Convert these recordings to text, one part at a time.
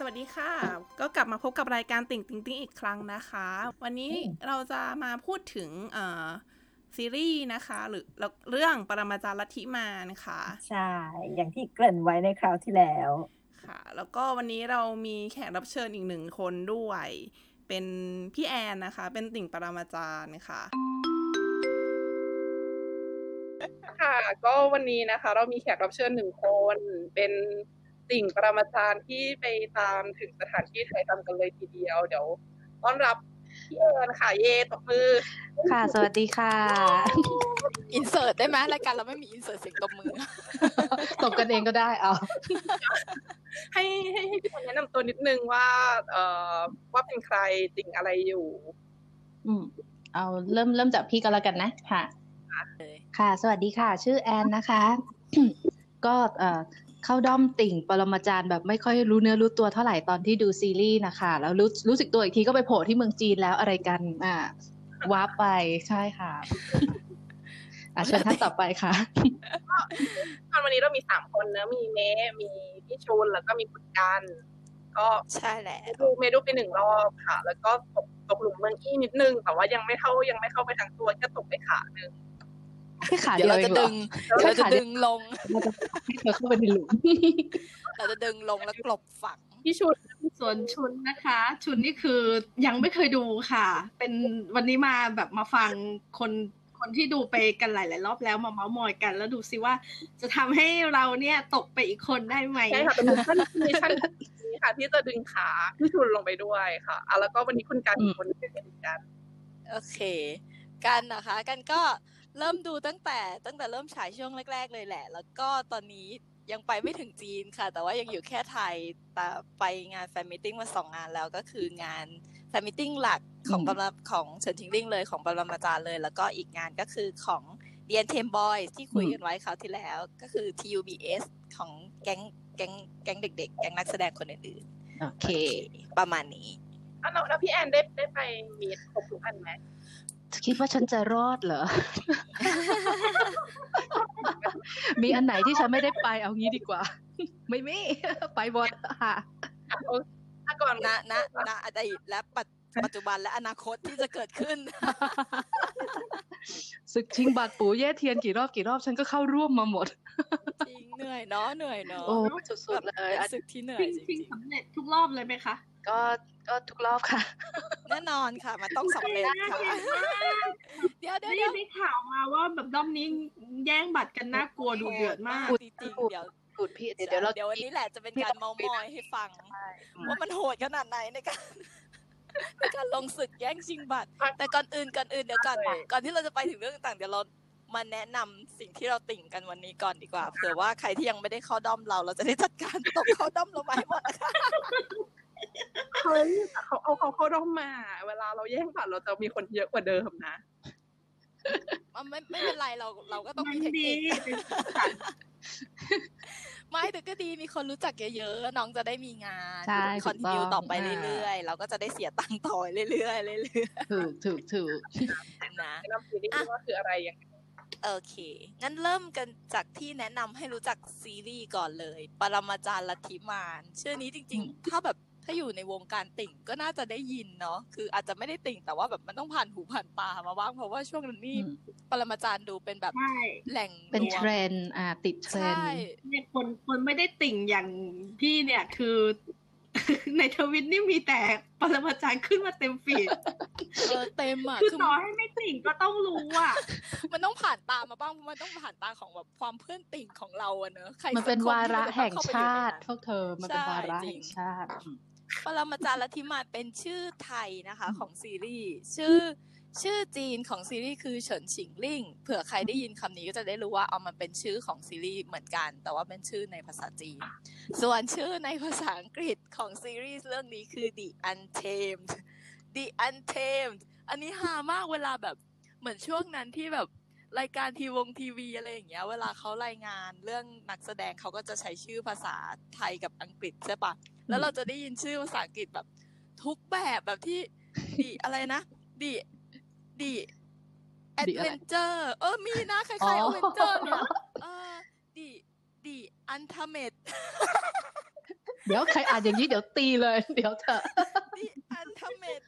สวัสดีค่ะ ก็กลับมาพบกับรายการติ่งติ่งติ่งอีกครั้งนะคะ วันนี้อืมเราจะมาพูดถึงเอ่อซีรีส์นะคะ หรือเรื่องปรมาจารย์ลัทธิมารนะคะ ใช่ อย่างที่เกริ่นไว้ในคราวที่แล้วค่ะ แล้วก็วันนี้เรามีแขกรับเชิญอีกหนึ่งคนด้วย เป็นพี่แอนนะคะ เป็นติ่งปรมาจารย์ค่ะค่ะ ก็วันนี้นะคะ เรามีแขกรับเชิญหนึ่งคนเป็น ติ่งปรมาจารย์ที่ไปตามถึงสถานที่ถ่ายทำกันเลยทีเดียว เดี๋ยวต้อนรับพี่แอนค่ะเย่ตบมือ ค่ะ สวัสดีค่ะ อินเสิร์ตได้ไหมรายการเราไม่มีอินเสิร์ตเสียงตบมือ ตบกันเองก็ได้เอาให้ให้ให้พี่แอนแนะนำตัวนิดนึงว่า เอ่อว่าเป็นใครติ่งอะไรอยู่ อืมเอาเริ่มเริ่มจากพี่ก็แล้วกันนะค่ะ ค่ะ สวัสดีค่ะ ชื่อแอนนะคะ ก็เอ่อ เข้าด้อมติ่งปรมาจารย์แบบไม่ค่อยรู้เนื้อรู้ตัวเท่าไหร่ตอนที่ดูซีรีส์นะคะแล้วรู้รู้สึกตัวอีกทีก็ไปโผล่ที่เมืองจีนแล้วอะไรกันอ่าวาร์ปไปใช่ค่ะอะเชิญท่านต่อไปค่ะตอนวันนี้เรามีสามคนเนอะมีเมย์มีพี่ชูนแล้วก็มีคุณกัน ก็ใช่แหละดูเมย์ดูไปหนึ่งรอบค่ะ แล้วก็ตกตกหลุมเมืองอี้นิดนึงแต่ว่ายังไม่เข้ายังไม่เข้าไปทางตัวแค่ตกไปขาหนึ่ง แค่ขาเดี๋เดียยววเราเองจะเหรดึองเดี๋ยวเราจะดึงลงเราจะให้เธอเข้าไปในหลุมเราจะดึงลงแล้วกลบฝังพี่ชูนส่วนชุนนะคะ ชุนนี่คือยังไม่เคยดูค่ะ เป็นวันนี้มาแบบมาฟังคนคนที่ดูไปกันหลาย ๆ รอบแล้วมาเมาส์มอยกัน แล้วดูซิว่า จะทำให้เราเนี่ยตกไปอีกคนได้ไหมใช่ค่ะเป็นมิชชั่นมิชชั่นนี้ค่ะ ที่จะดึงขาพี่ชูนลงไปด้วยค่ะอะแล้วก็วันนี้คุณกันอีกคนที่เป็นกันโอเค กันนะคะ กันก็ เริ่มดูตั้งแต่ตั้งแต่เริ่มฉายช่วงแรก ๆ เลยแหละ แล้วก็ตอนนี้ยังไปไม่ถึงจีนค่ะ แต่ว่ายังอยู่แค่ไทยแต่ไปงาน fan meeting มาสองงานแล้วก็คืองาน fan meeting หลักของอืมปรมาของเฉินฉิงลิ่งเลยของปรมาจารย์เลย แล้วก็อีกงานก็คือของ The Untamed Boys ที่คุยกันไว้คราวที่แล้ว ก็คือ TUBS ของแก๊งแก๊งแก๊งเด็ก ๆ แก๊งนักแสดงคนอื่นโอเคๆประมาณนี้อะแล้วแล้วพี่แอนได้ได้ไปมีครบทุกอันไหม คิดว่าฉันจะรอดเหรอ มีอันไหนที่ฉันไม่ได้ไปเอางี้ดีกว่า ไม่มี ไปหมดค่ะถ้าก่อนณณณอดีตและปัจ ปัจจุบันและอนาคตที่จะเกิดขึ้นศึกชิงบาดปูเย่เทียนกี่รอบกี่รอบฉันก็เข้าร่วมมาหมดจริงเหนื่อยเนาะเหนื่อยเนาะโอ้สุดๆเลยแบบอันศึกที่เหนื่อยชิงจชิงริงสำเร็จทุกรอบเลยไหมคะก็ก็ทุกรอบค่ะๆแน่นอนค่ะ มันต้องสำเร็จค่ะเดี๋ยวเดี๋ยวได้เดี๋ยวได้ข่าวมาว่าแบบด้อมนี้แย่งบัตรกันน่ากลัวดูเดือดมากจริงๆเดี๋ยวพูดพี่เดี๋ยวเดี๋ยวเราเดี๋ยววันนี้แหละจะเป็นการเมามอยให้ฟัง ว่ามันโหดขนาดไหนในการ ในการลงศึกแย่งชิงบัตร แต่ก่อนอื่นก่อนอื่นเดี๋ยวก่อนก่อนที่เราจะไปถึงเรื่องต่างๆเดี๋ยวเรามาแนะนำสิ่งที่เราติ่งกันวันนี้ก่อนดีกว่า เผื่อว่าใครที่ยังไม่ได้เข้าด้อมเราเราจะได้จัดการตกเข้าด้อมเราไปหมดนะคะเฮ้ยเขาเอาเขาเข้าร่มมา เวลาเราแย่งบัตรเราจะมีคนเยอะกว่าเดิมนะมันไม่ไม่เป็นไรเราเราก็ต้องมัมีนเทคดีนิคเป็นสีสัน ไม่แต่ก็ดีมีคนรู้จักเยอะๆน้องจะได้มีงานใช่คอนติเนียถูกต้องต่อไปอ่าเรื่อยๆเราก็จะได้เสียตังค์ต่อเรื่อยๆเรื่อยถูกถูกถูกๆนะแนะนำซีรีส์ว่าคืออะไรยังไงโอเค งั้นเริ่มกันจากที่แนะนำให้รู้จักซีรีส์ก่อนเลย ปรมาจารย์ลัทธิมารชื่อนี้จริง ๆ ถ้าแบบ ถ้าอยู่ในวงการติ่งก็น่าจะได้ยินเนาะคืออาจจะไม่ได้ติ่งแต่ว่าแบบมันต้องผ่านหูผ่านตามาบ้างเพราะว่าช่วงนั้นนี่อืมปรมาจารย์ดูเป็นแบบใช่แหล่งเป็นรวมเทรนด์อ่าติดเทรนใช่เนี่ยคนคนไม่ได้ติ่งอย่างพี่เนี่ยคือ ในทวิตนี่มีแต่ปรมาจารย์ขึ้นมาเต็มฟีดเออเต็มอะคือคือต่อให้ไม่ติ่งก็ต้องรู้อะมันต้องผ่านตามาบ้างเพราะมันต้องผ่านตาของแบบความเพื่อนติ่งของเราอะเนอะใครมันเป็นสักควาระที่จแห่งเข้ไปชาอยู่ในตินั้นพวกเธอมันเป็นใช่วาระจริงแห่งชาติอืม ปรมาจารย์ลัทธิมารเป็นชื่อไทยนะคะของซีรีส์ชื่อชื่อจีนของซีรีส์คือเฉินฉิงลิ่งเผื่อใครได้ยินคำนี้ก็จะได้รู้ว่าเอามันเป็นชื่อของซีรีส์เหมือนกัน แต่ว่าเป็นชื่อในภาษาจีน ส่วนชื่อในภาษาอังกฤษของซีรีส์เรื่องนี้คือ The Untamed The Untamed อันนี้ฮามากเวลาแบบเหมือนช่วงนั้นที่แบบ รายการทีวงทีวีอะไรอย่างเงี้ย เวลาเขารายงานเรื่องนักแสดงเขาก็จะใช้ชื่อภาษาไทยกับอังกฤษใช่ปะแล้วเราจะได้ยินชื่อภาษาอังกฤษแบบ ทุกแบบแบบที่ The อะไรนะ The The Adventure เออมีนะคล้ายๆอ๋อ Adventure เนี่ยเออ The The Untamed เดี๋ยวใครอ่านอย่างนี้เดี๋ยวตีเลย เดี๋ยวเถอะ The Untamed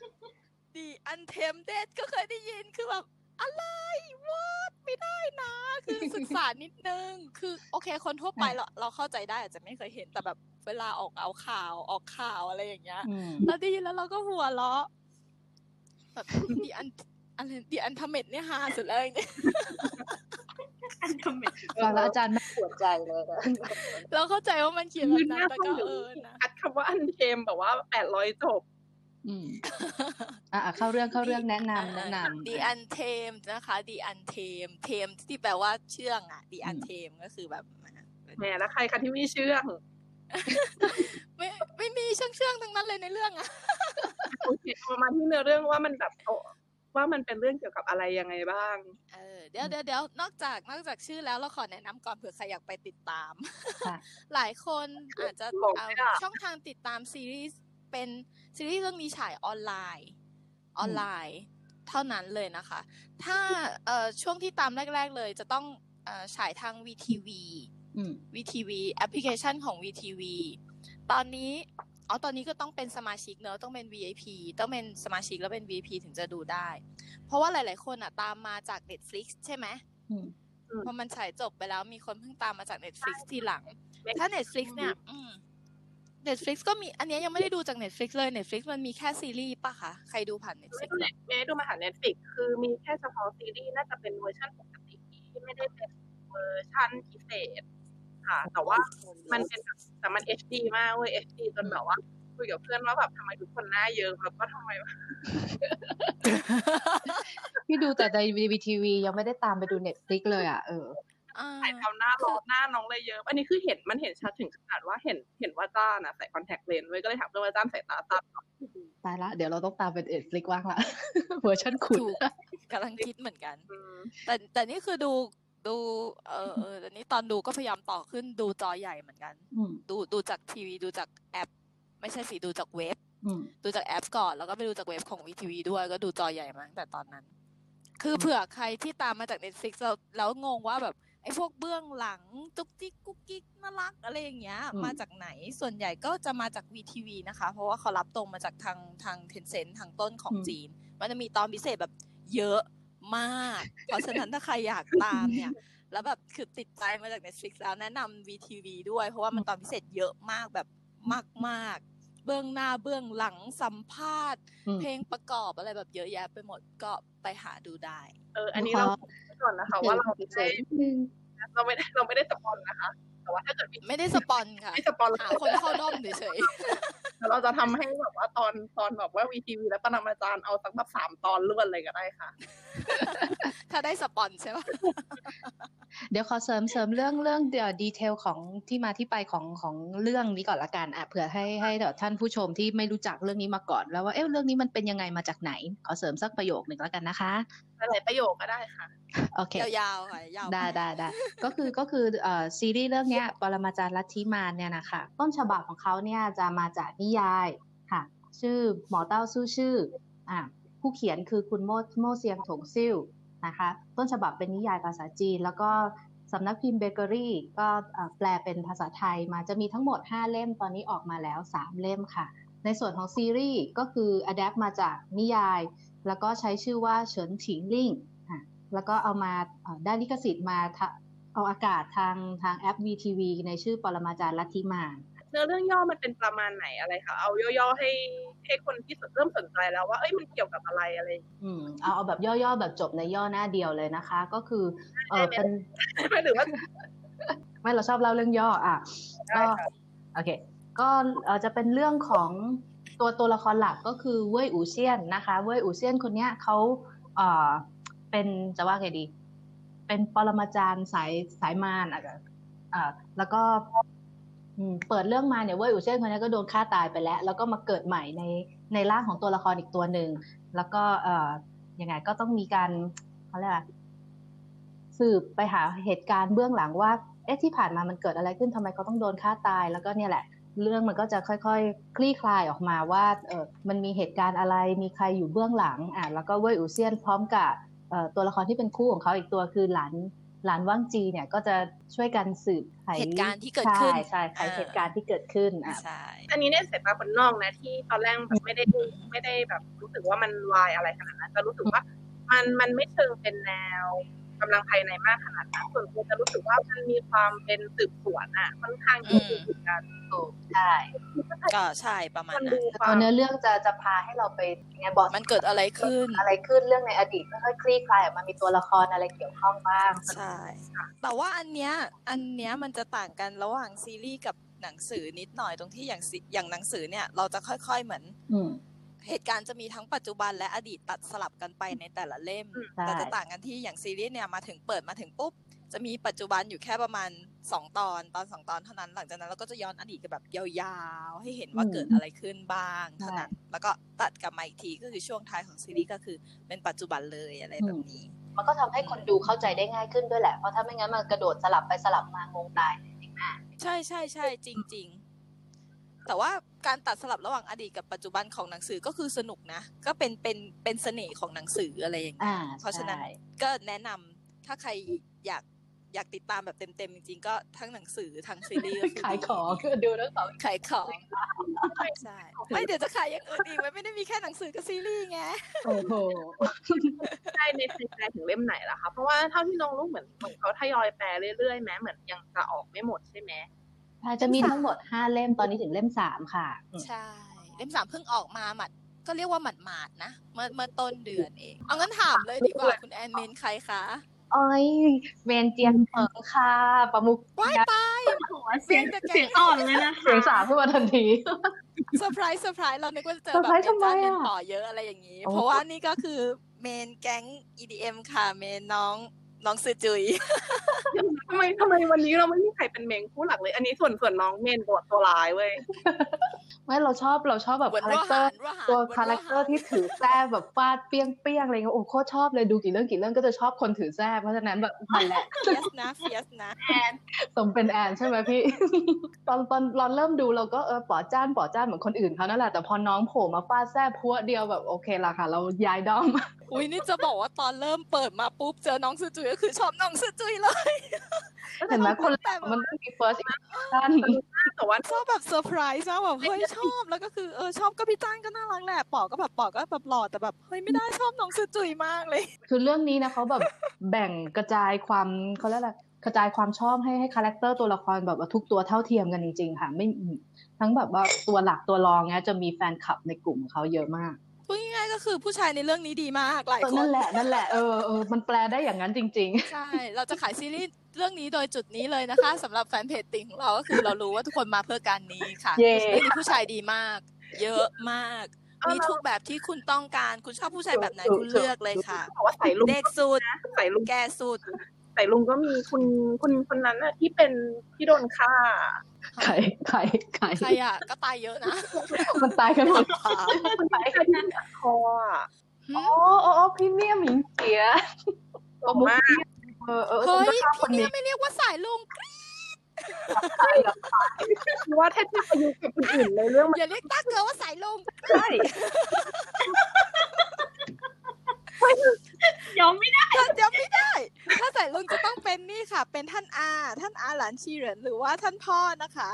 The Untamed ก็เคยได้ยินคือแบบ อะไรวอดไม่ได้นะ คือศึกษานิดนึง คือโอเค คนทั่วไปเราเราเข้าใจได้อาจจะไม่เคยเห็นแต่แบบเวลาออกเอาข่าวออกข่าวอะไรอย่างเงี้ยอืมเราได้ยินแล้วเราก็หัวเราะแบบ The Unอะไรดีอันทเมดเนี่ยฮาสุดเลยเนี่ยอันคอมเมนต์ฟังแล้วอาจารย์ไม่ปวดใจเลยนะเราเข้าใจว่ามันเขียนแบบนั้นแต่ก็เออนะอัดคำว่าอันเทมแบบว่าแปดร้อยจบ อืมอะอะเข้าเรื่องเข้าเรื่องแนะนำแนะนำดีอันเทมนะคะดีอันเทมเทมที่แปลว่าเชื่องอะดีอันเทมก็คือแบบแหมแล้วใครคะที่ไม่เชื่องไม่ไม่มีเชื่องเชื่องๆทั้งนั้นเลยในเรื่องอะโอเคเอามาที่เนื้อเรื่องว่ามันแบบเอาว่ามันเป็นเรื่องเกี่ยวกับอะไรยังไงบ้าง เออเดี๋ยวเดี๋ยวเดี๋ยวนอกจากนอกจากชื่อแล้วเราขอแนะนำก่อนเผื่อใครอยากไปติดตามค่ะหลายคนอาจจะบอกเอาไม่ได้ช่องทางติดตามซีรีส์ เป็นซีรีส์เรื่องนี้ฉายออนไลน์ ออนไลน์ เท่านั้นเลยนะคะ ถ้าเอ่อช่วงที่ตามแรก ๆ เลยจะต้องเอ่อฉายทาง VTV อืม VTV แอปพลิเคชันของ VTV ตอนนี้อ๋อตอนนี้ก็ต้องเป็นสมาชิกเนอะต้องเป็น VIP ต้องเป็นสมาชิกแล้วเป็น VIP ถึงจะดูได้ เพราะว่าหลาย ๆ คนอะตามมาจาก Netflix ใช่ไหมอืมพอมันฉายจบไปแล้วมีคนเพิ่งตามมาจาก Netflix ทีหลัง ถ้า Netflix เนี่ยอืม Netflix ก็มีอันเนี้ยยังไม่ได้ดูจาก Netflix เลย Netflix มันมีแค่ซีรีส์ปะคะ ใครดูผ่านไม่ Netflix ดูเน็ตไม่ได้ดูมาหา Netflix คือมีแค่เฉพาะซีรีส์น่าจะเป็นเวอร์ชันปกติที่ไม่ได้เป็นเวอร์ชันพิเศษ ค่ะ แต่ว่ามันเป็นแบบแต่มัน HD มากเว้ย HD จนแบบว่าคุยกับเพื่อนว่าแบบทำไมทุกคนหน้าเยิ้มแล้วก็ทำไมพี่ดูแต่ใน WeTV ยังไม่ได้ตามไปดู Netflix เลยอะเออ อ่าถ่ายทำหน้าร้อนหน้าน้องเลยเยิ้ม อันนี้คือเห็นมันเห็นชัดถึงขนาดว่าเห็นเห็นว่าจ้าน่ะใส่คอนแทคเลนส์ไว้ก็เลยถามเพื่อนว่าจ้าใส่ตาสั้นเหรอตายละ เดี๋ยวเราต้องตามเป็น Netflix บ้างละเวอร์ชันขุดถูกกำลังคิดเหมือนกันอืมแต่แต่นี่คือดูดูเออเออแต่นี่ตอนดูก็พยายามต่อขึ้นดูจอใหญ่เหมือนกันอืมดูดูจากทีวีดูจากแอป ไม่ใช่สิดูจากเว็บอืมดูจากแอปก่อนแล้วก็ไปดูจากเว็บของวีทีวีด้วยก็ดูจอใหญ่มาตั้งแต่ตอนนั้น คือเผื่อใครที่ตามมาจาก Netflix แล้วแล้วงงว่าแบบ ไอ้พวกเบื้องหลังจุกจิกกุ๊กกิ๊กน่ารักอะไรอย่างเงี้ยอืมมาจากไหนส่วนใหญ่ก็จะมาจาก VTV นะคะ เพราะว่าเขารับตรงมาจากทางทางเทนเซ็นทางต้นของจีน มันจะมีตอนพิเศษแบบเยอะมาก เพราะฉะนั้นถ้าใครอยากตามเนี่ย แล้วแบบคือติดใจมาจาก Netflix แล้วแนะนำ VTV ด้วย เพราะว่ามันตอนพิเศษเยอะมากแบบมากๆเบื้องหน้าเบื้องหลังสัมภาษณ์อืมเพลงประกอบอะไรแบบเยอะแยะไปหมดก็ไปหาดูได้ เออ อันนี้เราบอ กไว้ก่อนนะคะ ว่าเราไม่ได้เราไม่ได้เราไม่ได้สปอนนะคะ แต่ว่าถ้าเกิดมีไม่ได้สปอนค่ะไม่สปอนหาคนเข้าด้อมเฉยเดี๋ยวเราจะทำให้แบบว่าตอนตอนแบบว่าวีทีวีและปรมาจารย์เอาสักแบบสามตอนล้วนเลยก็ได้ค่ะๆถ้าได้สปอนใช่ปะเดี๋ยวขอเสริมเสริมเรื่องเรื่องเดี๋ยวดีเทลของที่มาที่ไปของของเรื่องนี้ก่อนละกันอะเผื่อให้ให้เดี๋ยวท่านผู้ชมที่ไม่รู้จักเรื่องนี้มาก่อน แล้วว่าเอ๊ะเรื่องนี้มันเป็นยังไงมาจากไหน ขอเสริมสักประโยคหนึ่งแล้วกันนะคะ หลายๆประโยคก็ได้ค่ะโอเคยาวๆค่ะยาวได้ได้ได้ก็คือก็คือเอ่อซีรีส์เรื่องเนี้ยปรมาจารย์ลัทธิมารเนี่ยนะคะต้นฉบับของเขาเนี่ยจะมาจากนิยายค่ะ ชื่อโม่เต้าจู่ซืออะผู้เขียนคือคุณโม่โม่เซียงถงซิ่วนะคะ ต้นฉบับเป็นนิยายภาษาจีน แล้วก็สำนักพิมพ์เบเกอรี่ก็เอ่อแปลเป็นภาษาไทยมาจะมีทั้งหมด 5 เล่มตอนนี้ออกมาแล้ว 3 เล่มค่ะ ในส่วนของซีรีส์ก็คือ adapt มาจากนิยาย แล้วก็ใช้ชื่อว่าเฉินฉิงลิ่งอะแล้วก็เอามาเอ่อได้ลิขสิทธิ์มาทะเอาอากาศทางทางแอป VTV ในชื่อปรมาจารย์ลัทธิมารเนื้อเรื่องย่อมันเป็นประมาณไหนอะไรคะเอาย่อๆให้ให้คนที่เริ่มสนใจแล้วว่าเอ้ยมันเกี่ยวกับอะไรอะไรอย่างเงี้ยอืมเอาเอาแบบย่อๆแบบจบในย่อหน้าเดียวเลยนะคะ ก็คือเออเป็นไม่หรือว่าไม่เราชอบเล่าเรื่องย่ออะได้ก็ค่ะโอเค ก็เอ่อจะเป็นเรื่องของ ตัวตัวละครหลักก็คือเว่ยอูเซียนนะคะ เว่ยอูเซียนคนเนี้ยเขาเอ่อเป็นจะว่าไงดี เป็นปรมาจารย์สายสายมารอะอ่าแล้วก็เปิดเรื่องมาเนี่ยเว่ยอูเซียนคนนี้ก็โดนฆ่าตายไปแล้ว แล้วก็มาเกิดใหม่ในในร่างของตัวละครอีกตัวหนึ่งแล้วก็เอ่อยังไงก็ต้องมีการเขาเรียกอะไรสืบไปหาเหตุการณ์เบื้องหลังว่าเอ๊ะที่ผ่านมามันเกิดอะไรขึ้นทำไมเขาต้องโดนฆ่าตาย แล้วก็เนี่ยแหละ เรื่องมันก็จะค่อยๆ คลี่คลายออกมาว่าเออมันมีเหตุการณ์อะไรมีใครอยู่เบื้องหลังอะแล้วก็เว่ยอูเซียนพร้อมกับเอ่อตัวละครที่เป็นคู่ของเขาอีกตัวคือหลานหลานว่างจีเนี่ยก็จะช่วยกันสืบไขเหตุการณ์ที่เกิดขึ้น ใช่ใช่ไขอ่าเหตุการณ์ที่เกิดขึ้นอะใช่อันนี้ในสายตาคนนอกนะที่ตอนแรกแบบไม่ได้ไม่ได้แบบรู้สึกว่ามันวายอะไรขนาดนั้นแต่รู้สึกว่ามันมันไม่เชิงเป็นแนว กำลังภายในมากขนาดนั้นส่วนตัวจะรู้สึกว่ามันมีความเป็นสืบสวนอะค่อนข้างที่จะเหมือนกันถูกใช่ก็ใช่ประมาณมันนั้ดูนควาตัวมเนื้อเรื่องจะจะพาให้เราไปไงบอกมันเกิดอะไรขึ้นอะไรขึ้นเรื่องในอดีตค่อยๆคลี่คลายออกมามีตัวละครอะไรเกี่ยวข้องบ้างใช่แต่ว่าอันเนี้ยอันเนี้ยมันจะต่างกันระหว่างซีรีส์กับหนังสือนิดหน่อยตรงที่อย่างซีอย่างหนังสือเนี่ย เราจะค่อยๆเหมือนอืม เหตุการณ์จะมีทั้งปัจจุบันและอดีตตัดสลับกันไปในแต่ละเล่มใช่แต่จะต่างกันที่อย่างซีรีส์เนี่ยมาถึงเปิดมาถึงปุ๊บ จะมีปัจจุบันอยู่แค่ประมาณ 2 ตอนตอน 2 ตอนเท่านั้น หลังจากนั้นเราก็จะย้อนอดีตกันแบบยาวๆ ให้เห็นว่าเกิดอะไรขึ้นบ้างเท่านั้นแล้วก็ตัดกลับมาอีกทีก็คือช่วงท้ายของซีรีส์ก็คือเป็นปัจจุบันเลยอะไรแบบนี้ มันก็ทำให้คนดูเข้าใจได้ง่ายขึ้นด้วยแหละเพราะถ้าไม่งั้นมันกระโดดสลับไปสลับมางงตายใช่ใช่ใช่จริง ๆ แต่ว่าการตัดสลับระหว่างอดีตกับปัจจุบันของหนังสือก็คือสนุกนะ ก็เป็นเป็นเป็นเสน่ห์ของหนังสืออะไรอย่างเงี้ยอ่าเพราะฉะนั้นใช่ก็แนะนำถ้าใครอยากอยากติดตามแบบเต็มๆจริงๆ ก็ทั้งหนังสือทั้งซีรีส์ก็คือขายของคือดูทั้งสองขายของใช่ไม่เดี๋ยวจะขายอย่างอื่นอีกมันไม่ได้มีแค่หนังสือกับซีรีส์ไงโอ้โหได้ในไทยแปลถึงเล่มไหนล่ะคะเพราะว่าเท่าที่น้องรู้เหมือนเหมือนเขาทยอยแปลเรื่อยๆแม้เหมือนยังจะออกไม่หมดใช่ไหม จะมีทั้งหมดห้าเล่มตอนนี้ถึงเล่มสามค่ะ ใช่ เล่มสามเพิ่งออกมาหมัดก็เรียกว่าหมัดหมาดๆนะเมื่อเมื่อต้นเดือนเอง เอางั้นถามเลยดีกว่าคุณแอน main ใครคะอ้อย main เจียงเฉิงค่ะประมุขว้ายตายโอ้โหเสียงเสียงอ่อนเลยนะคะเสียงสามขึ้นมาทันทีเซอร์ไพรส์เซอร์ไพรส์เรานึกว่าจะเจอแบบเซอร์ไพรส์ทำไมเรียนอะต่อเยอะอะไรอย่างนี้โอ้เพราะว่านี่ก็คือเมนแก๊ง EDM ค่ะ main น้อง น้องซือจุยทำไมทำไมวันนี้เราไม่มีใครเป็น main คู่หลักเลย อันนี้ส่วนส่วนน้อง main ตัวตัวร้ายเว้ยไม่เราชอบเราชอบแบบเหมือนคาแรคเตอร์ว่าหารตัวว่าหารคาแรคเตอร์ที่ถือแส้แบบฟาดเปี้ยงเปี้ยงอะไรเงี้ยโอ้โคตรชอบเลยดูกี่เรื่องกี่เรื่องก็จะชอบคนถือแส้เพราะฉะนั้นแบบมันแหละ fierceนะ fierce นะสมเป็นแอนใช่ไหมพี่ ตอนตอนเราเริ่มดูเราก็เออป๋อจ้านป๋อจ้านเหมือนคนอื่นเขานั่นแหละแต่พอน้องโผล่มาฟาดแส้ผัวะเดียวแบบโอเคละค่ะ เราย้ายด้อม อุ้ยนี่จะบอกว่าตอนเริ่มเปิดมาปุ๊บเจอน้องซือจุยก็คือชอบน้องซือจุยเลยเห็นไหมคนแต่เรามันต้องมี first impression แต่ว่าชอบแบบเซอร์ไพรส์นะแบบเฮ้ยชอบแล้วก็คือเออชอบก็พี่จ้านก็น่ารักแหละป๋อก็แบบป๋อก็แบบหล่อแต่แบบเฮ้ยไม่ได้ชอบน้องซือจุยมากเลย คือเรื่องนี้นะเขาแบบแบ่งกระจายความเขาเรียกอะไรกระจายความชอบให้ให้คาแรคเตอร์ตัวละครแบบว่าทุกตัวเท่าเทียมกันจริง ๆ ค่ะ ไม่ทั้งแบบว่าตัวหลักตัวรองเนี้ยจะมีแฟนคลับในกลุ่มของเขาเยอะมากพูดง่ายๆ ก็คือผู้ชายในเรื่องนี้ดีมากหลายเออคนั่นนแหละนั่นแหละเออเออมันแปลได้อย่างนั้นจริงใช่ เราจะขายซีรีส์เรื่องนี้โดยจุดนี้เลยนะคะสำหรับแฟนเพจติ่งของเราก็คือเรารู้ว่าทุกคนมาเพื่อการนี้ค่ะเย้เรื่องนี้ผู้ชายดีมาก เยอะมาก มีทุกแบบที่คุณต้องการคุณชอบผู้ชายแบบไหนคุณเลือกเลยค่ะบอกว่าใส่ลุงเด็กสุดใส่ลุงแก่สุดใส่ลุงก็มีคุณคุณคนนั้นน่ะที่เป็นที่โดนฆ่าๆ ใครใครใครใครอะก็ตายเยอะนะ มันตายกันหมดค่ะคนที่ใส่ที่ตัดคออะหึอ๋ออ๋ออ๋อพรีเมียมหญิงเสียบอกมากเออเออเฮ้ยฉันก็ชอบคนพี่นี้เนี่ยไม่เรียกว่าสายลุงคือว่าถ้าเทียบอายุกับคนอื่นในเรื่องมันอย่าเรียกตาเกินว่าสายลุงใช่ ยอมไม่ได้ ถ้าจำไม่ได้ถ้าสายลุงจะต้องเป็นนี่ค่ะ เป็นท่านอา ท่านอาหลานชีเหรินหรือว่าท่านพ่อนะคะ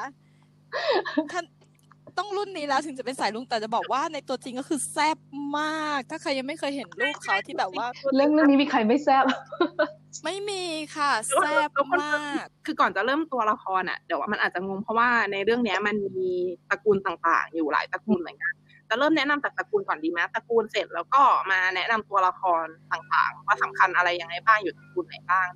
ท่านต้องรุ่นนี้แล้วถึงจะเป็นสายลุงแต่จะบอกว่าในตัวจริงก็คือแซ่บมาก ถ้าใครยังไม่เคยเห็นรูปเขาที่แบบว่า เรื่องเรื่องนี้มีใครไม่แซ่บไม่มีค่ะแซ่บมาก คือก่อนจะเริ่มตัวละครอะเดี๋ยวว่ามันอาจจะงงเพราะว่าในเรื่องเนี้ยมันมีตระกูลต่างๆ อยู่หลายตระกูลเหมือนกัน จะเริ่มแนะนำจากตระกูลก่อนดีไหมตระกูลเสร็จแล้วก็มาแนะนำตัวละครต่างๆ ว่าสำคัญอะไรยังไงบ้างอยู่ตระกูลไหนบ้าง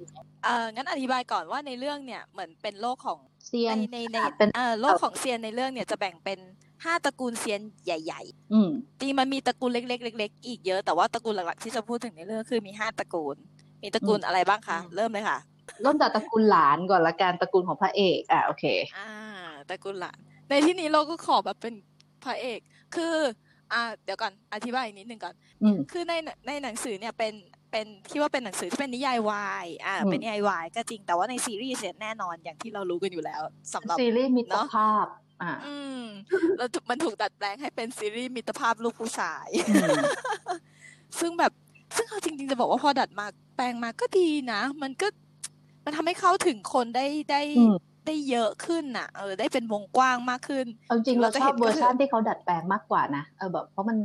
เอองั้นอธิบายก่อนว่าในเรื่องเนี่ยเหมือนเป็นโลกของเซียในนในในเป็นเออโลกของเซียนในเรื่องเนี่ยจะแบ่งเป็นห้าตระกูลเซียนใหญ่อืมๆจริงมันมีตระกูลเล็กๆเล็กๆอีกเยอะแต่ว่าตระกูลหลักๆที่จะพูดถึงในเรื่องคือมีห้าตระกูล มีตระกูลอะไรบ้างคะอืมเริ่มเลยค่ะเริ่มจากตระกูลหลานก่อนละกันตระกูลของพระเอกอะโอเค อ่าตระกูลหลาน ในที่นี้เราก็ขอแบบเป็นพระเอก คืออ่าเดี๋ยวก่อนอธิบายอีกนิดนึงก่อนอืมคือในในหนังสือเนี่ยเป็นเป็นคิดว่าเป็นหนังสือที่เป็นนิยายวายอ่าอืมเป็นนิยายวายก็จริงแต่ว่าในซีรีส์เนี่ยแน่นอนอย่างที่เรารู้กันอยู่แล้วสำหรับซีรีส์มิตรเนอะภาพอ่าอืมแล้วถูกมันถูกดัดแปลงให้เป็นซีรีส์มิตรภาพลูกผู้ชายอืมซึ่งแบบซึ่งเอาจริง ๆ จะบอกว่าพอดัดมาแปลงมาก็ดีนะ มันก็มันทำให้เข้าถึงคนได้ได้อืม ได้เยอะขึ้นน่ะเออได้เป็นวงกว้างมากขึ้นเอาจริงๆเราเราจะชเห็อบนเวอร์ชันก็คือที่เขาดัดแปลงมากกว่านะเออแบบเพราะมัน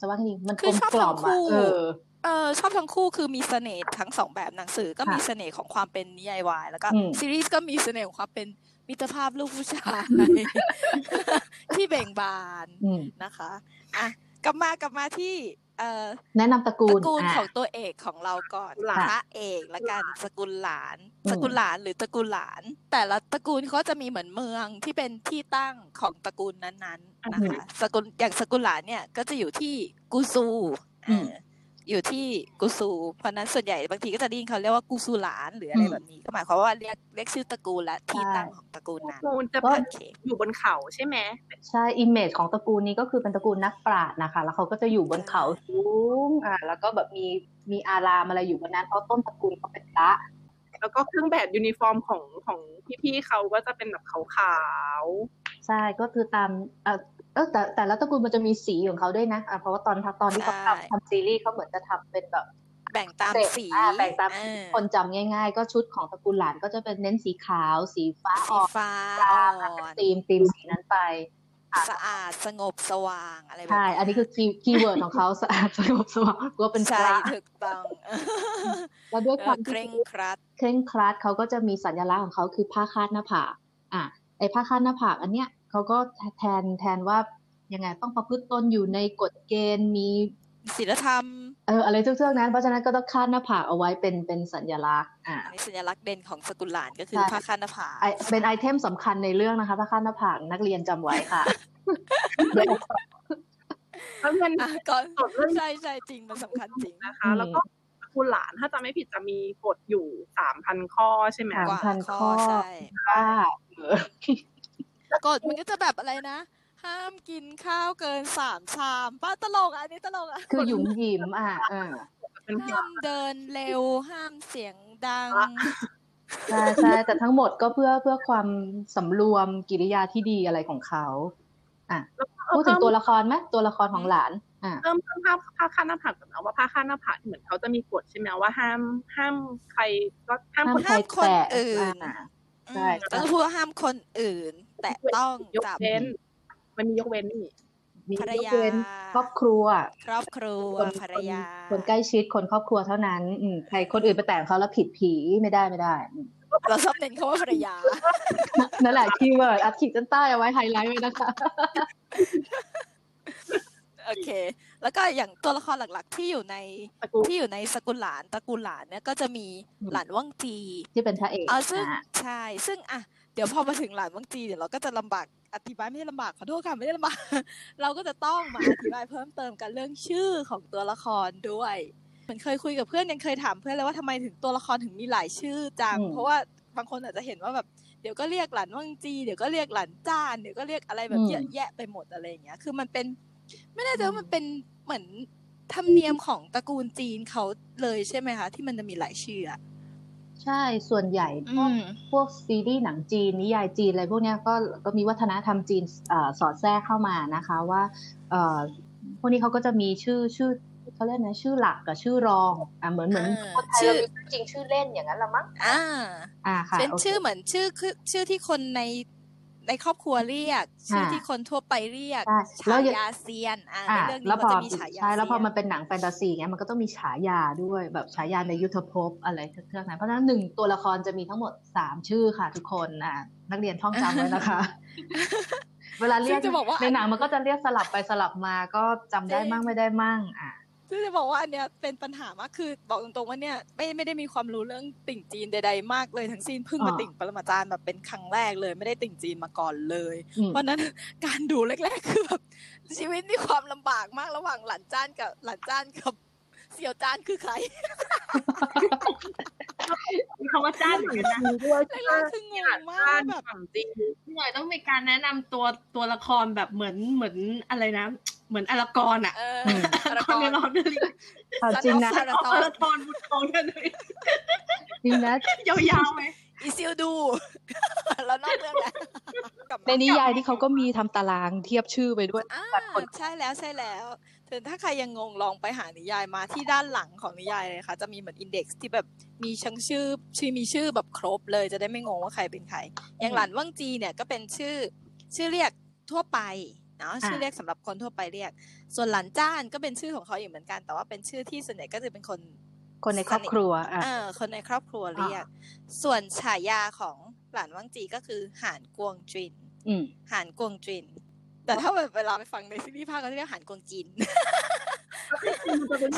จะว่าไงดีมันคืกลอมชอบกล่อมทั้งอะคู่เออเออชอบทั้งคู่คือมีเสน่ห์ทั้งสองแบบหนังสือก็ค่ะมีเสน่ห์ของความเป็นนิยายวายแล้วก็อืมซีรีส์ก็มีเสน่ห์ของความเป็นมิตรภาพลูกผู้ชายที่เบ่งบานอืมนะคะอะ กลับมากลับมาที่เอ่อแนะนำตระกูตลระกูลอะของตัวเอกของเราก่อนหลานพระเอกละกันสกุลหลานอืมสกุลหลานหรือตระกูลหลาน แต่ละตระกูลเขาจะมีเหมือนเมืองที่เป็นที่ตั้งของตระกูลนั้นๆนะคะสกุลอย่างสกุลหลานเนี่ยก็จะอยู่ที่กูซู อืมเอออยู่ที่กูซู เพราะฉะนั้นส่วนใหญ่บางทีก็จะได้ยินเขาเรียกว่ากูซูหลานหรืออะไรอืมแบบนี้ ก็หมายความว่าเรียกเรียกชื่อตระกูลและที่ใช่ตั้งของตระกูลนั้นมูลจะก็เป็นโอเคอยู่บนเขาใช่ไหมใช่ image ของตระกูลนี้ก็คือเป็นตระกูลนักปราชญ์นะคะ แล้วเขาก็จะอยู่บนเขาสูงอ่าแล้วก็แบบมีมีอารามอะไรอยู่บนนั้นเพราะต้นตระกูลเขาเป็นพระแล้วก็เครื่องแบบยูนิฟอร์มของของพี่ๆเขาก็จะเป็นแบบขาวใช่ก็คือตาม เออเออแต่แต่ละตระกูลมันจะมีสีของเขาด้วยนะอะเพราะว่าตอนตอนที่เขาใช่ทำทำซีรีส์เขาเหมือนจะทำเป็นแบบแบ่งตามเฉดสีอ่าแบ่งตามเออคนจำง่าย ๆ ก็ชุดของตระกูลหลันก็จะเป็นเน้นสีขาว สีฟ้าสีอ่อนฟ้าฟ้าอ่อนธีมธีมสีนั้นไป สะอาดสงบสว่างอะไรแบบใช่ อันนี้คือ key keyword ของเขาสะอาดสงบสว่างก็เป็นพระใช่ถูกต้องแล้วด้วยความเออเคที่เคร่งครัด เคร่งครัดเขาก็จะมีสัญลักษณ์ของเขาคือผ้าคาดหน้าผากอะไอ้ผ้าคาดหน้าผากอันเนี้ย เขาก็แทนแทนว่ายังไงต้องประพฤติตนอยู่ในกฎเกณฑ์มีศีลธรรมเอออะไรเทือกๆนั้นเพราะฉะนั้นก็ต้องคาดหน้าผากเอาไว้เป็นเป็นสัญลักษณ์อะอันนี้สัญลักษณ์เด่นของสกุลหลันก็คือใช่ผ้าคาดหน้าผากไอเป็นไอเทมสำคัญในเรื่องนะคะผ้าคาดหน้าผากนักเรียนจำไว้ค่ะๆแล้วเงินอะก่อนจดเรื่องใช่ใช่จริงมันสำคัญจริงนะคะ แล้วก็ตระกูลหลานถ้าจะไม่ผิดจะมีกฎอยู่สามพันข้อใช่ไหมสามกว่าพันข้อข้อใช่ว่าเออ กฎมันก็จะแบบอะไรนะ ห้ามกินข้าวเกินสามชามป้าตลกอะอันนี้ตลกอะคือหยุมหยิมอะเออเป็นห้ามเดินเร็วห้ามเสียงดังใช่ใช่แต่ทั้งหมดก็เพื่อเพื่อความสำรวมกิริยาที่ดีอะไรของเขาอะพูดถึงตัวละครไหมตัวละครของหลานอะเพิ่มเพิ่มผ้าผ้าคาดหน้าผากก่อนนะว่าผ้าคาดหน้าผากเหมือนเขาจะมีกฎใช่ไหมว่าห้ามห้ามใครก็ห้ามห้ามคนใครห้ามคนแตะอื่นอะอื ใช่มต้องพูดว่าห้ามคนอื่น แต่ต้องยกจับเว้น มันมียกเว้นนี่มีภรรยยากเว้นครอบครัว ครอบครัวคนภรรยาคนคนใกล้ชิดคนครอบครัวเท่านั้น อืมใครคนอื่นไปแต่งเขาแล้วผิดผีไม่ได้ไม่ได้อืมเราชอบเน้นคำว่าภรรยา นั่นแหละ keyword อัดขีดเส้นใต้เอาไว้ไฮไลท์ไว้นะคะ โอเค แล้วก็อย่างตัวละครหลักๆ ที่อยู่ในตระกูลที่อยู่ในสกุลหลันตระกูลหลันเนี่ยก็จะมีอืมหลันวั่งจี ที่เป็นพระเอกอ่าซึ่งอะใช่ซึ่งอะเดี๋ยวพอมาถึงหลันวั่งจีเดี๋ยวเราก็จะลำบากอธิบายไม่ได้ลำบากขอโทษค่ะไม่ได้ลำบากเราก็จะต้องมาอธิบายเพิ่มเติมกันเรื่องชื่อของตัวละครด้วยเหมือนเคยคุยกับเพื่อนยังเคยถามเพื่อนเลยว่าทำไมถึงตัวละครถึงมีหลายชื่อจังอืมเพราะว่าบางคนอาจจะเห็นว่าแบบเดี๋ยวก็เรียกหลานว่างจี เดี๋ยวก็เรียกหลานจ้านเดี๋ยวก็เรียกอะไรแบบเยอะแยะไปหมดอะไรอย่างเงี้ย คือมันเป็น ไม่แน่ใจว่ามันเป็นเหมือนธรรมเนียมของตระกูลจีนเขาเลยใช่ไหมคะ ที่มันจะมีหลายชื่ออะใช่ส่วนใหญ่พวกอืมพวกซีรีส์หนังจีนนิยายจีนอะไรพวกเนี้ยก็ก็มีวัฒนธรรมจีนเอ่อสอดแทรกเข้ามานะคะว่าเอ่อพวกนี้เขาก็จะมีชื่อชื่อเขาเรียกนะชื่อหลักกับชื่อรองอะเหมือนเหมือนอ่าคนไทยชื่อเรามีชื่อจริงชื่อเล่นอย่างนั้นละมั้งอ่าอ่าค่ะเป็นโคชื่อเหมือนชื่อคือชื่อที่คนใน ในครอบครัวเรียก ชื่ออ่าที่คนทั่วไปเรียกใช่แล้ฉาวอย่างยาเซียนอ่าอ่าในเรื่องนี้แล้วมันพอจะมีฉายาใช่แล้วพอเซียนมันเป็นหนังแฟนตาซีเงี้ยมันก็ต้องมีฉายาด้วยแบบฉายาในยุทธภพอะไรเทือกๆนั้นเพราะฉะนั้นหนึ่งตัวละครจะมีทั้งหมดสามชื่อค่ะ ทุกคนอะนักเรียนท่องจำไว้นะคะ เวลาเรียกซึ่งจะบอกว่าในหนังมันก็จะเรียกสลับไปสลับมาก็จำได้มั่งไม่ได้มั่งอะ ซึ่งจะบอกว่าอันเนี้ยเป็นปัญหามากคือ บอกตรงๆว่าเนี่ยไม่ไม่ได้มีความรู้เรื่องติ่งจีนใด ๆ มากเลยทั้งสิ้นเพิ่งมาอ่าติ่งปรมาจารย์แบบเป็นครั้งแรกเลย ไม่ได้ติ่งจีนมาก่อนเลยอืมเพราะฉะนั้นการดูแรก ๆ คือแบบชีวิตมีความลำบากมากระหว่างหลานจ้านกับหลานจ้านกับเสี่ยวจ้านคือใครมีคำว่าจ้านเหมือนกันนะด้วยแรกๆคืองงมากด้านแบบฝั่งจีนพี่หน่อยต้องมีการแนะนำตัวตัวละครแบบเหมือนเหมือนอะไรนะ เหมือนอลากรอะเออมพารากคนอนในรอนเลยเอาจริงนะพารากออนลากรบุตรทองกันเลยจริงนะยาวๆไหมอีซิลดูแล้วนอกเรื่องแล้วกลับมาในนิยายที่เขาก็มีทำตารางเทียบชื่อไปด้วยอ่าแบบคนใช่แล้วใช่แล้วถึงถ้าใครยังงงลองไปหานิยายมาที่ด้านหลังของนิยายเลยค่ะ จะมีเหมือนอินเด็กซ์ที่แบบมีชั้งชื่อ ชื่อมีชื่อแบบครบเลยจะได้ไม่งงว่าใครเป็นใคร อย่างหลานว่างจีเนี่ยก็เป็นชื่อ ชื่อเรียกทั่วไป เนาะชื่อเรียกสำหรับคนทั่วไปเรียก ส่วนหลานจ้านก็เป็นชื่อของเขาอยู่เหมือนกัน แต่ว่าเป็นชื่อที่ส่วนใหญ่ก็จะเป็นคน คนในครอบครัวอะเออคนในครอบครัวเรียก ส่วนฉายาของหลานว่างจีก็คือหานกวงจินอืมหานกวงจิน แต่ถ้าเวลาไปฟังในซีรีส์ภาคก็จะเรียกหานกวงจิน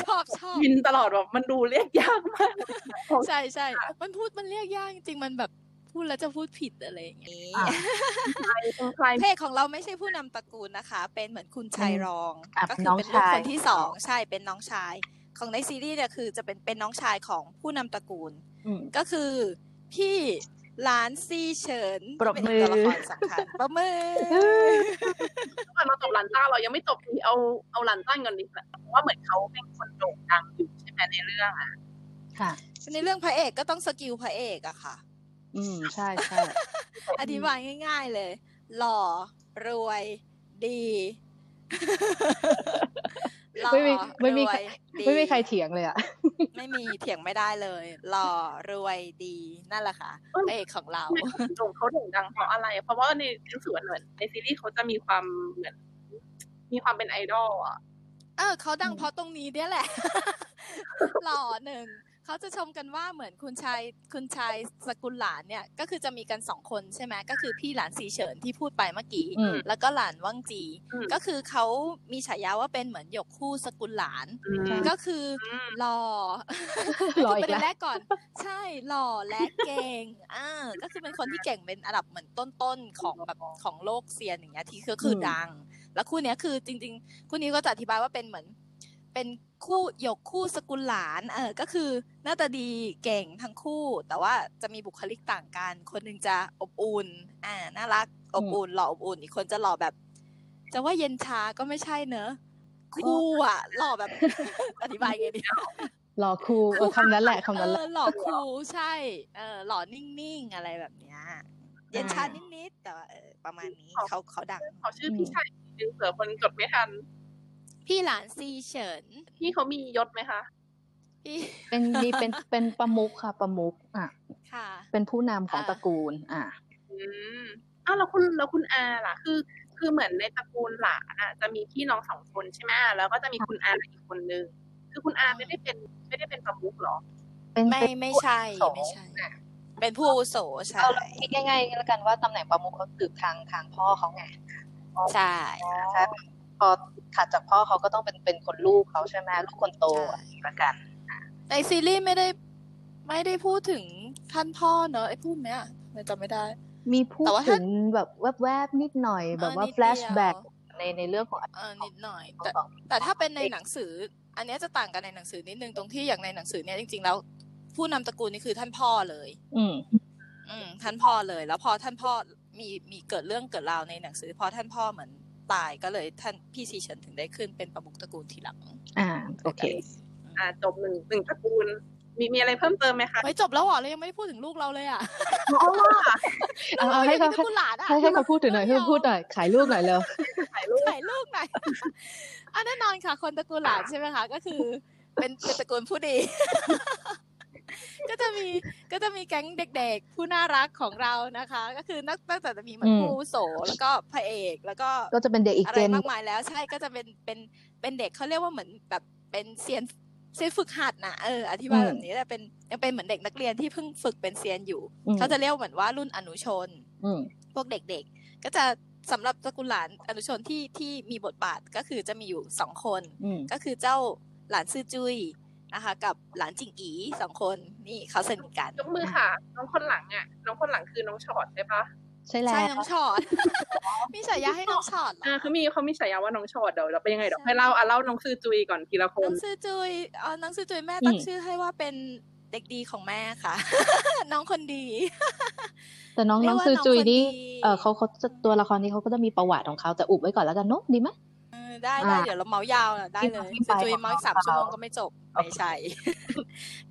ชอบชอบยินตลอดแบบมันดูเรียกยากมากใช่ใช่มันพูดมันเรียกยากจริงๆมันแบบ พูดแล้วจะพูดผิดอะไรอย่างนี้อ่าใครเป็นใครเพศของเราไม่ใช่ผู้นำตระกูลนะคะ เป็นเหมือนคุณชายรองอะก็คืน้องเป็นลูกชายคนที่สองใช่เป็นน้องชาย ของในซีรีส์เนี่ยคือจะเป็นเป็นน้องชายของผู้นำตระกูลอืมก็คือพี่หลานซีเฉินปรบที่เป็นมือตัวละครสำคัญปรบมือก่อนเราจบหลันต้าเรายังไม่จบทีเอาเอาหลันต้าก่อนดิเพราะว่าเหมือนเขาเป็นคนโด่งดังอยู่ใช่ไหมในเรื่องอะค่ะในเรื่องพระเอกก็ต้องสกิลพระเอกอะค่ะ อืม ใช่ใช่อธิบายง่าย ๆเลย หล่อ รวย ดีหล่อไม่มีไม่มีรวยดีไม่มีใครเถียงเลยอะ ไม่มีเถียงไม่ได้เลยหล่อรวยดีนั่นแหละค่ะพระเอกของเราโด่งเขาโด่งดังเพราะอะไร เพราะว่าในหนังสือเหมือนในซีรีส์เขาจะมีความเหมือนมีความเป็นไอดอลอะเออเขาดังเพราะตรงนี้เนี่ยแหละ หล่อหนึ่ง เขาจะชมกันว่าเหมือนคุณชายคุณชายสกุลหลานเนี่ย ก็คือจะมีกันสองคนใช่ไหมก็คือพี่หลานสีเฉินที่พูดไปเมื่อกี้อืมแล้วก็หลานว่างจีอืมก็คือเขามีฉายาว่าเป็นเหมือนหยกคู่สกุลหลานอืมก็คืออมหล่อหล่ออีประกเด็แล้วนแรกก่อน ใช่หล่อและเก่งอ่าก็คือเป็นคนที่เก่งเป็นอันดับเหมือนต้นๆของแบบของโลกเซียนอย่างเงี้ยที่ก็คืออมดัง แล้วคู่เนี้ยคือจริง ๆ คู่นี้ก็จะอธิบายว่าเป็นเหมือน เป็นคู่หยกคู่สกุลหลานเออก็คือหน้าตาดีเก่งทั้งคู่ แต่ว่าจะมีบุคลิกต่างกัน คนหนึ่งจะอบอุ่นอ่าน่ารักอบอุ่นหล่ออบอุ่นอีกคนจะหล่อแบบ จะว่าเย็นชาก็ไม่ใช่เนอะคู่อะหล่อแบบ อธิบายไงดีรอครูเออคำนั้นแหละคำนั้นแหเอละอหล่อคูลใช่เออหล่อนิ่งๆอะไรแบบเนี้ยเย็นชานิดๆแต่ว่าเออประมาณนี้เขาเขาดังขอชื่อพี่ชายอีกนิดนึงเผื่อคนจดไม่ทัน พี่หลานซีเฉิน พี่เขามียศไหมคะพี่เป็นมีเป็นเป็นประมุขค่ะ ประมุขอะ ค่ะ เป็นผู้นำของอ่าตระกูล อะอืมอ้าวแล้วคุณแล้วคุณอาล่ะ คือ คือเหมือนในตระกูลหลานอะจะมีพี่น้องสองคนใช่ไหมแล้วก็จะมีคุณอาอีกคนนึงคือคุณอาไม่ได้เป็นไม่ได้เป็นประมุขเหรอเป็นไม่เป็นไม่ใช่ผู้อาวุโสไม่ใช่ เป็นผู้อาวุโสใช่เอาคิดง่ายๆแล้วกันว่าตำแหน่งประมุขเขาสืบทางทางพ่อเขาไงใช่ใช่ พอถัดจากพ่อเขาก็ต้องเป็นเป็นคนลูกเขาใช่ไหมลูกคนโตใช่อะละกันในซีรีส์ไม่ได้ไม่ได้พูดถึงท่านพ่อเนอะไอ้พูดไหมอะไม่จำไม่ได้ มีพูดแต่ว่าถึถ้างแบบแวบๆนิดหน่อยแบบว่านิดแฟลชแบ็กเดียวในในเรื่องของเออนิดหน่อย แต่ของแต่ถ้าเป็นในหนังสือ อันเนี้ยจะต่างกันในหนังสือนิดนึงตรงที่อย่างในหนังสือเนี่ยจริง ๆ แล้ว ผู้นำตระกูลนี่คือท่านพ่อเลย อืมอืมท่านพ่อเลย แล้วพอท่านพ่อมีมีเกิดเรื่องเกิดราวในหนังสือ พอท่านพ่อเหมือน ตายก็เลยท่านพี่ซีเฉินถึงได้ขึ้นเป็นประมุขตระกูลทีหลัง อ่าโอเค อ่าจบหนึ่งหนึ่งตระกูลมีมีอะไรเพิ่มเติมไหมคะไม่จบแล้วเหรอเรายังไม่ได้พูดถึงลูกเราเลยอะเพราะว่าเอาเอาให้เขาตระกูลหลานอะให้ให้เขาพูดถึงหน่อยให้เขาพูดหน่อยขายลูกหน่อยเร็วถ่ายรูปถ่ายลูกหน่อยอันแน่นอนค่ะ คนตระกูลหลานใช่ไหมคะ ก็คือ เป็นเป็นตระกูลผู้ดี ก็จะมีก็จะมีแก๊งเด็กๆ ผู้น่ารักของเรานะคะ ก็คือนักตั้งแต่จะมีเหมือนอืมผู้อาวุโสแล้วก็พระเอก แล้วก็ก็จะเป็นเด็กอีกอะไรเจนมากมายแล้วใช่ก็จะเป็นเป็นเป็นเด็กเขาเรียกว่าเหมือนแบบเป็นเซียนเซียนฝึกหัดนะเอออธิบายอืมแบบนี้แต่เป็นยังเป็นเหมือนเด็กนักเรียนที่เพิ่งฝึกเป็นเซียนอยู่อืมเขาจะเรียกเหมือนว่ารุ่นอนุชนอืมพวกเด็กๆ ก็จะสำหรับตระกูลหลานอนุชนที่ที่มีบทบาทก็คือจะมีอยู่สองคนอืมก็คือเจ้าหลานซื่อจุย นะคะ กับหลานจิงอีสองคนนี่เขาสนิทกันยกมือค่ะ น้องคนหลังอะ น้องคนหลังคือน้องชอดใช่ปะใช่แล้ใช่วน้องชอดมีฉายาให้น้องชอดเหรออ่าเขามีเขามีฉายาว่าน้องชอดเดี๋ยวเราเป็นยังไงเดี๋ยวให้เล่าอะเล่าน้องซือจุยก่อนทีละคน้นองซื่อจุยเออน้องซื่อจุยแม่ตั้งอืมชื่อให้ว่าเป็นเด็กดีของแม่ค่ะ น้องคนดี แต่น้องเรีน้ยอกงว่าซือจุยน้องคนนี่ดีเออเขาเขาจะตัวละครนี้เขาก็จะมีประวัติของเขาแต่อุบไว้ก่อนแล้วกันเนอะดีไหมเออ ได้ได้อ่าเดี๋ยวเราเมาส์ยาวน่ะได้เลยที่มาที่ซื่อจุยไปของเมาส์อีกสามเขาชั่วโมงก็ไม่จบโอเคไม่ใช่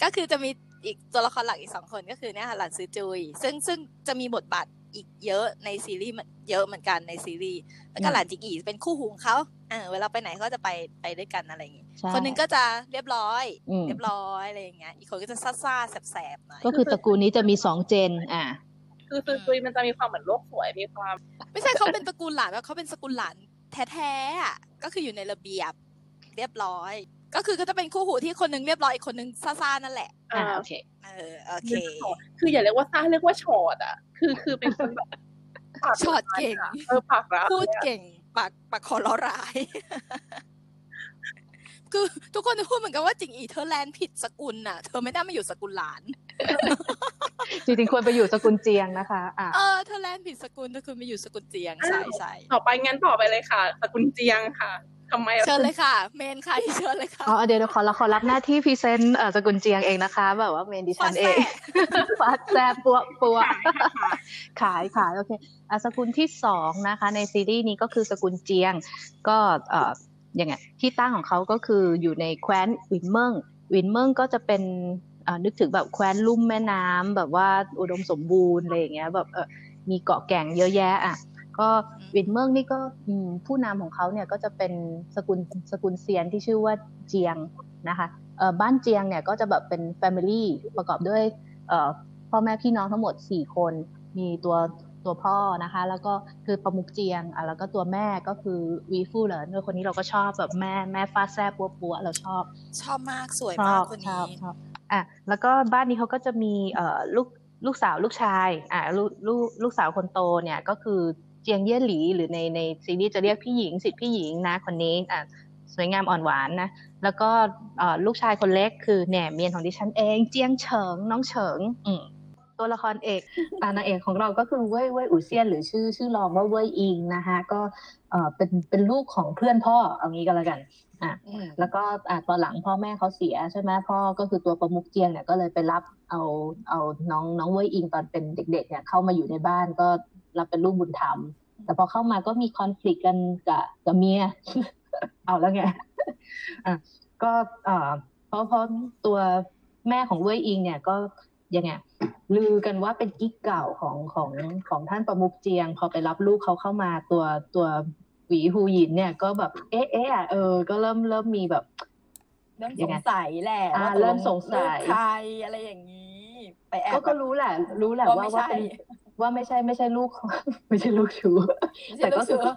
ก็คือจะมีอีกตัวละครหลักอีกสองคนก็คือเนี่ยค่ะหลานซื่อจุย ซึ่งซึ่งจะมีบทบาทอีกเยอะในซีรีส์มันเยอะเหมือนกันในซีรีส์แล้วก็อืมหลานจิงอีเป็นคู่หูของเขาเออเวลาไปไหนเขาจะไปไปด้วยกันอะไรอย่างงี้ใช่คนหนึงก็จะเรียบร้อยอืมเรียบร้อยอะไรอย่างเงี้ยอีกคนก็จะซ่าๆแสบๆหน่อยก็คือตระกูลนี้จะมีสองเจน อ่าคือซุยซุยมันจะมีความเหมือนโลกสวยมีความ ไม่ใช่เขาเป็นตระกูลหลานว่าเขาเป็นสกุลหลาน แท้ๆอะก็คืออยู่ในระเบียบเรียบร้อย ก็คือก็จะเป็นคู่หูที่คนหนึงเรียบร้อยอีกคนหนึงซ่าๆนั่นแหละอ่าอ่าโอเคเออโอเค คืออย่าเรียกว่าซ่าเรียกว่าชอดอะ คือคือเป็นคนแบบปากช็อตเก่งร้ายอะเออปากร้ายพูดเก่งปากปากคอล้อร้ายคือทุกคนจะพูดเหมือนกันว่าจิงอีเธอแลนด์ผิดสกุลน่ะ เธอไม่ได้มาอยู่สกุลหลาน จริงๆควรไปอยู่สกุลเจียงนะคะอ่าเออเธอแลนด์ผิดสกุลเธอคือมาอยู่สกุลเจียงใช่ใช่ต่อไปงั้นต่อไปเลยค่ะ สกุลเจียงค่ะทำไมอะเชิญเลยค่ะ main ใครเชิญเลยค่ะอ๋อเดี๋ยวเดี๋ยวขอเราขอรับหน้าที่ present เอ่อสกุลเจียงเองนะคะแบบว่า main ดิฉันเองฟาดแส้ผัวะผัวะขายค่ะขายขายขายโอเคอะสกุลที่สองนะคะ ในซีรีส์นี้ก็คือสกุลเจียง ก็เอ่อยังไงที่ตั้งของเขาก็คืออยู่ในแคว้นอวิ๋นเมิ่งอวิ๋นเมิ่งก็จะเป็นเอ่อ นึกถึงแบบแคว้นลุ่มแม่น้ำแบบว่าอุดมสมบูรณ์อะไรอย่างเงี้ยแบบเออมีเกาะแก่งเยอะแยะอะก็วินเมิงนี่ก็อืมผู้นำของเขาเนี่ยก็จะเป็นสกุลสกุลเซียนที่ชื่อว่าเจียงนะคะเอ่อบ้านเจียงเนี่ยก็จะแบบเป็น Family ประกอบด้วยเอ่อพ่อแม่พี่น้องทั้งหมด 4 คน มีตัวตัวพ่อนะคะ แล้วก็คือประมุกเจียงอะแล้วก็ตัวแม่ก็คือวีฟู่เหรอด้วยคนนี้เราก็ชอบแบบแม่แม่ฟาดแซ่บปัวปัวๆเราชอบ ชอบมากสวยชมาอกบคนชอนี้บช อะแล้วก็บ้านนี้เขาก็จะมีเอ่อลูกลูกสาวลูกชายอะลูกลูกลูกสาวคนโตเนี่ยก็คือเจียงเย่หลีหรือในในซีรีส์จะเรียกพี่หญิงสิทธิพี่หญิงนะคนนี้อะสวยงามอ่อนหวานนะแล้วก็ลูกชายคนเล็กคือแหน่เมียนของดิฉันเอง เจียงเฉิงน้องเฉิงอืม ตัวละครเอกอ่านางเอกของเราก็คือเว่ยเว่ยอูเซียนหรือชื่อชื่อรองว่าเว่ยอิงนะคะก็เอ่อเป็นเป็นลูกของเพื่อนพ่อเอางี้ก็แล้วกันอะอืมแล้วก็อะตอนหลังพ่อแม่เขาเสียใช่ไหมพ่อก็คือตัวประมุกเจียงเนี่ยก็เลยไปรับเอาเอาน้องน้องเว่ยอิงตอนเป็นเด็ก ๆ เนี่ยเข้ามาอยู่ในบ้านก็รับเป็นลูกบุญธรรมแต่พอเข้ามาก็มีคอน FLICT กันกับกับเมียเอาแล้วไงอะก็เอ่อเพราะเพราะตัวแม่ของเว่ยอิงเนี่ยก็ ยังไงลือกันว่าเป็นกิ๊กเก่าของของของท่านประมุกเจียง พอไปรับลูกเขาเข้ามาตัวตัวหวีฮูหยินเนี่ยก็แบบ เอ๊ะเอ๊ะอะเออ ก็เริ่มเริ่มมีแบบเริ่มยัสงไงงสัยแหละอ่าว่าตกลเริ่มสงสัยลูกใครอะไรอย่างนี้ไปแอบก็ก็รู้แหละ รู้แหละว่าว่าไม่ว่าใช่เป็นว่าไม่ใช่ไม่ใช่ลูก ไม่ใช่ลูกชู้ไม่แต่ใช่ลูก็กคือเสือ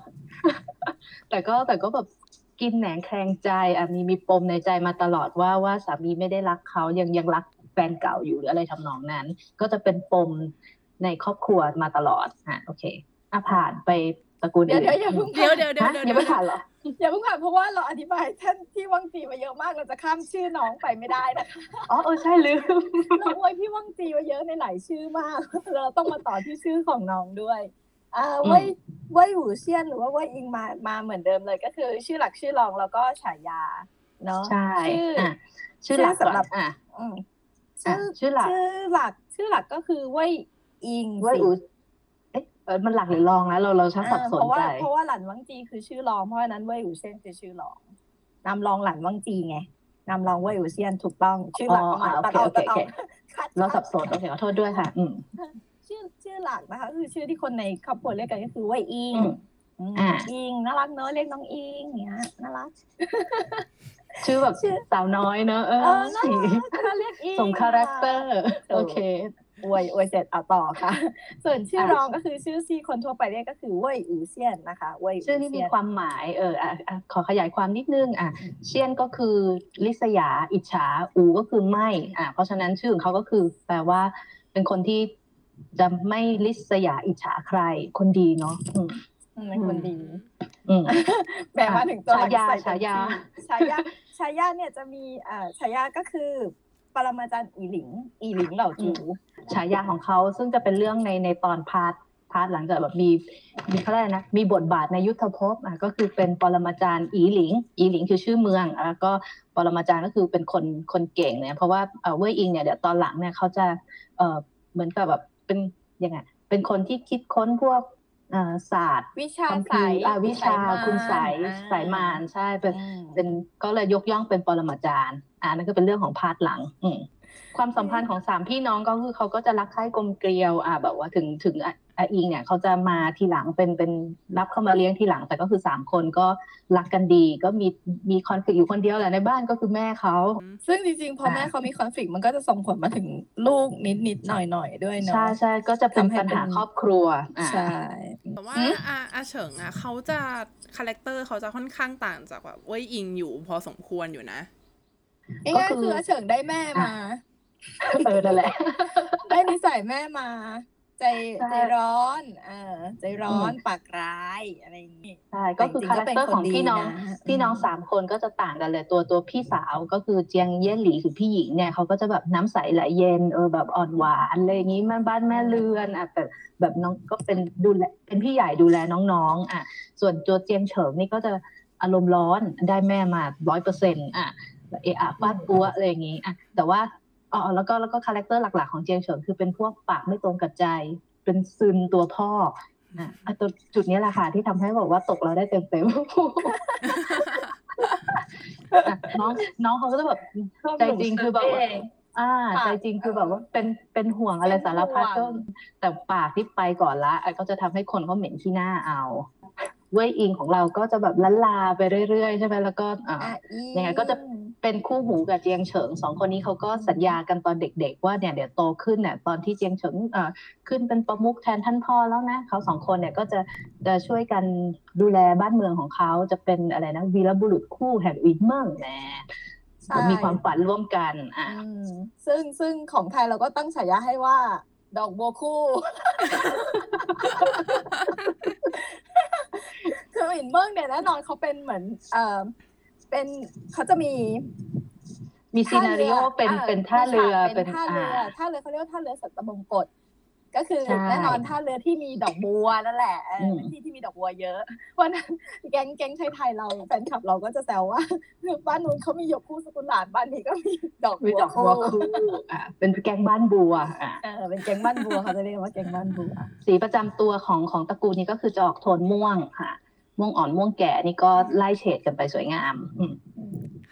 แต่ก็แต่ก็แบบกินแหนงแคลงใจอะมีมีปมในใจมาตลอดว่าว่าสามีไม่ได้รักเขายังยังรัก แฟนเก่าอยู่หรืออะไรทำนองนั้น ก็จะเป็นปมในครอบครัวมาตลอดอะโอเคอะผ่านไปตระกูลเดี๋ยวอื่นเดี๋ยวอย่าเพิ่งเดี๋ยวเดี๋ยวเดี๋ยวฮะเดี๋ยวยังไม่ผ่านเหรออย่าเพิ่งผ่านเพราะว่าเราอธิบายท่านที่วังจีมาเยอะมากเราจะข้ามชื่อน้องไปไม่ได้นะคะอ๋อเออใช่ลืมเราอวยพี่วังจีมาเยอะในหลายชื่อมาก เราต้องมาต่อที่ชื่อของน้องด้วยอ่าอืมเว่ยเว่ยหูเซียนหรือว่าเว่ยอิงมามาเหมือนเดิมเลยก็คือชื่อหลักชื่อรองแล้วก็ฉายาเนาะใช่ชื่อออะชื่อหลักชื่อสำหรับก่อนอะ อืมอะชื่อหลักชื่อหลัก ชื่อหลักก็คือเว่ยอิงเว่าสิอูเอ๊ะเออมันหลักหรือรองนะเราเราชักสับสนใจเพราะว่าเพราะว่าหลันวังจีคือชื่อรองเพราะฉะนั้นเว่ยอูเซียนคือชื่อรองนำรองหลันวังจีไงนำรองเว่ยอูเซียนถูกต้อง ชื่อหลักอ๋อประมาณอะตัดโอเอาเคตัดเอาโอเคคัดเราคัสัดบสนโอเคขอโทษด้วยค่ะ อืมชื่อชื่อหลักนะคะคือชื่อที่คนในครอบครัวเรียกกันก็คือเว่ยอิงอืมอืมอ่าอิงน่ารักเนอะเรียกน้องอิงอย่างเงี้ยน่ารัก ชื่อแบบชื่อสาวน้อยเนอะเออเออน่ารักน่าเรียกอิงสมคาแรคเตอร์ โอเคอวยอวยเสร็จเอาต่อค่ะ ส่วนชื่ออะรองก็คือชื่อที่คนทั่วไปเรียกก็คือเว่ยอูเซียนนะคะเว่ยชื่อที่มีความหมายเอออะอะขอขยายความนิดนึงอะเชียนก็คือลิษยา อิจฉาอูก็คือไม่อะเพราะฉะนั้นชื่อของเขาก็คือ แปลว่า เป็นคนที่จะไม่ลิษยาอิจฉาใคร คนดีเนาะอืมอืมเป็นคนดีอืมแปลมาถึงตัวหลักฉายาใส่เต็มฉายาที่ฉายา ฉายาเนี่ยจะมีอ่อฉายาก็คือปรมาจารย์อีหลิง อีหลิงเหล่าจูฉายาของเขาซึ่งจะเป็นเรื่องในในตอน part part หลังจากแบบมีมีเขาเรียกนะมีบทบาทในยุทธภพอะก็คือเป็นปรมาจารย์อีหลิง อีหลิงคือชื่อเมืองแล้วก็ปรมาจารย์ก็คือเป็นคนคนเก่งเนี่ยเพราะว่าเว่ยอิงเนี่ยเดี๋ยวตอนหลังเนี่ยเขาจะเออเหมือนกับแบบเป็นยังไงเป็นคนที่คิดค้นพวก ศาสตร์วิชาคัมสาภียร์อะวิชาสยมรคุณสายอ่สายมารใช่เป็นอืมเป็นก็เลยยกย่องเป็นปรมาจารย์อ่านั่นก็เป็นเรื่องของพาร์ทหลัง อืมความสัมพันธ์ของสามพี่น้องก็คือเขาก็จะรักใคร่กลมเกลียว อ่าแบบว่าถึงถึง อะอาอิงเนี่ยเขาจะมาทีหลังเป็นเป็นรับเข้ามาเลี้ยงทีหลัง แต่ก็คือสามคนก็รักกันดี ก็มีมีคอนฟ lict อยู่คนเดียวแหละในบ้านก็คือแม่เขา ซึ่งจริงๆ พอแม่เขามีคอนฟ lict มันก็จะส่งผลมาถึงลูกนิดๆหน่อยๆด้วยเนาะใช่ใช่ก็จะเป็นทำให้ปัญหาเป็นครอบครัวอ่าใช่แต่ว่าอืมอาอาเฉิงอะเขาจะ character เขาจะค่อนข้างต่างจากแบบเว้ยอิงอยู่พอสมควรอยู่นะง่ายๆคืออาเฉิงได้แม่มาเออนั่นแหละได้นิสัยแม่มา ใจใช่ใจร้อนเออใจร้อนปากร้ายอะไรอย่างนี้ใช่ก็คือจริงๆ character ก็เป็นของพี่น้องคนดีนะพี่น้องอืมสามคนก็จะต่างกันเลยตัวตัวพี่สาวก็คือเจียงเยี่ยนหลีคือพี่หญิงเนี่ยเขาก็จะแบบน้ำใสไหลเย็นเออแบบอ่อนหวานอะไรอย่างนี้แม่บ้านแม่เรือนอะแบบแบบน้องก็เป็นดูแลเป็นพี่ใหญ่ดูแลน้องๆอะ ส่วนตัวเจียงเฉิงนี่ก็จะอารมณ์ร้อนได้แม่มาร้อยเปอร์เซ็นต์อะเอะอะฟาดผัวะอะไรอย่างนี้อะแต่ว่า อ๋อแล้วก็แล้วก็ character หลัก ๆ ของเจียงเฉิงคือเป็นพวกปากไม่ตรงกับใจ เป็นซึนตัวพ่ออะอะตัวจุดนี้แหละค่ะที่ทำให้บอกว่าตกเราได้เต็มเต็มๆอะน้องน้องเขาก็จะแบบใจจริงคือแบบว่าอ่าปากใจจริงคือแบบว่าเป็นเป็นห่วงอะไรสารพัดเป็นห่ก็วงแต่ปากที่ไปก่อนละอะก็จะทำให้คนเขาเหม็นที่หน้าเอา เว้ยอิงของเราก็จะแบบลันลาไปเรื่อยๆใช่ไหมแล้วก็อ่าอะอียังไงก็จะเป็นคู่หูกับเจียงเฉิงสองคนนี้เขาก็สัญญากันตอนเด็ก ๆ ว่าเนี่ยเดี๋ยวโตขึ้นเนี่ยตอนที่เจียงเฉิงเอ่อขึ้นเป็นประมุขแทนท่านพ่อแล้วนะเขาสองคนเนี่ยก็จะจะช่วยกันดูแลบ้านเมืองของเขาจะเป็นอะไรนะวีรบุรุษคู่แห่งวินเมืองแหมใช่มีความฝันร่วมกันอะอืมซึ่งซึ่งของไทยเราก็ตั้งฉายาให้ว่า ดอกบัวคู่คื ออินเบิ้งเนี่ยแน่นอนเขาเป็นเหมือนเออเป็นเขาจะมี มีซีนาริโอเป็นอ่าเป็นท่าเรือเป็นท่าเรืออ่าท่าเรือเขาเรียกว่าท่าเรือสัตบงกฎก็คือใช่แน่นอนท่าเรือที่มีดอกบัวนั่นแหละเอออมเป็นที่ที่มีดอกบัวเยอะวันนั้นแก๊งแก๊งไทยๆเราแฟนคลับเราก็จะแซวว่าคือบ้านนู้นเขามีหยกคู่สกุลหลานบ้านนี้ก็มีดอกมีบัวดอกบัวคู่คู่อะเป็นแกงบ้านบัวอะเออเป็นแก๊งบ้านบัวเขาจะเรียกว่าแก๊งบ้านบัว สีประจำตัวของของตระกูลนี้ก็คือจะออกโทนม่วงค่ะ ม่วงอ่อนม่วงแก่นี่ก็ไล่เฉดกันไปสวยงามอืม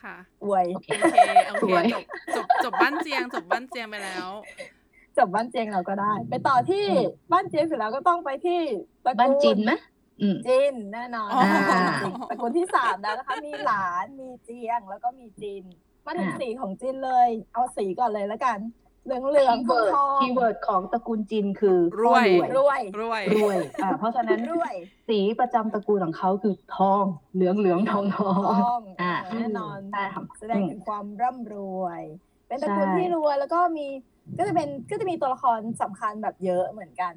ค่ะอวยโอเคโอเคโอสเควยจบจบจบบ้านเจียง จบบ้านเจียงไปแล้วจบบ้านเจียงเราก็ได้ ไปต่อที่อืมบ้านเจียงเสร็จแล้วก็ต้องไปที่ตระกูลบ้านจินไหมอืมจินแน่นอนอ๋อตระกูลที่สามแล้วนะคะ มีหลานมีเจียงแล้วก็มีจินมาถึงอ่าสีของจินเลย เอาสีก่อนเลยแล้วกัน เหลืองเหลืองทองทอง keyword ของตระกูลจินคือรวยพ่อรวยรวย รวยอ่าเพราะฉะนั้นรวยสีประจำตระกูลของเขาคือทองเหลืองเหลืองทองทอทง องอ่าเออแน่นอนใช่ครับแสดงถึงความร่ำรวย เป็นตระกูลใช่ ที่รวยแล้วก็มีก็จะเป็นก็จะมีตัวละครสำคัญแบบเยอะเหมือนกัน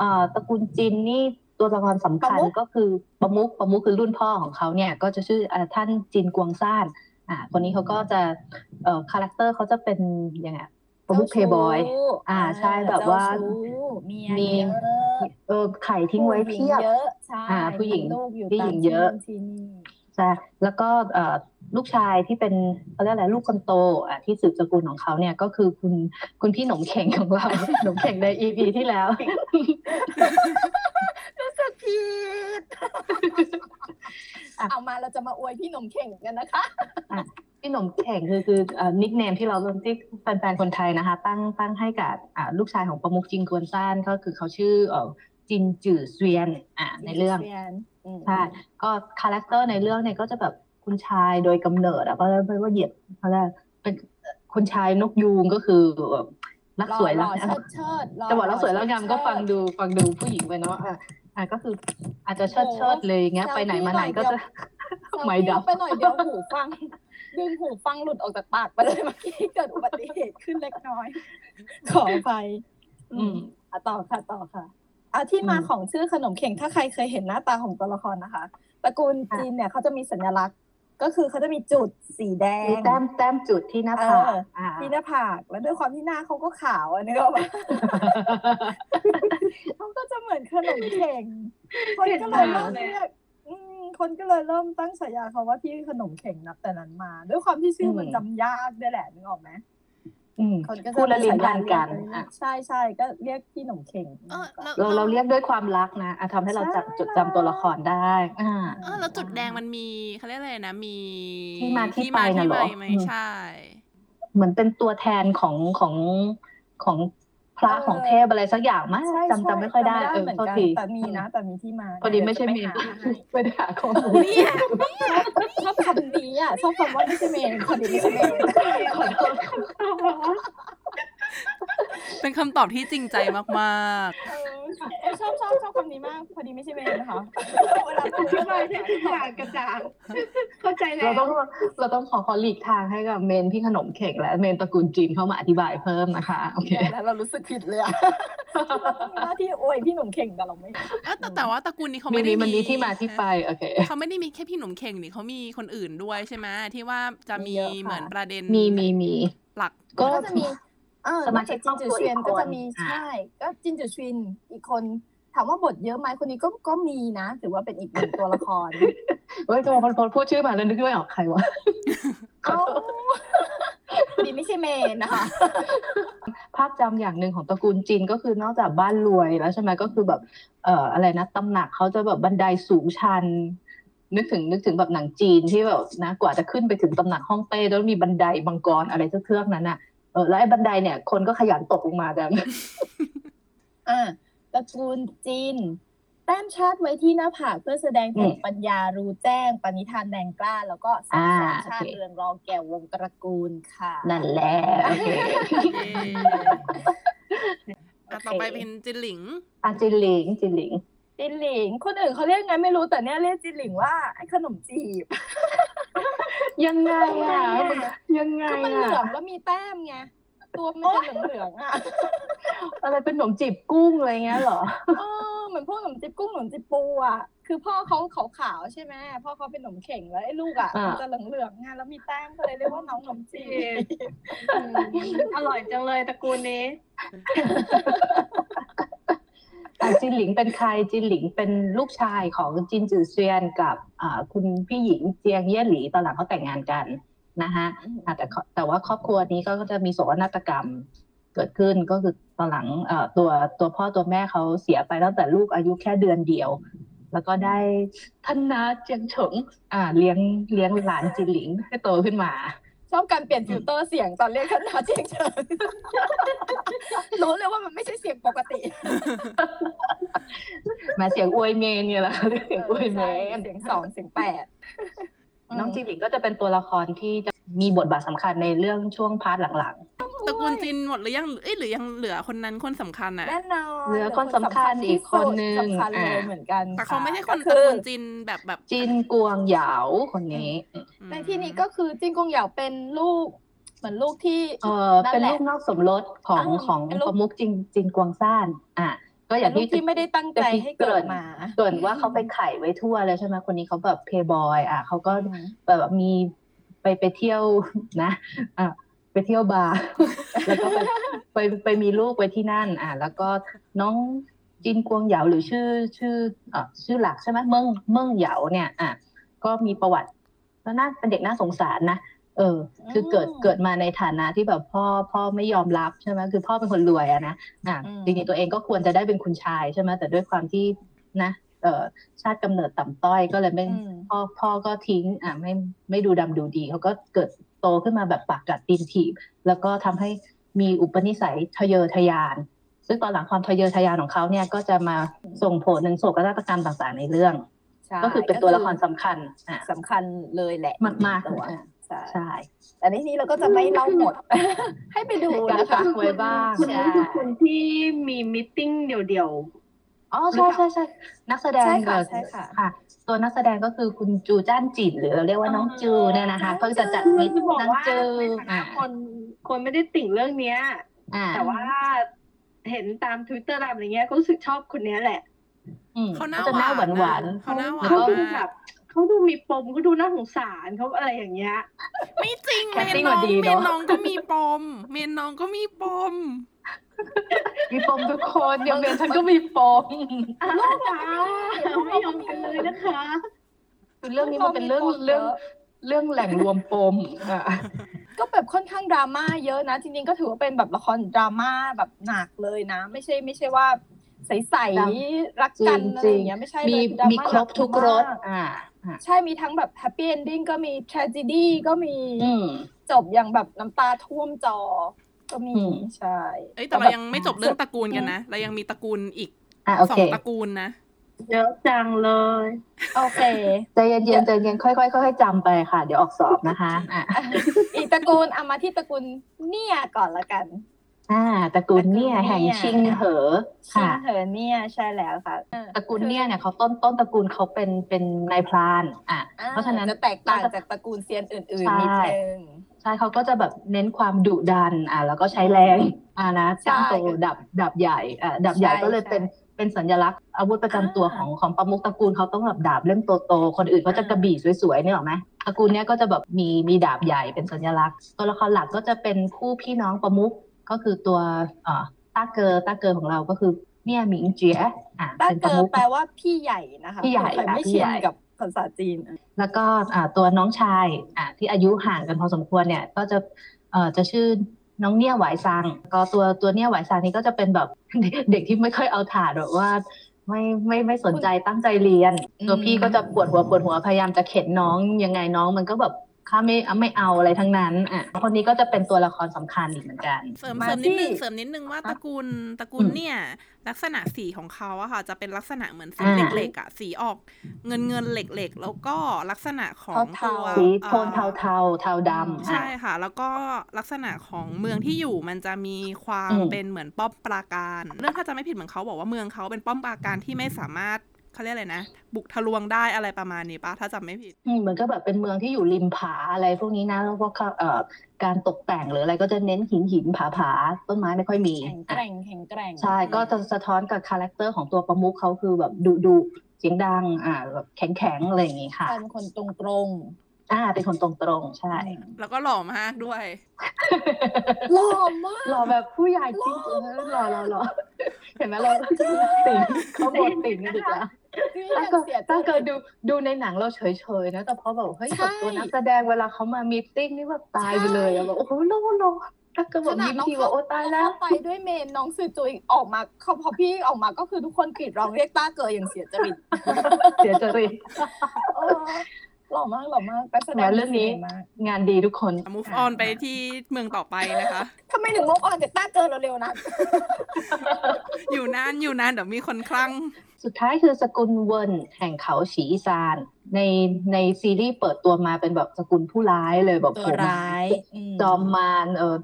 อ่าตระกูลจินนี่ตัวละครสำคัญประมุข ก็คือประมุขประมุขคือรุ่นพ่อของเขาเนี่ยก็จะชื่ออ่าท่านจินกวงซ่านอ่าคนนี้เขาก็จะเอ่อ character เขาจะเป็นยังไง ประมุขเพย์บอยเจ้าชู้อ่าใช่แบบว่าเจ้าชู้เมียมีเยอะเออไข่ทิ้งไว้ผู้หญิงเพียบเยอะใช่อ่า ผู้หญิงมีลูกอยู่ผู้หญิงตามเยอะที่นู่นที่นี่ใช่แล้วก็เอ่อลูกชายที่เป็นเขาเรียกอะไรลูกคนโตอะที่สืบสกุลของเขาเนี่ยก็คือคุณคุณพี่หนมเข่งของเราหนมเข่งใน EP ที่แล้วรู้สึ กผิด เอามาเราจะมาอวยพี่หนมเข่งกันนะคะ พี่หนมเข่งคือคือนิกเนมที่เราที่แฟนๆคนไทยนะคะ ตั้งตั้งให้กับอ่าลูกชายของประมุขจินกวนซ่านก็คือเขาชื่อเอ่อจินจื่อเสวียนอ่าในเรื่องอืมใช่ก็คาแรคเตอร์ในเรื่องเนี่ยก็จะแบบคุณชายโดยกำเนิดอะก็ไม่ว่าเหยียบเขาเรียกเป็นคุณชายนกยูงก็คือแบบรักสวยหรัล่กอๆเชิดเชิดหล่จะบอกรักสวยรักงามเชิดก็ฟังดูฟังดูผู้หญิงไปเนาะ อะอะก็คืออาจจะเชิดเชิดเลยอย่างเงี้ยแซวไปไหนพี่มาไหนหน่อยก็เดี๋จะยวไม่ดับไปหน่อยเดียวหูฟัง ดึงหูฟังหลุดออกจากปากไปเลยเมื่อกี้เกิดอุบัติเหตุขึ้นเล็กน้อย ขออภัยอืมอะต่อค่ะต่อค่ะอะที่มาอืมของชื่อขนมเข่งถ้าใครเคยเห็นหน้าตาของตัวละครนะคะตระกูลค่ะจีนเนี่ยเขาจะมีสัญลักษณ์ ก็คือเขาจะมีจุดสีแดมีงแต้มแต้มจุดที่หน้าผากเอออ่าที่หน้าผากแล้วด้วยความที่หน้าเขาก็ขาวอันนี้ก็แบบเขาก็จะเหมือนขนมเข่งคนก็เลยเริ่มเรียกอืมคนก็เลยเริ่มตั้งฉายาเขาว่าพี่ขนมเข่งนับแต่นั้นมา ด้วยความที่ชื่อมันอืมจำยากด้วยแหละนึกออกไหม อืมคนก็จะพูดและลิ้นพันกันมีฉายาเรียอะ ใช่ใช่ก็เรียกพี่ขนมเข่งเออแล้วเราเราเรียกด้วยความรักนะอะทำให้เราจำจดจำตัวละครได้ อ่าเออแล้วจุดแดงมันมีเขาเรียกอะไรนะมีที่มาที่ไปที่น่ะเหรอไหมอืมใช่ เหมือนเป็นตัวแทนของของของพ ระของเทพอะไรสักอย่างมั้ยใช่จำจำไม่ค่อยได้จำเออเหมือนโทษกันทีแต่มีนะแต่มีที่มาพอดีไม่ใช่เมนดี๋ยวจะไปหาให้ไม่ได้หาข้อมูลเนี่ยชอบคำนี้อะชอบคำว่าไม่ใช่เมนพอดีไม่ใช่เมนขอโทษ เป็นคำตอบที่จริงใจมากเออเออชอบชอบชอบคำนี้มาก พอดีไม่ใช่เมนนะคะเวลาอธิบายได้ทุกอย่างกระจ่างเข้าใจแล้เราวต้องเราต้องขอขอหลีกทางให้กับเมนพี่ขนมเข่งและเมนตระกูลจีนเข้ามาอธิบายเพิ่มนะคะโอเค แล้วเรารู้สึกผิดเลยอะหน้าที่โอ้ยพี่หนุ่มเข่งแต่เราไม่ๆเอ้ยแต่แต่ว่าตระกูลนี้เขามีไม่ได้นี้มันมีที่มาที่ไปโอเค เขาไม่ได้มีแค่พี่หนุ่มเข่งนี่เขามีคนอื่นด้วยใช่ไหมที่ว่าจะมีมีเยอะค่ะ เหมือนประเด็นมีมีมีหลัก ก็ก็จะมี เออสมาชิกจินจือเชียนครอบครัวอีกคนก็จะมีอ่าใช่ก็จินจือเชียนอีกคนถามว่าบทเยอะไหมคนนี้ก็ก็มีนะถือว่าเป็นอีกหนึ่งตัวละครเฮ้ยพอพอพูดชื่อมาแล้วนึกไม่ออกใครวะเอ้าดีไม่ใช่เมนนะคะภาพจำอย่างหนึ่งของตระกูลจีนก็คือนอกจากบ้านรวยแล้วใช่ไหมก็คือแบบเอ่ออะไรนะตำหนักเขาจะแบบบันไดสูงชัน นึกถึงนึกถึงแบบหนังจีนที่แบบนะกว่าจะขึ้นไปถึงตำหนักฮ่องเต้ต้องมีบันไดบังกรอะไรเทือกๆนั้นอะ เออแล้วไอ้บันไดเนี่ย คนก็ขยันตกลงมาแต่อ่าตระกูลจีนแต้มชาติไว้ที่หน้าผากเพื่อแสดงถึงอืมปัญญารู้แจ้ง ปณิธานแดงกล้า แล้วก็สร้างสรรค์อ่าชาติโอเคเรืองรองแก่วงตระกูลค่ะ นั่นแหละโอเคเย้อะต่อไปเป็นจินหลิงอาจินหลิงจินหลิง จินหลิง คนอื่นเขาเรียกไงไม่รู้แต่เนี้ยเรียกจินหลิงว่าไอ้ขนมจีบ ยังไงอะยังไงคือมันเหลืออะงแล้วมีแต้มไงตัวมันจะเหลืองๆอะอะไรเป็นขนมจีบกุ้งอะไรเงี้ยเหรอเออเหมือนพวกขนมจีบกุ้งขนมจีบปูอะคือพ่อเขาขาวๆใช่ไหมพ่อเขาเป็นขนมเข่งแล้วไอ้ลูกอะอ่ามัมันจะเหลืองๆไงแล้วมีแต้มก็เลยเรียกว่าน้องขนมจีบอืมอร่อยจังเลยตระกูลนี้อะ จินหลิงเป็นใครจินหลิงเป็นลูกชายของจินจือเซียนกับอ่าคุณพี่หญิงเจียงเย่หลีตอนหลังเขาแต่งงานกันนะคะอะแต่ขอแต่ว่าครอบครัวนี้ก็จะมีโศกนาฏกรรมเกิดขึ้นก็คือตอนหลังเอ่อตัวตัวพ่อตัวแม่เขาเสียไปตั้งแต่ลูกอายุแค่เดือนเดียว แล้วก็ได้ท่านนาเจียงเฉิงอ่าเลี้ยงเลี้ยงหลานจินหลิงให้โตขึ้นมา ชอบการเปลี่ยนฟิลเตอร์เสียงตอนเรียกคณะเจียงเฉิงรู้เลยว่ามันไม่ใช่เสียงปกติแมาเสียงอวยเมนเนี่ยแหละเรียกเสียงอวยเมใช่นเสียงสองเสียงแปด น้องจินหลิงก็จะเป็นตัวละครที่จะมีบทบาทสำคัญในเรื่องช่วง part หลังตระกูลจินหมดหรือยังเอ้ยหรือยังเหลือคนนั้นคนสำคัญอะแน่นอนเหลือคนสำคัญอีกคนนึงสำคัญเลยอ่าเหมือนกันแต่เขาไม่ใช่คนก็ตระคือกูลจินแบบแบบๆจินกวงเหยาคนนี้ ในที่นี้ก็คือจินกวงเหยาเป็นลูกเหมือนลูกที่เออนั่นเป็นแหละลูกนอกสมรสของอ่าของเป็นลูกประมุขจินจินกวงซ่าน อะ ก็อย่างลูกที่ที่ไม่ได้ตั้งใจให้เกิดมาส่วนว่าเขาไปไข่ไว้ทั่วเลยใช่ไหมคนนี้เขาแบบเพย์บอยอะเขาก็อืมแบบมีไปไปเที่ยวนะอะไปเที่ยวบาร์แล้วก็ไปไปไปมีลูกไว้ที่นั่น อะ แล้วก็น้องจินกวงเหยาหรือชื่อชื่อเอ่อชื่อหลักใช่ไหมเมืองเมืองเหยาเนี่ย อะก็มีประวัติแล้วน่าเป็นเด็กน่าสงสารนะ เออ คือเกิดอืมเกิดมาในฐานะที่แบบพ่อพ่อไม่ยอมรับใช่ไหมคือพ่อเป็นคนรวยอะนะอะอืมจริงๆตัวเองก็ควรจะได้เป็นคุณชายใช่ไหมแต่ด้วยความที่นะเอ่อชาติกำเนิดต่ำต้อยก็เลยไม่อืมพ่อพ่อก็ทิ้งอะไม่ไม่ดูดำดูดีเขาก็เกิดโตขึ้นมาแบบปากกัดตีนถีบแล้วก็ทำให้มีอุปนิสัยทะเยอทะยาน ซึ่งตอนหลังความทะเยอทะยานของเขาเนี่ยก็จะมาส่งผลหนึ่งโศกนาฏกรรมต่างๆ ในเรื่องใช่ก็คือเป็นตัวละครสำคัญอะสำคัญเลยแหละมากๆตัวอะ ใช่ใช่แต่ในนี้เราก็จะไม่เล่าหมด ให้ไปดูการนะคะฝากไว้บ้างคุณนี่คือคนที่มีมิทติ้งเดี่ยวอ๋อใช่ใช่ใช่นักแสดงใช่ค่ะกับใช่ค่ะค่ะ ตัวนักแสดงก็คือคุณจูจ้านจินหรือเราเรียกว่าน้องจูเนี่ยนะคะน้องจูเพิ่งจะจัดมิตๆจะบอกน้องว่าจูในฐานะอ่าคนคนไม่ได้ติ่งเรื่องเนี้ยอ่าแต่ว่าเห็นตามทวิตเตอร์ตามอะไรเงี้ยก็รู้สึกชอบคนเนี้ยแหละอืมเขาหน้าจะหน้าหวานหวานนะเขาหน้าหวาเขานดูมาแบกบ เขาดูมีปมเขาดูน่าสงสารเขาอะไรอย่างเงี้ย ไม่จริงแคเมสนติ้งน้องมาดีเมเนอะ นน้องก็มีปม เมนน้องก็มีปมๆมีปมทุกคนยังเรียนฉันก็มีปมโลกอะไม่ยอมกันเลยนะคะ คือเรื่องนี้มันเป็นเรื่องเรื่องเรื่องแหล่งรวมปมอะก็แบบค่อนข้างดราม่าเยอะนะจริงๆก็ถือว่าเป็นแบบละครดราม่าแบบหนักเลยนะ ไม่ใช่ไม่ใช่ว่าใสๆรักจริกันงอะไรจริองย่างเงี้ยไม่ใช่มีเลยอดรามีม่าครบทุกรสหนัมาก อ่า ใช่มีทั้งแบบ happy ending ก็มี tragedy ก็มีอืมจบอย่างแบบน้ำตาท่วมจอ ก็มีอืมใช่เอ้ยแต่เรายังไม่จบเรื่องตระกูลกันนะเรายังมีตระกูลอีกอะโอสอเคงตระกูลนะเยอะจังเลย โอเคใจเย็นๆใจเย็นค่อยๆค่อยๆจำไปค่ะ เดี๋ยวออกสอบนะคะอะอีกตระกูลเอามาที่ตระกูลเนี่ยก่อนละกัน อ่าตระกูลเนี่ยตระกูลเนี่ยแห่งชิงเหอชิงค่ะเหอเนี่ยใช่แล้วค่ะตระกูลเนี่ยเนี่ยเขาต้นต้นตระกูลเขาเป็นเป็นนายพรานอะอ่าเพราะฉะนั้นจะแตกต่างจากตระกูลเซียนอื่นๆนิดใช่นึงใช่เขาก็จะแบบเน้นความดุดันอะแล้วก็ใช้แรงอะนะใช่จ้างโตดับดับใหญ่อะดับใหญ่ใช่ก็เลยใช่เป็นเป็นสัญลักษณ์อาวุธประจำตัวอ่าของของประมุขตระกูลเขาต้องแบบดาบเล่มโตๆคนอื่นเขาจะกระบี่สวยๆเนี่ยหรอกไหมตระกูลเนี้ยก็จะแบบมีมีดาบใหญ่เป็นสัญลักษณ์ ตัวละครหลักก็จะเป็นคู่พี่น้องประมุข ก็คือตัวเอ่อต้าเกอต้าเกอของเราก็คือเนี่ยหมิงเจียอะต้าเป็นปเกิระดมุขแปลว่าพี่ใหญ่นะคะพี่ใหญ่เผื่อใครค่ะไม่พี่ชิใหนญ่กับภาษาจีน แล้วก็อ่าตัวน้องชายอ่าที่อายุห่างกันพอสมควรเนี่ยก็จะเอ่อจะชื่อน้องเนี่ยหวายซัง ก็ตัวตัวเนี่ยหวายซังนี่ก็จะเป็นแบบเด็กเด็กที่ไม่ค่อยเอาถาดแบบว่าไม่ไม่ไม่สนใจตั้งใจเรียนอืมตัวพี่ก็จะปวดหัวปวดหัวพยายามจะเข็นน้องยังไงน้องมันก็แบบ ข้าไม่ไม่เอาอะไรทั้งนั้นอะคนนี้ก็จะเป็นตัวละครสำคัญอีกเหมือนกัน เสริมมาเสริมนิดนึงที่เสริมนิดนึงว่าฮะตระกูลตระกูลเนี่ย ลักษณะสีของเขาอะค่ะ จะเป็นลักษณะเหมือนสีอ่าเหล็กๆอะสีออกเงินเงินเหล็กๆ แล้วก็ลักษณะของเทาตัวๆสีโทนอ่อเทาๆเทาดำใช่อะค่ะ แล้วก็ลักษณะของเมืองที่อยู่มันจะมีความอืมเป็นเหมือนป้อมปราการ เรื่องถ้าจะไม่ผิดเหมือนเขาบอกว่าเมืองเขาเป็นป้อมปราการที่ไม่สามารถ เขาเรียกอะไรนะ บุกทะลวงได้อะไรประมาณนี้ปะถ้าจำไม่ผิดอืมเหมือนก็แบบเป็นเมืองที่อยู่ริมผาอะไรพวกนี้นะแล้วก็เขาเอ่อการตกแต่งหรืออะไรก็จะเน้นหินหินผาผาต้นไม้ไม่ค่อยมีแข็งแกร่งแข็งแกร่งใช่ก็จะสะท้อนกับ character ของตัวประมุขเขาคือแบบดุดุเสียงดังอ่าแบบแข็งแข็งอะไรอย่างงี้ค่ะใช่เป็นคนตรงตรง อ่าเป็นคนตรงๆ ใช่ แล้วก็หล่อมากด้วย หล่อมาก หล่อแบบผู้ใหญ่จริงๆหล่อหล่อหล่อเห็นไหมเราติ่งเขาบทติ่งกันอีกแล้วคือตั้งยังเกิดเสียใจตั้งเกิดดูดูในหนังเราเฉยๆนะ แต่พอแบบเฮ้ยใช่กับตัวนักแสดงเวลาเขามามีตติ้งนี่แบบตายไปเลยอะแบบโอ้โหโลโลถ้าเกิดแบบยิ้มทีว่าโอ้ตายแล้วเข้ไปด้วยเมนน้องสื่อจุยออกมาเขาพอพี่ออกมาก็คือทุกคนกรีดร้องเรียกต้าเกิดอย่างเสียจริตเสียจริตเออ หล่อมากหล่อมากไปแสดงเรื่องนี้สวยมากงานดีทุกคน move on ไปที่เมืองต่อไปนะคะ ทำไมถึงมุกออนจากต้าเกิดเร็วๆนะ อยู่นานอยู่นานเดี๋ยวมีคนคลั่ง สุดท้ายคือสกุลเวินแห่งเขาฉีอีซานในในซีรีส์เปิดตัวมาเป็นแบบสกุลผู้ร้ายเลยแบบตัวโผล่มาร้ายอืมจอมมารเออ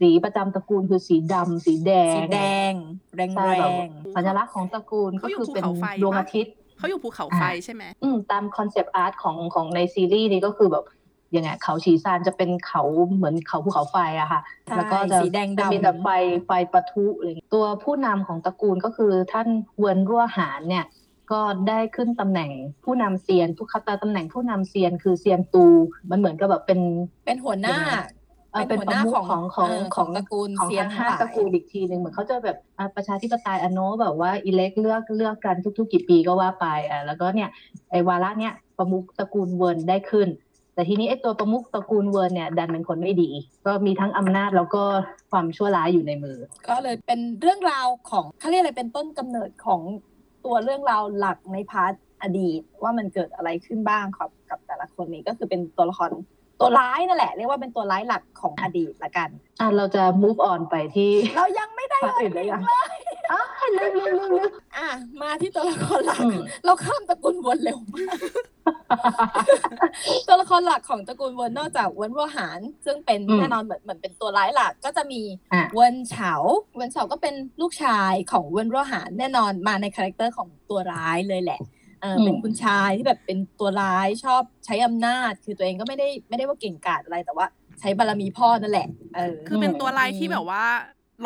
สีประจำตระกูลคือสีดำสีแดงสีแดงแรงใช่แรแบบงสัญลักษณ์ของตระกูลก็เขาอยู่คือเป็นภูเขาไฟดวงปะ อาทิตย์ เขาอยู่ภูเขาไฟใช่ไหมอืมตาม concept art ของของในซีรีส์นี้ก็คือแบบยังไงเขาฉีซานจะเป็นเขาเหมือนเขาภูเขาไฟอะค่ะใช่แล้วก็จะสีแดงจะดำมีแต่ไฟไฟปะทุอะไรอย่างเงี้ยตัวผู้นำของตระกูลก็คือท่านเวินรั่วหานเนี่ย ก็ได้ขึ้นตำแหน่งผู้นำเซียนทุกคัตตาตำแหน่งผู้นำเซียนคือเซียนตู มันเหมือนกับแบบเป็นเป็นหัวหน้า เอ่อเป็เป็นนหัปวหระน้ามุขของของของเออขขอองงตระกูลของเซียนทั้งห้าทั้งหลายตระกูลอีกทีหนึ่งเหมือนเขาจะแบบอะประชาธิปไตยอโนแบบว่า elect เลือกเลือกกันทุกๆกี่ปีก็ว่าไปอะแล้วก็เนี่ยไอ้วาระเนี่ยประมุขตระกูลเวิร์นได้ขึ้น แต่ทีนี้ไอ้ตัวประมุขตระกูลเวิร์นเนี่ยดันเป็นคนไม่ดี ก็มีทั้งอำนาจแล้วก็ความชั่วร้ายอยู่ในมือ ก็เลยเป็นเรื่องราวของเขาเรียกอะไรเป็นต้นกำเนิดของตัวเรื่องราวหลักใน part อดีตว่ามันเกิดอะไรขึ้นบ้างครับกับแต่ละคนนี้ก็คือเป็นตัวละคร ตัวร้ายนั่นแหละ เรียกว่าเป็นตัวร้ายหลักของอดีตละกันอะเราจะ move on ไปที่เรายังไม่ได้ part อื่นได้ยังอ๋อลืมลืมลืมลืมอะมาที่ตัวละครหลักอืมเราข้ามตระกูลเวินเร็วมากตัวละครหลักของตระกูลเวิร์นนอกจากเวิร์นวัวหารซึ่งเป็นอืมแน่นอนเหมือนเหมือนเป็นตัวร้ายหลัก ก็จะมีอะเวิร์นเฉาเวิร์นเฉาก็เป็นลูกชายของเวินรั่วหานแน่นอนมาใน character ของตัวร้ายเลยแหละ เอออมเป็นคุณชายที่แบบเป็นตัวร้ายชอบใช้อำนาจ คือตัวเองก็ไม่ได้ไม่ได้ว่าเก่งกาจอะไรแต่ว่า ใช้บารมีพ่อนั่นแหละเออคือเป็นตัวร้ายที่แบบว่า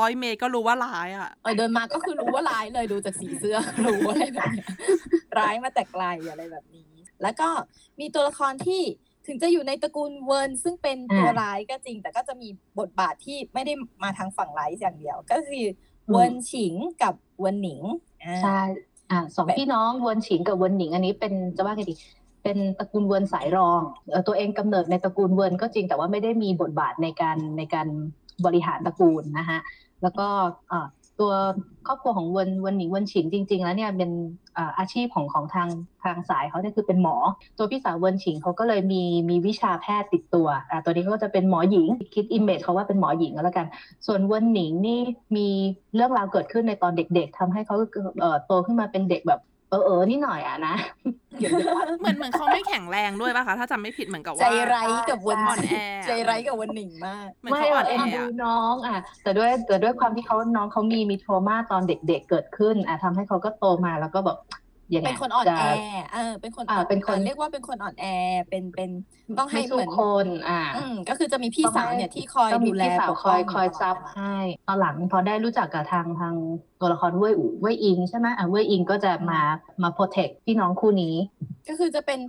ร้อยเมตรก็รู้ว่าร้ายอะเออเดินมาก็คือรู้ว่าร้ายเลยดูจากสีเสื้อรู้อะไรแบบเนี้ยร้ายมาแต่ไกลอะไรแบบนี้ แล้วก็มีตัวละครที่ถึงจะอยู่ในตระกูลเวิร์นซึ่งเป็นตัวอ่าร้ายก็จริง แต่ก็จะมีบทบาทที่ไม่ได้มาทางฝั่งร้ายอย่างเดียว ก็คือเวิร์นฉิงกับเวิร์นหนิงอ่าใช่ อ่าสองพี่น้องเวินฉิงกับเวินหนิงอันนี้เป็นจะว่าไงดีเป็นตระกูลเวินสายรองตัวเองกำเนิดในตระกูลเวินก็จริงแต่ว่าไม่ได้มีบทบาทในการในการบริหารตระกูลนะคะแล้วก็ ตัวครอบครัวของเวินเวินหนิงเวินฉิงจริง ๆ แล้วเนี่ยเป็นอาชีพของของทางทางสายเขาเนี่ยคือเป็นหมอ ตัวพี่สาวเวินฉิงเขาก็เลยมีมีวิชาแพทย์ติดตัวอ่าตัวนี้เขาก็จะเป็นหมอหญิงคิดอิมเมจเขาว่าเป็นหมอหญิงก็แล้วกัน ส่วนเวนหนิงนี่มีเรื่องราวเกิดขึ้นในตอนเด็ก ๆทำให้เขาเอ่อโตขึ้นมาเป็นเด็กแบบ เออเออๆนิดหน่อยอะนะเหมือนเหมือนเขาไม่แข็งแรงด้วยป่ะคะ ถ้าจำไม่ผิดเหมือนกับใจว่าไร้กับวันอ่อนแอใจไร้กับวันหนิงมากเหมือนไม่เขาอ่อนเอ็แอนดูอะน้องอะแต่ด้วยแต่ด้วยความที่เขาน้องเขามีมีโทรมาตอนเด็กๆเกิดขึ้นอะทำให้เขาก็โตมาแล้วก็แบบ ยังไงเป็นคนอ่อนจะแอเออเป็นคนอ่าเป็นคนเรียกว่าเป็นคนอ่อนแอเป็นเป็นต้องให้ไม่เหสู้มือนคนอ่าอืมก็คือจะมีพี่สาวเนี่ยที่คอยต้องมีดูแลพี่สาวปกคอยป้งคอยตลดซับเวลาให้ตอนหลังพอได้รู้จักกับทางทางตัวละครเว่ยอู่เว่ยอิงใช่ไหมอะเว่ยอิงก็จะมามาโปรเทคพี่น้องคู่นี้ ก็คือจะเป็น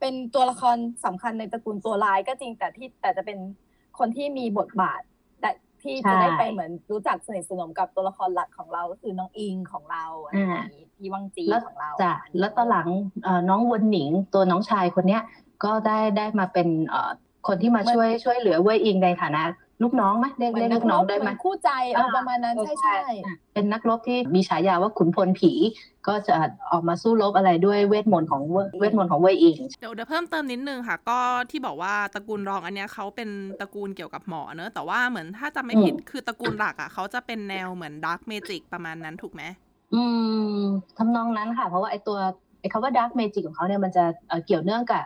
เป็นตัวละครสำคัญในตระกูลตัวร้ายก็จริงแต่ที่แต่จะเป็นคนที่มีบทบาทแต่ที่ใช่จะได้ไปเหมือนรู้จักสนิทสนมกับตัวละครหลักของเราก็คือน้องอิงของเราอะไรอย่างนี้ พี่วังจีแล้วของเราจ้ะแล้วตอนหลังเอ่อน้องเวินหนิงตัวน้องชายคนเนี้ยก็ได้ได้มาเป็นเอ่อคนที่มาช่วยช่วยเหลือเว่ยอิงในฐานะลูกน้องไหมเรียกเรียกลูกน้องได้ไหมเหมืมอนคู่ใจเออประมาณนั้นใช่ใช่อะเป็นนักรบที่มีฉายาว่าขุนพลผี ก็จะออกมาสู้รบอะไรด้วยเวทมนต์ของเว่ยเวทมนต์ของเว่ยอิงเดี๋ยวเดี๋ยวเพิ่มเติมนิดนึงค่ะ ก็ที่บอกว่าตระกูลรองอันเนี้ยเขาเป็นตระกูลเกี่ยวกับหมอเนอะแต่ว่าเหมือนถ้าจำไม่ผิดอืมคือตระกูลหลักอะเขาจะเป็นแนวเหมือน dark magic ประมาณนั้นถูกไหม อืมทำนองนั้นค่ะ เพราะว่าไอตัวไอคำว่าดาร์กเมจิกของเขาเนี่ยมันจะเอ่อเกี่ยวเนื่องกับ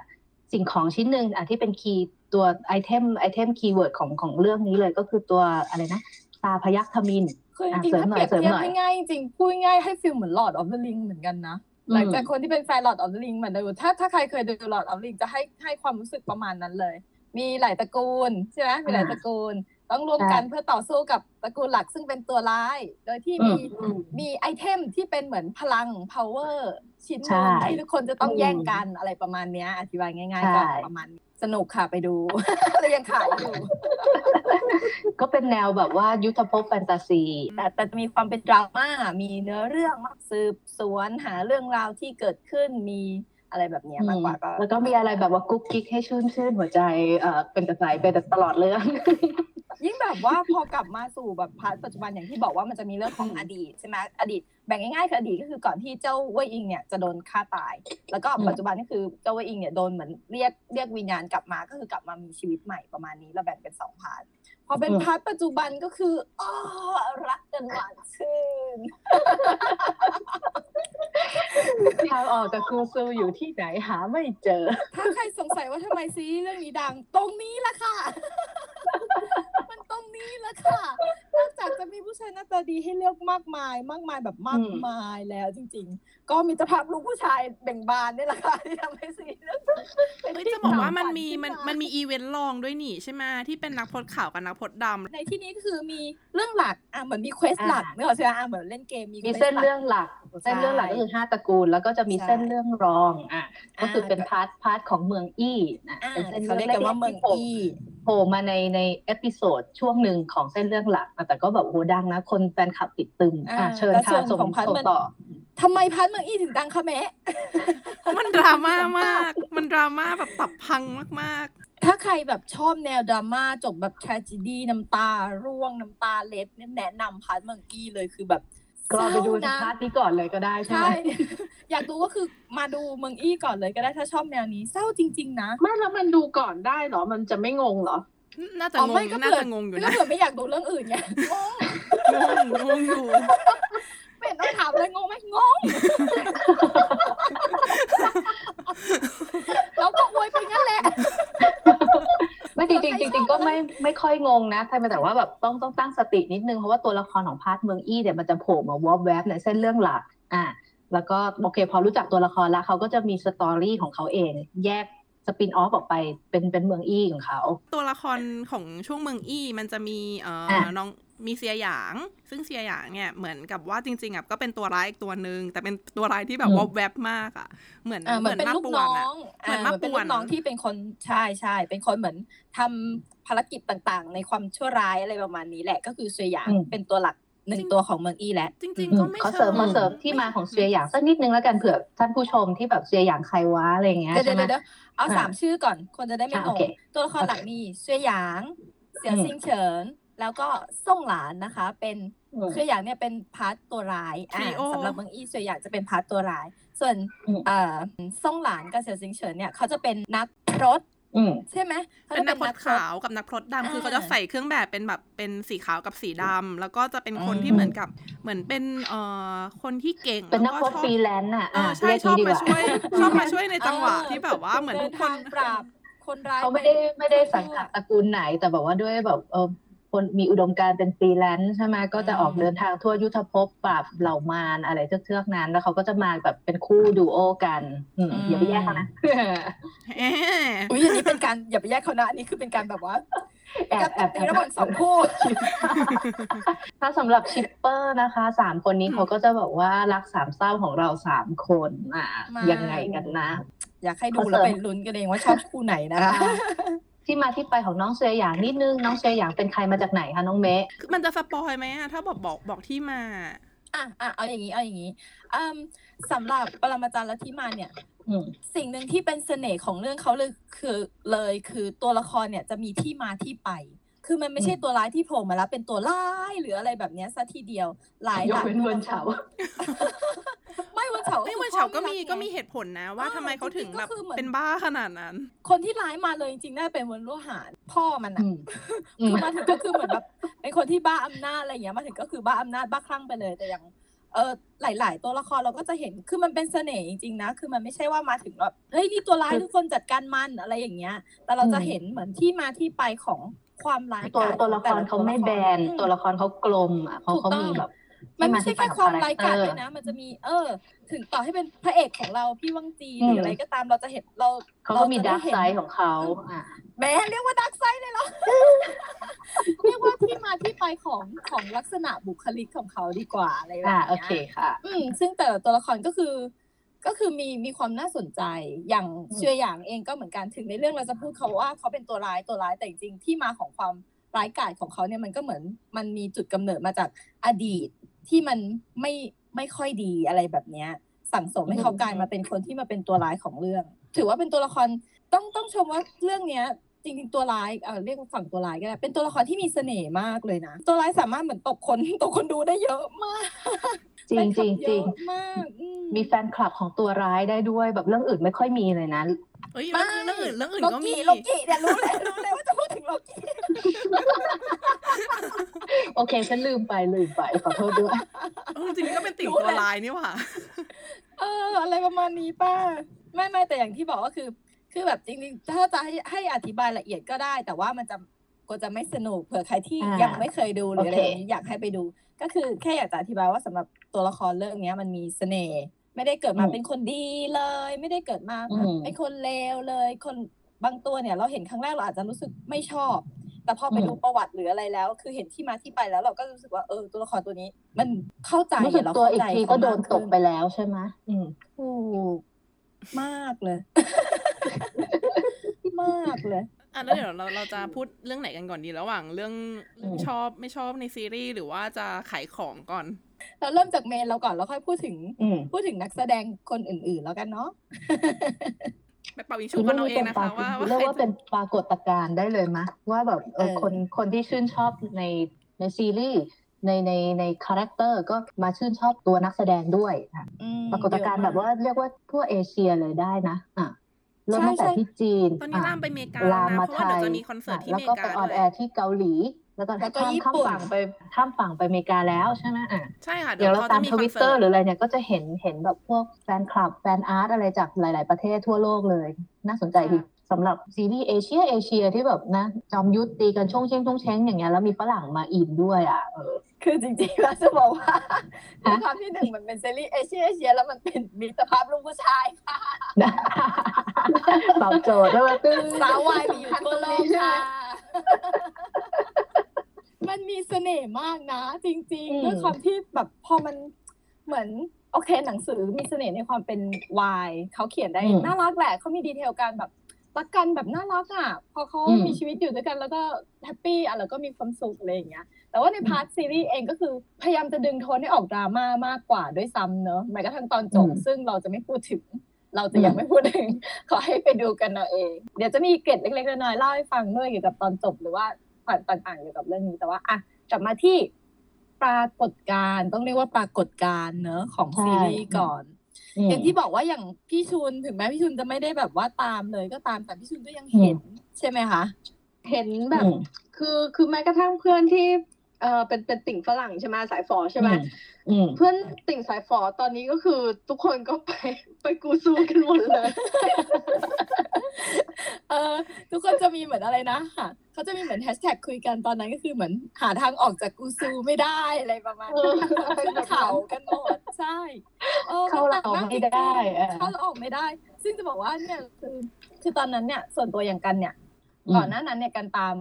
สิ่งของชิ้นหนึ่งอะที่เป็นคีย์ตัวไอเทมไอเทมคีย์เวิร์ดของของเรื่องนี้เลยก็คือตัวอะไรนะตาพยัคฆ์ทมินคือจอะริงเสริๆมถ้าหน่เปอยรียบเสริมเทียบหน่อยง่ายๆจริงพูดง่ายๆให้ฟิลเหมือน Lord of the Ring เหมือนกันนะอืมหลังจากคนที่เป็นแฟน Lord of the Ring เหมือนเดิมถ้าถ้าใครเคยดู Lord of the Ring จะให้ให้ความรู้สึกประมาณนั้นเลย มีหลายตระกูลใช่ไหมมีหลายตระกูล ต้องรวมกันเพื่อต่อสู้กับตระกูลหลักซึ่งเป็นตัวร้าย โดยที่อืมีมอืมมีไอเทมที่เป็นเหมือนพลัง power ชิ้นหใช่นึ่งที่ทุกคนจะต้องอืมแย่งกันอะไรประมาณเนี้ยอธิบายง่ายใช่ๆก็ประมาณนี้สนุกค่ะไปดูแล้วยังขายอยู่ ก็เป็นแนวแบบว่ายุทธภพแฟนตาซี แต่แต่จะมีความเป็นดราม่า มีเนื้อเรื่องสืบสวนหาเรื่องราวที่เกิดขึ้นมีอะไรแบบเนี้ยมากกว่าก็แล้วก็มีอะไรแบบว่ากุ๊กกิ๊กให้ชื่นชื่นหัวใจเอ่อเป็นกระสายไปตลอดเรื่อง ยิ่งแบบว่าพอกลับมาสู่แบบ part ปัจจุบันอย่างที่บอกว่ามันจะมีเรื่องของอดีตใช่ไหมอดีตแบ่งง่ายๆคืออดีตก็คือก่อนที่เจ้าเว่ยอิงเนี่ยจะโดนฆ่าตาย แล้วก็อืมปัจจุบันก็คือเจ้าเว่ยอิงเนี่ยโดนเหมือนเรียกเรียกวิญญาณกลับมาก็คือกลับมามีชีวิตใหม่ประมาณนี้เราแบ่งเป็นสอง part พอเป็น part ปัจจุบันก็คืออ้อรักกันหวานชื่นทางออกจากกูซูอยู่ที่ไหนหาไม่เจอ ถ้าใครสงสัยว่าทำไมซีรีส์เรื่องนี้ดัง ตรงนี้แหละค่ะ มันตรงนี้แหละค่ะ นอกจากจะมีผู้ชายหน้าตาดีให้เลือกมากมาย มากมายแบบมากมายแล้วจริง ๆ ก็มีสภาพลูกผู้ชายเบ่งบานนี่แหละค่ะที่ทำให้ซีรีส์เรื่องนี้เป็นเฮ้ยที่จะบอกว่ามันฝัมีขึ้มันมามันมีอีเวนต์รองด้วยนี่ใช่ไหมที่เป็นนักพจน์ขาวกับนักพจน์ดำในที่นี้ก็คือมีเรื่องหลักอะเหมือนมีเควสหลักอ่าเนื่ออกใช่ไหมอะเหมือนเล่นเกมมีมีควสเส้นหลักเรื่องหลักเส้นเรื่องหลักก็คือห้าตระกูล แล้วก็จะมีใช่เส้นเรื่องรองอะก็คืออ่าเป็นพาร์ทพาร์ทของเมืองอี้นะอ่าเป็นเส้นเขาเรียกกันว่าเมืองที่โผล่อีโผล่มาในในเอพิโซดช่วงหนึ่งของเส้นเรื่องหลักอะแต่ก็แบบโหดังนะ คนแฟนคลับติดตึมอะเชิญแต่ค่ะส่วนส่งของพันส่งมันต่อทำไมพันเมืองอีถึงดังคะแม่เพราะมันดราม่ามาก มันดราม่าแบบตับพังมากถ้าใครแบบชอบแนวดราม่าจบแบบ tragedy น้ำตา ร่วงน้ำตาเล็ดเนี่ยแนะนำพาร์ทเมืองกี้เลยคือแบบก็ไปดูเศร้าพาร์นะทนี้ก่อนเลยก็ได้ใช่ไหใช่มอยากดูก็คือมาดูเมืองอี้ก่อนเลยก็ได้ถ้าชอบแนวนี้เศร้าจริง ๆ นะไม่แล้วมันดูก่อนได้เหรอมันจะไม่งงเหรอๆ น่าจะอ๋องไม่งก็น่าเผื่อจะงงอยู่ก็นะเผื่อไม่อยากดูเรื่องอื่นไงงงงงงงอยู่ไม่เห็นต้องถามเลยงงไหมงงแล้วก็อวยไปงั้นแหละ ไม่จริงใครๆจชอบริงๆก็อะไรไม่ไม่ค่อยงงนะแต่แต่ว่าแบบต้องต้องตั้งสตินิดนึงเพราะว่าตัวละครของ part เมืองอี้เนี่ยมันจะโผล่มาวอบแวบในเส้นเรื่องหลักอะแล้วก็โอเค พอรู้จักตัวละครแล้วเขาก็จะมี story ของเขาเอง แยก spin-off ออกไปเป็นเป็นเมืองอี้ของเขา ตัวละครของช่วงเมืองอี้มันจะมีเอ่ออะน้องมีเซียหยาง ซึ่งเซียหยางเนี่ยเหมือนกับว่าจริงๆอะก็เป็นตัวร้ายอีกตัวหนึ่งแต่เป็นตัวร้ายที่แบบวอบแวบมากอะ เหมือนอ่าเหมือนเป็นมาลูกป่วน้นออะงเหมือนอ่ามาเป็นป่ลูวนกน้องที่เป็นคนใช่ใช่เป็นคนเหมือนทำภารกิจต่างๆ ในความชั่วร้ายอะไรประมาณนี้แหละก็คือเสวยหยางอืมเป็นตัวหลัก หนึ่งตัวของเมืองอี้แหละจริงอืๆมก็ไม่เขาเสริมชิงมาเสริมที่มาของเซียหยางสักนิดนึงแล้วกันเผื่อท่านผู้ชมที่แบบเซียหยางใครวะอะไรอย่างเงี้ยเดี๋ยวใช่ไหมเดี๋ยวเดี๋ยวเอาอ่าสามชื่อก่อนคนจะได้ไม่อะงโองเคตัวละครหลักมีเสวยหยางเสี่ยวอืมซิงเฉินแล้วก็ส่งหลานนะคะ เป็นอืมคืออย่างเนี่ยเป็นพาร์ทตัวร้ายอ่า Trio สำหรับเมืองอี้ส่วนใหญ่จะเป็นพาร์ทตัวร้าย ส่วนอืมเอ่อส่งหลานกับเสี่ยวซิงเฉินเนี่ยเขาจะเป็นนักรถ อืมใช่ไหมขาเป็นจะนักพรตรถขาวกับนักพรตดำคืออ่าเขาจะใส่เครื่องแบบเป็นแบบเป็นสีขาวกับสีดำแล้วก็จะเป็นคนอืมที่เหมือนกับเหมือนเป็นเอ่อคนที่เก่งเป็นนักแล้วโพสชอบฟรีแลนซ์น่ะเออใช่เรียกชอบงี้ดีกมาว่าช่วยชอบมาช่วยในจังหวะที่แบบว่าเหมือนทุกคนดิทางปราบคนร้ายเขาไม่ได้ไม่ได้สังกัดตระกูลไหนแต่แบบว่าด้วยแบบเออ คนมีอุดมการณ์เป็นฟรีแลนซ์ใช่ไหมก็จะออกเดินทางทั่วยุทธภพปราบเหล่ามารอะไรเทือกๆนั้น แล้วเขาก็จะมาแบบเป็นคู่ดูโอกันอืมอย่าไปแยกเขานะเอ๊ะอุ้ยอันนี้เป็นการอย่าไปแยกเขานะอันนี้คือเป็นการแบบว่าแอบแอบตีระหว่างสองคู่ถ้าสำหรับ shipper นะคะสามคนนี้เขาก็จะบอกว่ารักสามเศร้าของเราสามคนอะมายังไงกันนะ อยากให้ดูแล้วไปลุ้นกันเองว่าชอบคู่ไหนนะคะ ที่มาที่ไปของน้องเซียหยางนิดนึง น้องเซียหยางเป็นใครมาจากไหนคะน้องเมะคือมันจะ spoil ไหมอะถ้าบอกบอกบอกที่มาอะอะเอาอย่างนี้เอาอย่างนี้อืมสำหรับปรมาจารย์ลัทธิมานเนี่ยอืมสิ่งหนึ่งที่เป็นเสน่ห์ของเรื่องเขาเลยคือเลยคือตัวละครเนี่ยจะมีที่มาที่ไป คือมันไม่ใช่อืมตัวร้ายที่โผล่มาแล้วเป็นตัวร้ายหรืออะไรแบบเนี้ยซะทีเดียวหลายยหกลายเว้นตัวเวินละครเฉาไม่วันเฉาไม่คือวันเฉาก็พ่อมีไรัไงก็มีเหตุผลนะว่าอ่าทำไมเขาถึงจริงๆก็แบบคือเหมือนเป็นบ้าขนาดนั้น คนที่ร้ายมาเลยจริงๆน่าจะเป็นเวนรุ่หานพ่อมันอือะมอืคือมมาถึงก็คือเหมือนแบบเป็นคนที่บ้าอำนาจอะไรอย่างเงี้ยมาถึงก็คือบ้าอำนาจบ้าคลั่งไปเลยแต่อย่างเออหลาย ๆ ตัวละครเราก็จะเห็นคือมันเป็นเสน่ห์จริงๆนะ คือมันไม่ใช่ว่ามาถึงแบบเฮ้ยนี่ตัวร้ายทุกคนจัดการมันอะไรอย่างเงี้ย แต่เราจะเห็นเหมือนที่มาที่ไปของ ความร้ายตัวกาจตัวละคแต่รเขาไม่แบนอืมตัวละครเขากลมอะเขาถูกเขาต้องมีแบบมันไม่ใช่แค่ความร้ายกาจที่ด้วยนะ มันจะมีเออ ถึงต่อให้เป็นพระเอกของเราพี่วังจีหอืมรืออะไรก็ตามเราจะเห็นเราเขาก็มีเรจะดาร์กเห็นไซด์ของเขาอะแหม้เรียกว่าดักไซด์เลยเหรอเรียกว่าที่มาที่ไปของของลักษณะบุคลิกของเขาดีกว่าอะไรแบบอ่าเนี้ยโอเคค่ะ อืมซึ่งแต่ละตัวละครก็คือ ก็คือมีมีความน่าสนใจอย่างอืมเชื่ออย่างเองก็เหมือนกันถึงในเรื่องเราจะพูดเขาว่าเขาเป็นตัวร้ายตัวร้ายแต่จริงๆที่มาของความร้ายกาจของเขาเนี่ยมันก็เหมือนมันมีจุดกำเนิดมาจากอดีตที่มันไม่ไม่ค่อยดีอะไรแบบเนี้ยสั่งสมให้เขากลายมาเป็นคนที่มาเป็นตัวร้ายของเรื่อง ถือว่าเป็นตัวละครต้องต้องชมว่าเรื่องเนี้ย จริงๆตัวร้ายเออเรียกว่าฝั่งตัวร้ายก็ได้เป็นตัวละครที่มีเสน่ห์มากเลยนะ ตัวร้ายสามารถเหมือนตกคนตกคนดูได้เยอะมากจริงจริงแฟนคลับจริงเยอะมากอืมีแฟนคลับของตัวร้ายได้ด้วยแบบเรื่องอื่นไม่ค่อยมีเลยนะเอ้ยเรื่องเรื่องอื่นเรื่องอื่นโลก็มีกิโลกิเนี่ยรู้เลยรู้เลยว่าจะพูดถึงโลกิโอเคฉันลืมไปลืมไปขอโทษด้วยเออจริงๆก็เป็นติ่งตัวลายนี่หว่าเอออะไรประมาณนี้ป้าไม่ไม่แต่อย่างที่บอกก็คือ คือแบบจริงๆ ถ้าจะให้ให้อธิบายละเอียดก็ได้ แต่ว่ามันจะก็จะไม่สนุกเผื่อใครที่อ่ายัยังไม่เคยดูหรืออะไรโอเคอย่างนี้อยากให้ไปดู ก็คือแค่อยากจะอธิบายว่าสำหรับตัวละครเรื่องเนี้ยมันมีเสน่ห์ไม่ได้เกิดมาเป็นคนดีเลย ไม่ได้เกิดมาอืมเป็นคนเลวเลย คนบางตัวเนี่ยเราเห็นครั้งแรกเราอาจจะรู้สึกไม่ชอบ แต่พอไปอืมดูประวัติหรืออะไรแล้ว คือเห็นที่มาที่ไปแล้วเราก็รู้สึกว่าเออตัวละครตัวนี้ มันเข้าใจรู้สึกเราตัวเข้าอีกใจทีเขาก็โดนมากตขึ้กไปแล้วใช่ไหมอืมถูกมากเลย มากเลยอะแล้วเดี๋ยวเราเราจะพูดเรื่องไหนกันก่อนดีระหว่างเรื่องอืมชอบไม่ชอบในซีรีส์หรือว่าจะขายของก่อน เราเริ่มจากเมนเราก่อนแล้วค่อยพูดถึงอืมพูดถึงนักแสดงคนอื่น ๆ แล้วกันเนาะไปเป่ายิงฉุบกันเอาเองนะคะว่าว่าเรียกใครว่าเป็นปรากฏการณ์ได้เลยมะว่าแบบเออเออคนคนที่ชื่นชอบในในซีรีส์ในในในคาแรคเตอร์ก็มาชื่นชอบตัวนักแสดงด้วยอะอืมปรากฏการณ์เยแบอะบว่าเรียกว่าทั่วเอเชียเลยได้นะอะ เริ่มตั้งแต่ใช่ใช่ที่จีนตอนนี้อะลามไปอเมริกาลามแล้วนะมาเพราะไทว่าเดี๋ยวยจะมีคอนเสิร์ตที่แล้วอเมก็ริไปกาออนด้แอวยร์ที่เกาหลีแล้วก็แล้วก็ข้ามญี่ข้ามปุ่นฝั่งไปข้ามฝั่งไปอเมริกาแล้วใช่ไหมอะใช่ค่ะเดี๋ยวเราขตามจะทวิตเตอคร์นหรืออะไรเนี่ยก็จะเห็นเห็นแบบพวกแฟนคลับแฟนอาร์ตอะไรจากหลาย ๆ ประเทศทั่วโลกเลย น่าสนใจดีสำหรับซีรีส์เอเชียเอเชียที่แบบนะ จอมยุทธตีกันช่วงเช้งช่วงเช้งอย่างเงี้ยแล้วมีฝรั่งมาอินด้วยอะเออคือจริงๆแล้วจะบอกว่าด้วยความที่หนึ่งมันเป็นซีรีส์เอเชียเอเชียแล้วมันเป็นมิตรภาพลูกผู้ชายค่ะ ตอบโจทย์ด้วยตึ้งสาววายมีอยู่ทั่วโลกค่ะ มันมีเสน่ห์มากนะ จริงอืมๆด้วยความที่แบบพอมันเหมือนโอเค หนังสือมีเสน่ห์ในความเป็นวายเขาเขียนได้น่ารักแหละเขามี detail การแบบรักกันแบบน่ารักอะ พอเขามีชีวิตอยู่ด้วยกันแล้วก็ happy อะแล้วก็มีความสุขอะไรอย่างเงี้ย แต่ว่าใน part ซีรีส์เองก็คือพยายามจะดึงโทนให้ออกดราม่ามากกว่าด้วยซ้ำเนอะแม้กระทั่งตอนจบซึ่งเราจะไม่พูดถึง เราจะยังไม่พูดถึงขอให้ไปดูกันเอาเอง เดี๋ยวจะมีเกร็ดเล็กๆน้อยๆเล่าให้ฟังด้วยเกี่ยวกับตอนจบหรือว่าต่างๆเกี่ยวกับเรื่องนี้แต่ว่าอะกลับมาที่ปรากฏการณ์ต้องเรียกว่าปรากฏการณ์เนอะของใช่ซีรีส์ก่อนมอย่างที่บอกว่าอย่างพี่ชุนถึงแม้พี่ชุนจะไม่ได้แบบว่าตามเลยก็ตามแต่พี่ชุนก็ยังเห็น ใช่ไหมคะเห็นแบบอืมคือคือแม้กระทั่งเพื่อนที่เออเป็นเป็นติ่งฝรั่งใช่ไหมสายฝอใช่ไหมอืมเพื่อนติ่งสายฝอตอนนี้ก็คือทุกคนก็ไป ไปกูซูกันหมดเลย เออทุกคนจะมีเหมือนอะไรนะค่ะเขาจะมีเหมือนแฮชแท็กคุยกันตอนนั้นก็คือเหมือนหาทางออกจากกูซูไม่ได้อะไรประมาณนี้ขึ้นเขากันหมดใช่ออเข้าเรามันหนักกไม่ได้จริงๆเออเข้าเราออกไม่ได้ ซึ่งจะบอกว่าเนี่ยคือคือตอนนั้นเนี่ย ส่วนตัวอย่างกันเนี่ยอืมก่อนหน้านั้นเนี่ยกันตาม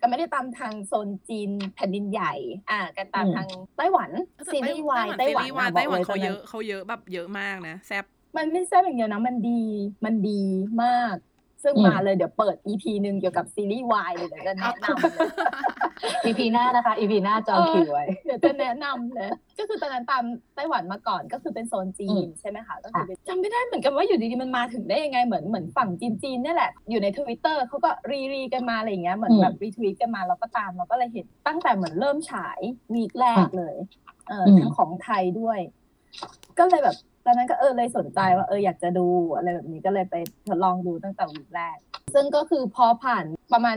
กันไม่ได้ตามทางโซนจีนแผ่นดินใหญ่ อ่ากันตามอืมทางไต้หวันซีรีส์วายไต้หวันซีรีส์วายอะบไต้อกหวัเลนยตเขาอนเยนั้นอะเขาเยอะแบบเยอะมากนะแซบ มันไม่ใช่อย่างเดียวนะ มันดี มันดีมาก ซึ่งอืมมาเลยเดี๋ยวเปิด EP หนึ่งเกี่ยวกับซีรีส์วายเลยเดี๋ยวจะแนะนำเลย EP หน้านะคะ EP หน้าจองคิวไว้ เดี๋ยวจะแนะนำเลย ก็คือตอนนั้นตามไต้หวันมาก่อนก็คือเป็นโซนจีอืนมใช่ไหมคะ ก็คือเป็นจำไม่ได้เหมือนกันว่าอยู่ดีๆมันมาถึงได้ยังไงเหมือนเหมือนฝั่งจีนจีนๆเนี่ยแหละ อยู่ในทวิตเตอร์เขาก็ re re กันมาอะไรอย่างเงี้ย เหมือนแบบ retweet กันมาเราก็ตามเราก็เลยเห็นตั้งแต่เหมือนเริ่มฉายวีคแรกเลย เอออมทั้งของไทยด้วย ก็เลยแบบ ตอนนั้นก็เออเลยสนใจว่าเอออยากจะดูอะไรแบบนี้ก็เลยไปทดลองดูตั้งแต่วีคแรก ซึ่งก็คือพอผ่านประมาณ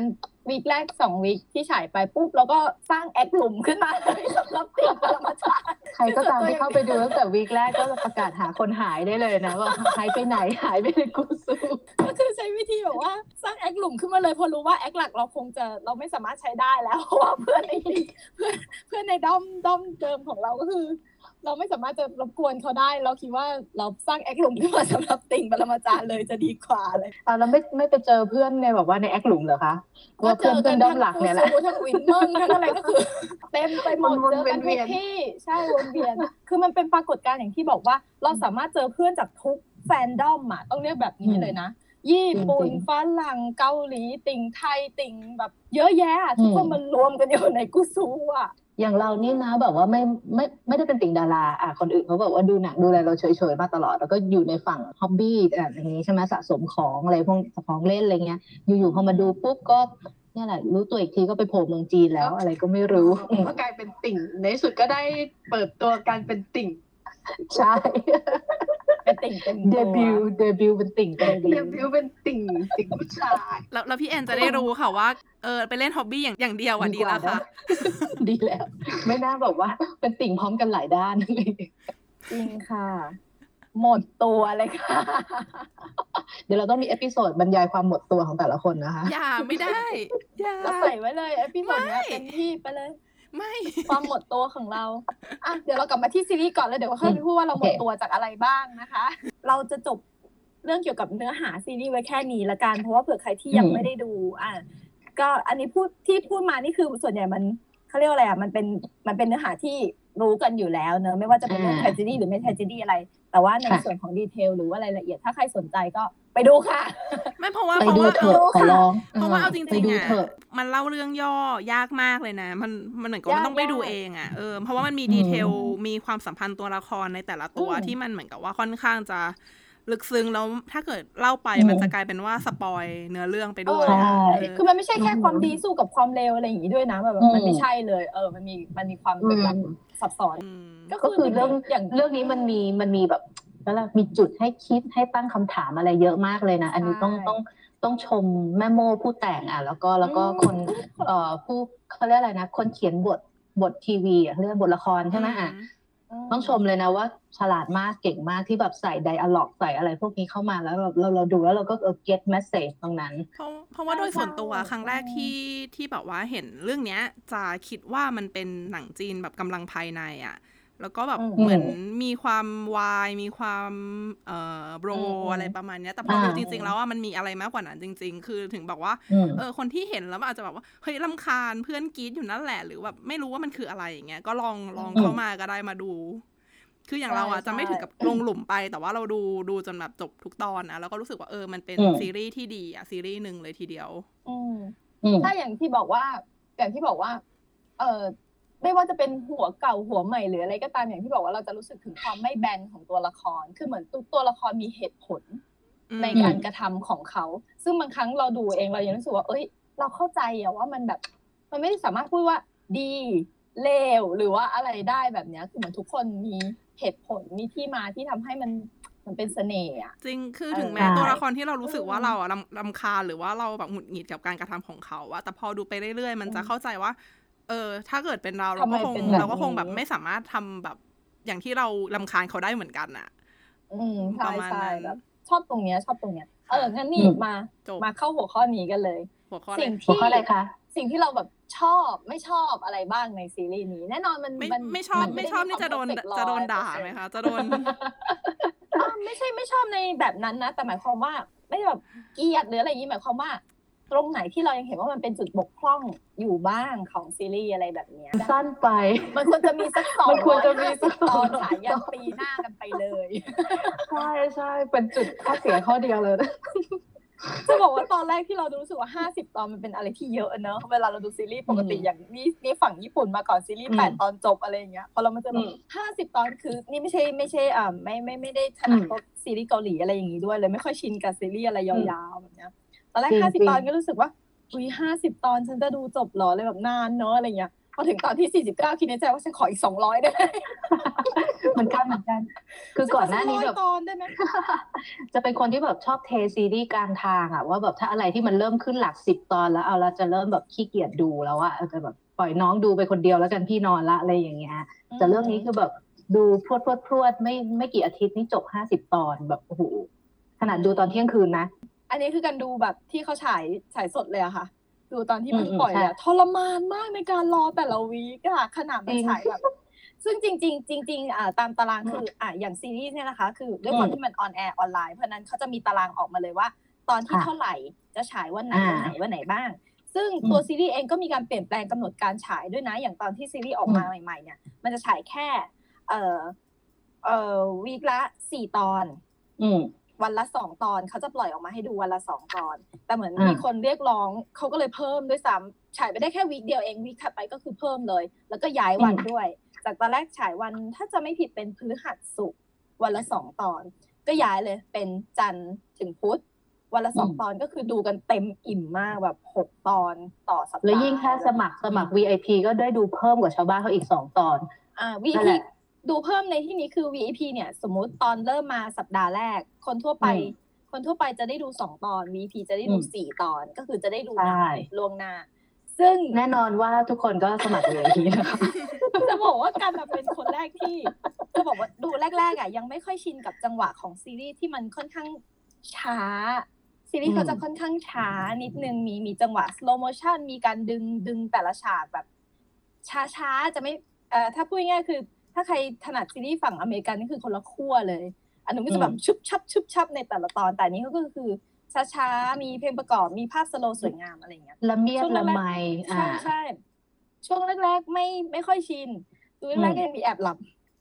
วีคแรกสองวีคที่ฉายไปปุ๊บแล้วก็สร้างแอคหลุมขึ้นมาเลยสำหรับติ่งปรมาจารย์ใครก็ตามที่เข้าไปดูตั้งแต่วีคแรกก็ประกาศหาคนหายได้เลยนะว่าหายไปไหนหายไปในกูซูก็คือใช้วิธีแบบว่าสร้างแอคหลุมขึ้นมาเลยเพอรู้ว่าแอคหลักเราคงจะเราไม่สามารถใช้ได้แล้วเพราะว่าเพื่อนในเพื่อนเพื่อนในด้อมด้อมเดิมของเราก็คือ เราไม่สามารถจะรบกวนเขาได้ เราคิดว่าเราสร้าง acc หลุมขึ้นมาสำหรับติ่งปรมาจารย์เลยจะดีกว่าเลยอ่าแล้วไม่ไม่ไปเจอเพื่อนในแบบว่าใน acc หลุมเหรอคะว่าเพื่อนเพื่อนด้อมหลักเนี่ยแหละทั้งฟูซูทั้งวินเมิงทั้งอะไรก็คือเต็มไปหมดวนเจอๆกันเวีทุกยนๆที่ใช่วนเวียน คือมันเป็นปรากฏการณ์อย่างที่บอกว่า เราสามารถเจอเพื่อนจากทุกแฟนดอมอะต้องเรียกแบบนี้เลยนะญี่ปุ่นจริงๆฝรั่งเกาหลีติ่งไทยติ่งแบบ เยอะแยะอะทุกคนอืมมันรวมกันอยู่ในกุซูอะ อย่างเรานี่นะแบบว่าไม่ไม่ไม่ได้เป็นติ่งดาราอะคนอื่นเขาบอกว่าดูหนังดูอะไรเราเฉยๆมาตลอด แล้วก็อยู่ในฝั่งฮ็อบบี้อะอย่างนี้ใช่ไหมสะสมของอะไรพวกของเล่นอะไรเงี้ย อยู่ๆพอมาดูปุ๊บก็เนี่ยแหละรู้ตัวอีกทีก็ไปโผล่เมืองจีนแล้วอะไรก็ไม่รู้อืมก็กลายเป็นติ่งในที่สุดก็ได้เปิดตัวการเป็นติ่ง ใช่ เป็นติ่งเต็มเดตัวบิวต์เดบิวต์เป็นติ่งเต็มเดบิวต์เป็นติ่งติ่งผู้ชายแล้วแล้วพี่แอนจะได้รู้ค่ะว่าเออไปเล่น hobby อย่างอย่างเดียวอะดีแล้วค่ะ ดีแล้ว ไม่น่าแบบว่าเป็นติ่งพร้อมกันหลายด้านจริงค่ะ หมดตัวเลยค่ะ เดี๋ยวเราต้องมี episode บรรยายความหมดตัวของแต่ละคนนะคะ อย่าไม่ได้ อย่าเราใส่ไว้เลย episode เนี้ยไม่เต็มที่ไปเลย ไม่ความหมดตัวของเราอะเดี๋ยวเรากลับมาที่ซีรีส์ก่อนแล้วเดี๋ยวค่อยไปพูดว่าเราหมดโอเคตัวจากอะไรบ้างนะคะ เราจะจบเรื่องเกี่ยวกับเนื้อหาซีรีส์ไว้แค่นี้ละกันเพราะว่าเผื่อใครที่ยังไม่ได้ดู อะก็อันนี้พูดที่พูดมานี่คือส่วนใหญ่มันเขาเรียกว่าอะไรอะมันเป็นมันเป็นเนื้อหาที่ รู้กันอยู่แล้วเนอะไม่ว่าจะเป็นเรื่องอ่า tragedy หรือไม่ tragedy อะไร แต่ว่าในค่ะส่วนของ detail หรือว่ารายละเอียดถ้าใครสนใจก็ไปดูค่ะ ไม่เพราะว่าไปเพราะดูว่าเถอะขอร้องเพราะว่าเอาจไปริงดูๆอะเถอะมันเล่าเรื่องย่อยากมากเลยนะ มันมันเหมือนกับว่ามันต้องไปยากดูยากเองอะเออเพราะว่ามันมีอืมดีเทลมีความสัมพันธ์ตัวละครในแต่ละตัวอืมที่มันเหมือนกับว่าค่อนข้างจะลึกซึ้งแล้วถ้าเกิดเล่าไปอืมมันจะกลายเป็นว่าสปอยเนื้อเรื่องไปด้วยใช่อะเออคือมันไม่ใช่แค่ความดีสู้กับความเลวอะไรอย่างนี้ด้วยนะแบบอืมมันไม่ใช่เลย เออ มันมีมันมีความเป็นแบบ ซับซ้อนอืมก็ก็คือเรื่องอย่างเรื่องนี้มันมีมันมีแบบแล้วล่ะมีจุดให้คิดให้ตั้งคำถามอะไรเยอะมากเลยนะ อันนี้ต้องใช่ต้องต้องชมแม่โมผู้แต่งอะ แล้วก็แล้วก็อืมคนเอ่อผู้เขาเรียกอะไรนะ คนเขียนบทบททีวีอะเรื่องบทละครใช่ไหมอะ ต้องชมเลยนะว่าฉลาดมากเก่งมากที่แบบใส่ไดอะล็อกใส่อะไรพวกนี้เข้ามาแล้วเราเราเราดูแล้วเราก็เออ get message ตรงนั้น เพราะเพราะว่าใช่โดยส่วนตัวใช่ครั้งแรกใช่ที่ที่แบบว่าเห็นเรื่องเนี้ยจะคิดว่ามันเป็นหนังจีนแบบกำลังภายในอะ แล้วก็แบบอืมเหมือนมีความวายมีความเอ่อโบรอืมอืมอะไรประมาณเนี้ย แต่พออ่าดูจริง ๆ แล้วอะมันมีอะไรมากกว่านั้นจริง ๆ คือถึงบอกว่าอืมเออคนที่เห็นแล้วมันอาจจะแบบว่าเฮ้ยลำคาญเพื่อนกรีดอยู่นั่นแหละ หรือแบบไม่รู้ว่ามันคืออะไรอย่างเงี้ยก็ลองลองอืมเข้ามาก็ได้มาดู คืออย่างเราอะใช่จะไม่ใช่ถึงกับลงหลุมไป แต่ว่าเราดูดูจนแบบจบทุกตอนนะแล้วก็รู้สึกว่าเออมันเป็นอืมซีรีส์ที่ดีอะซีรีส์หนึ่งเลยทีเดียวอืมอืมถ้าอย่างที่บอกว่าอย่างที่บอกว่า เออ ไม่ว่าจะเป็นหัวเก่าหัวใหม่หรืออะไรก็ตามอย่างที่บอกว่าเราจะรู้สึกถึงความไม่แบนของตัวละคร คือเหมือนทุกตัวละครมีเหตุผลอืมในการกระทำของเขา ซึ่งบางครั้งเราดูเองเรายังรู้สึกว่า เอ้ย เราเข้าใจอะว่ามันแบบ มันไม่ได้สามารถพูดว่าดีเลวหรือว่าอะไรได้แบบเนี้ยคือเหมือนทุกคนมีเหตุผลมีที่มาที่ทำให้มันมันเป็นเสน่ห์อะจริงคือเออถึงแม้ใช่ตัวละครที่เรารู้สึกว่าอืมเราอะรำรำคาญหรือว่าเราแบบหงุดหงิดกับการกระทำของเขาอะแต่พอดูไปเรื่อยๆ มันจะอืมเข้าใจว่า เออ ถ้าเกิดเป็นเราเราทำไมก็คงเป็นแบบเราก็คงแบบนี้ไม่สามารถทำแบบอย่างที่เรารำคาญเขาได้เหมือนกันอะอืมใช่ประมาณใช่นั้นแบบชอบตรงเนี้ย ชอบตรงเนี้ย เอองั้นนี่อืมมาจบมาเข้าหัวข้อนี้กันเลย หัวข้อสิ่งเลยหัวที่ข้ออะไรคะสิ่งที่เราแบบชอบไม่ชอบอะไรบ้างในซีรีส์นี้ แน่นอนมันไม่มันไม่ชอบนไม่ชอบด้นี่จะโดนมีความจะโดน perfect ด่า100%ไหมคะจะโดนอ่าไม่ใช่ไม่ชอบในแบบนั้นนะ แต่หมายความว่า ไม่ได้แบบเกลียดหรืออะไรอย่างนี้หมายความว่า ตรงไหนที่เรายังเห็นว่ามันเป็นจุดบกพร่องอยู่บ้างของซีรีส์อะไรแบบเนี้ยสั้นไป มันควรจะมีสักสองมันควรจะมีสักตอนฉายยันปีหน้ากันไปเลย ใช่ใช่เป็นจุดข้อเสียข้อเดียวเลยจะบอกว่าตอนแรกที่เราดูรู้สึกว่า 50 ตอนมันเป็นอะไรที่เยอะเนอะเวลาเราดูซีรีส์ปกติอืมอย่างนี่นี่ฝั่งญี่ปุ่นมาก่อนซีรีส์อืมแปดตอนจบอะไรอย่างเงี้ยพอเรามาเจอแบอืมบห้าสิบตอนคือนี่ไม่ใช่ไม่ใช่อ่าไม่ไม่ไม่ได้ถนัดอืมพวกซีรีส์เกาหลีอะไรอย่างงี้ด้วยเลยไม่ค่อยชินกับซีรีส์อะไรยาวๆแบบเนี้ย ตอนแรกจริงห้าสิบจริงตอนก็รู้สึกว่าอุ้ยห้าสิบตอนฉันจะดูจบเหรอเลยแบบนานเนอะอะไรเงี้ยพอถึงตอนที่สี่สิบเก้าคิดในใจว่าฉันขออีกสองร้อยได้ไหมเหมือนกันเหมือนกัน คือก่อนหน้านี้ฉัขแบสับกร้อยตอนได้ไหมจะเป็นคนที่แบบชอบเทซีรีส์กลางทางอะว่าแบบถ้าอะไรที่มันเริ่มขึ้นหลักสิบตอนแล้วเอาเราจะเริ่มแบบขี้เกียจดูแล้วอะจะแบบปล่อยน้องดูไปคนเดียวแล้วกันพี่นอนละอะไรอย่างเงี้ยแต่เรื่องนี้คือแบบดูพรวดพรวดพรวดไม่ไม่กี่อาทิตย์นี่จบห้าสิบตอนแบบโอ้โหขนาดดูตอนเที่ยงคืนนะ อันนี้คือการดูแบบที่เขาฉายฉายสดเลยอะค่ะ ดูตอนที่มันอืมปล่อยเลยอะใช่ทรมานมากในการรอแต่ละวีกอะขนาดมันจริงฉายแบบซึ่งจริง ๆ จริงๆอ่าตามตารางคืออ่าอย่างซีรีส์เนี่ยนะคะ คือด้วยความอืมที่มัน on air ออนไลน์เพราะฉะนั้นเขาจะมีตารางออกมาเลยว่า ตอนที่ค่ะเท่าไหร่จะฉายวันไหนอ่าวันไหนวันไหนบ้าง ซึ่งอืมตัวซีรีส์เองก็มีการเปลี่ยนแปลงกำหนดการฉายด้วยนะ อย่างตอนที่ซีรีส์ออกมาอืมใหม่ๆเนี่ย มันจะฉายแค่ เอ่อเอ่อ week ละสี่ตอน อืม วันละสองตอนเขาจะปล่อยออกมาให้ดูวันละสองตอน แต่เหมือนอ่ามีมีคนเรียกร้องเขาก็เลยเพิ่มด้วยซ้ำฉายไปได้แค่ week เดียวเอง week ถัดไปก็คือเพิ่มเลย แล้วก็ย้ายวันด้วย จากตอนแรกฉายวันถ้าจะไม่ผิดเป็นพฤหัสศุกร์วันละสองตอน ก็ย้ายเลยเป็นจันทร์ถึงพุธวันละสองอืมตอนก็คือดูกันเต็มอิ่มมากแบบหกตอนต่อสัปดาห์แล้วยิ่งถ้าสมัครสมัคร VIP ก็ได้ดูเพิ่มกว่าชาวบ้านเขาอีกสองตอนอ่านั่น VIP แหละ ดูเพิ่มในที่นี้คือ VIP เนี่ย สมมุติตอนเริ่มมาสัปดาห์แรก คนทั่วไปอืมคนทั่วไปจะได้ดูสองตอน VIP จะได้ดูอืมสี่ตอนก็คือจะได้ดูใช่ล่วงหน้า ซึ่งแน่นอนว่าทุกคนก็สมัคร VIP นะคะจะบอกว่าการมาเป็นคนแรกที่จะบอกว่าดูแรกๆอะยังไม่ค่อยชินกับจังหวะของซีรีส์ที่มันค่อนข้างช้าซีรีส์เขาจะค่อนข้างช้านิดนึงมีมีจังหวะ slow motion มีการดึงดึงแต่ละฉากแบบ ช้าๆ จะไม่เอ่อถ้าพูดง่ายๆคือ ถ้าใครถนัดซีรีส์ฝั่งอเมริกันนี่คือคนละขั้วเลย อันนู้นก็จะแบบชุบชับชุบชับในแต่ละตอน แต่อันนี้เขาก็คือช้าๆ มีเพลงประกอบ มีภาพสโลว์สวยงามอะไรอย่างเงี้ยละเมียดช่วงแรละกๆไมอ่าใช่ใช่ช่วงแรกๆไม่ไม่ค่อยชินดูแรกๆก็ยังมีแอบหลับ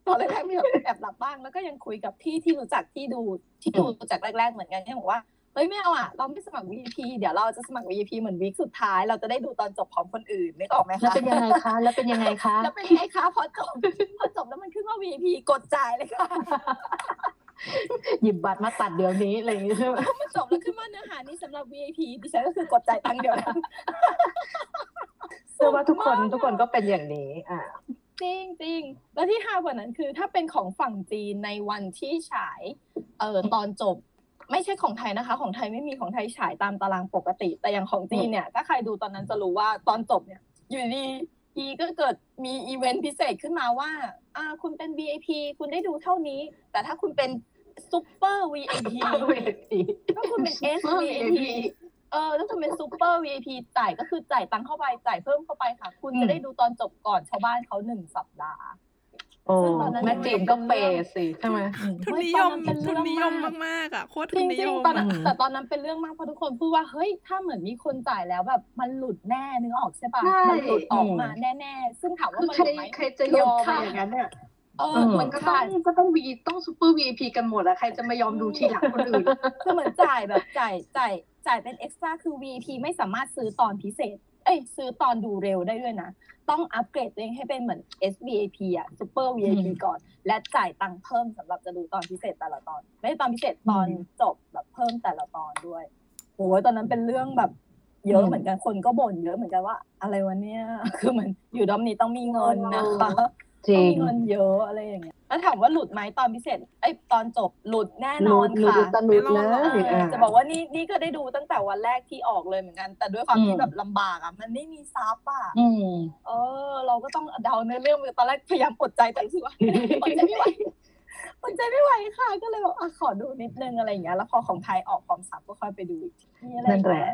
ตอนแรกๆมีแบบแอบหลับบ้าง แล้วก็ยังคุยกับพี่ที่รู้จักที่ดูที่ดูจากแรก ๆ เหมือนกันที่บอกว่า เฮ้ยไม่เอาอะเราไม่สมัคร VIP เดี๋ยวเราจะสมัคร VIP เหมือนวีคสุดท้าย เราจะได้ดูตอนจบพร้อมคนอื่นนึกออกไหมแล้วคะเป็นยังไงคะแล้วเป็นยังไงคะแล้วเป็นไงคะพอจบพอจบแล้วมันขึ้นว่า VIP กดจ่ายเลยค่ะหยิบบัตรมาตัดเดี๋ยวนี้อะไรอย่างงี้ใช่ไหมมันจบแล้วขึ้นว่าเนื้อหานี้สำหรับ VIP ดิฉันก็คือกดจ่ายตังค์เดียวนั้นเชื่อว่าทุกคนทุกคนก็เป็นอย่างนี้อ่าจริงจริงแล้วที่ฮากว่านั้นคือ ถ้าเป็นของฝั่งจีนในวันที่ฉายเอ่อตอนจบ ไม่ใช่ของไทยนะคะ ของไทยไม่มีของไทยฉายตามตารางปกติ แต่อย่างของจีนเนี่ย ถ้าใครดูตอนนั้นจะรู้ว่าตอนจบเนี่ยอยู่ดีอีก็เกิดมีอีเวนต์พิเศษขึ้นมาว่าอ่าคุณเป็น VIP คุณได้ดูเท่านี้ แต่ถ้าคุณเป็นซูเปอร์ VIP ถ้าคุณเป็น S VIP เออถ้าคุณเป็นซูเปอร์ VIP จ่ายก็คือจ่ายตังค์เข้าไปจ่ายเพิ่มเข้าไปค่ะ คุณอืมจะได้ดูตอนจบก่อนชาวบ้านเขาหนึ่งสัปดาห์ โอ้ซึ่งตอนนั้นแม่จีนก็เปย์สิใช่ไหมทุนเฮ้ยนิตยอนมนั้นเป็นเรื่ทุอนงนิยมมากมากๆอะโคตรจทุนริงนิจริยงมตอนนั้นอืมแต่ตอนนั้นเป็นเรื่องมากเพราะทุกคนพูดว่าเฮ้ยถ้าเหมือนมีคนจ่ายแล้วแบบมันหลุดแน่นึกออกใช่ปะใช่มันหลุดออกมาแน่ๆซึ่งถามว่าคือมันใคหรลุดไหมใครจะยอมอะอย่างนั้นเนี่ยเอออืมเหมืมัอนนก็ต้อจ่างยก็ต้องวีต้องซูเปอร์ VIP กันหมดอะใครจะมายอมดูทีหลังคนอื่นคือเหมือนจ่ายแบบจ่ายจ่ายจ่ายเป็น extra คือ VIP ไม่สามารถซื้อตอนพิเศษ เอ้ยซื้อตอนดูเร็วได้ด้วยนะ ต้องอัปเกรดตัวเองให้เป็นเหมือน SVIP อะ Super VIP อืมก่อน และจ่ายตังค์เพิ่มสำหรับจะดูตอนพิเศษแต่ละตอน ไม่ใช่ตอนพิเศษตอนอืมจบแบบเพิ่มแต่ละตอนด้วยโอ้ยตอนนั้นเป็นเรื่องแบบเยอะอืมเหมือนกันคนก็บ่นเยอะเหมือนกันว่า อะไรวะเนี่ย คือเหมือนอยู่ดอมนี้ต้องมีเงินนะคะ จริต้องงมีเงินเยอะอะไรอย่างเงี้ยแล้วถามว่าหลุดไหมตอนพิเศษไอยตอนจบหลุดแน่นหลุอนดหลุดค่ะตะลุดเลไม่รอดหรยเอออะจะบอกว่านี่นี่ก็ได้ดูตั้งแต่วันแรกที่ออกเลยเหมือนกัน แต่ด้วยความอืมที่แบบลำบากอะมันไม่มีซับอะอืมเออ เราก็ต้องเดาเนื้อเรื่องไปตอนแรกพยายามอดใจแต่รู้สึกว่าอดใจไม่ไหวอดใจไม่ไหวค่ะ ก็เลยบอกอะขอดูนิดนึงอะไรอย่างเงี้ยแล้วพอของไทยออกพร้อมซับก็ค่อยไปดูอีกทีมีอะไรนั่นอีกแหไหมละ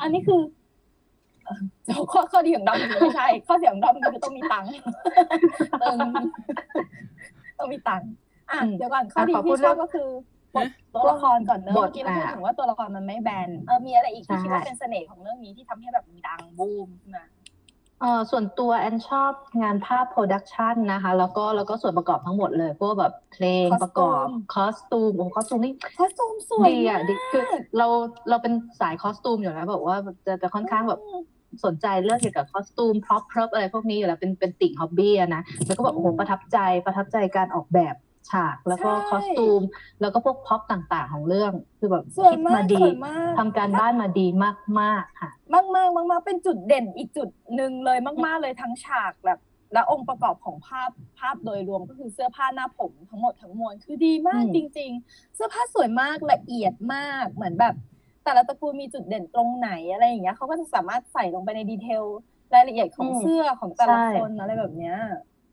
อันนี้คือเอ่อ ข้อข้อดีของด้อมคือไม่ใช่ ข้อเสียของด้อมคือต้องมีตังค์ตึงต้องมีตังค์อะอืมเดี๋ยวก่อนข้อดีอะขอพูที่ชอบเรื่องก็คือบทตัวละครก่อนเนอะบทเมื่อกี้เราพูดอะถึงว่าตัวละครมันไม่แบนเออมีอะไรอีกที่ใช่คิดว่าเป็นเสน่ห์ของเรื่องนี้ที่ทำให้แบบดังบูมขึ้นมา เออส่วนตัวแอนชอบงานภาพ production นะคะ แล้วก็แล้วก็ส่วนประกอบทั้งหมดเลยพวกแบบเพลง costume ประกอบ costume โอ้ costume นี่costume สวยดีอะดีคือเราเราเป็นสาย costume อยู่แล้วแบบว่าจะจะค่อนข้างแบบสนใจเรื่องเกี่ยวกับ costume prop prop อะไรพวกนี้อยู่แล้วเป็นเป็นติ่ง hobby อะนะแล้วก็แบบโอ้โหประทับใจประทับใจการออกแบบ ฉากแล้วก็ costume แล้วก็พวก prop ต่างๆของเรื่อง คือแบบสวยคิดมามากดีสวยมากทำการบ้านมาดีมากๆค่ะ มากมากมากมากเป็นจุดเด่นอีกจุดหนึ่งเลยมาก ๆ เลยทั้งฉากแบบและองค์ประกอบของภาพภาพโดยรวมก็คือเสื้อผ้าหน้าผมทั้งหมดทั้งมวลคือดีมากอืมจริง ๆ เสื้อผ้าสวยมากละเอียดมากเหมือนแบบ แต่ละตระกูลมีจุดเด่นตรงไหนอะไรอย่างเงี้ยเขาก็จะสามารถใส่ลงไปใน detail รายละเอียดของเสื้อของแต่ละคนอะไรแบบเนี้ย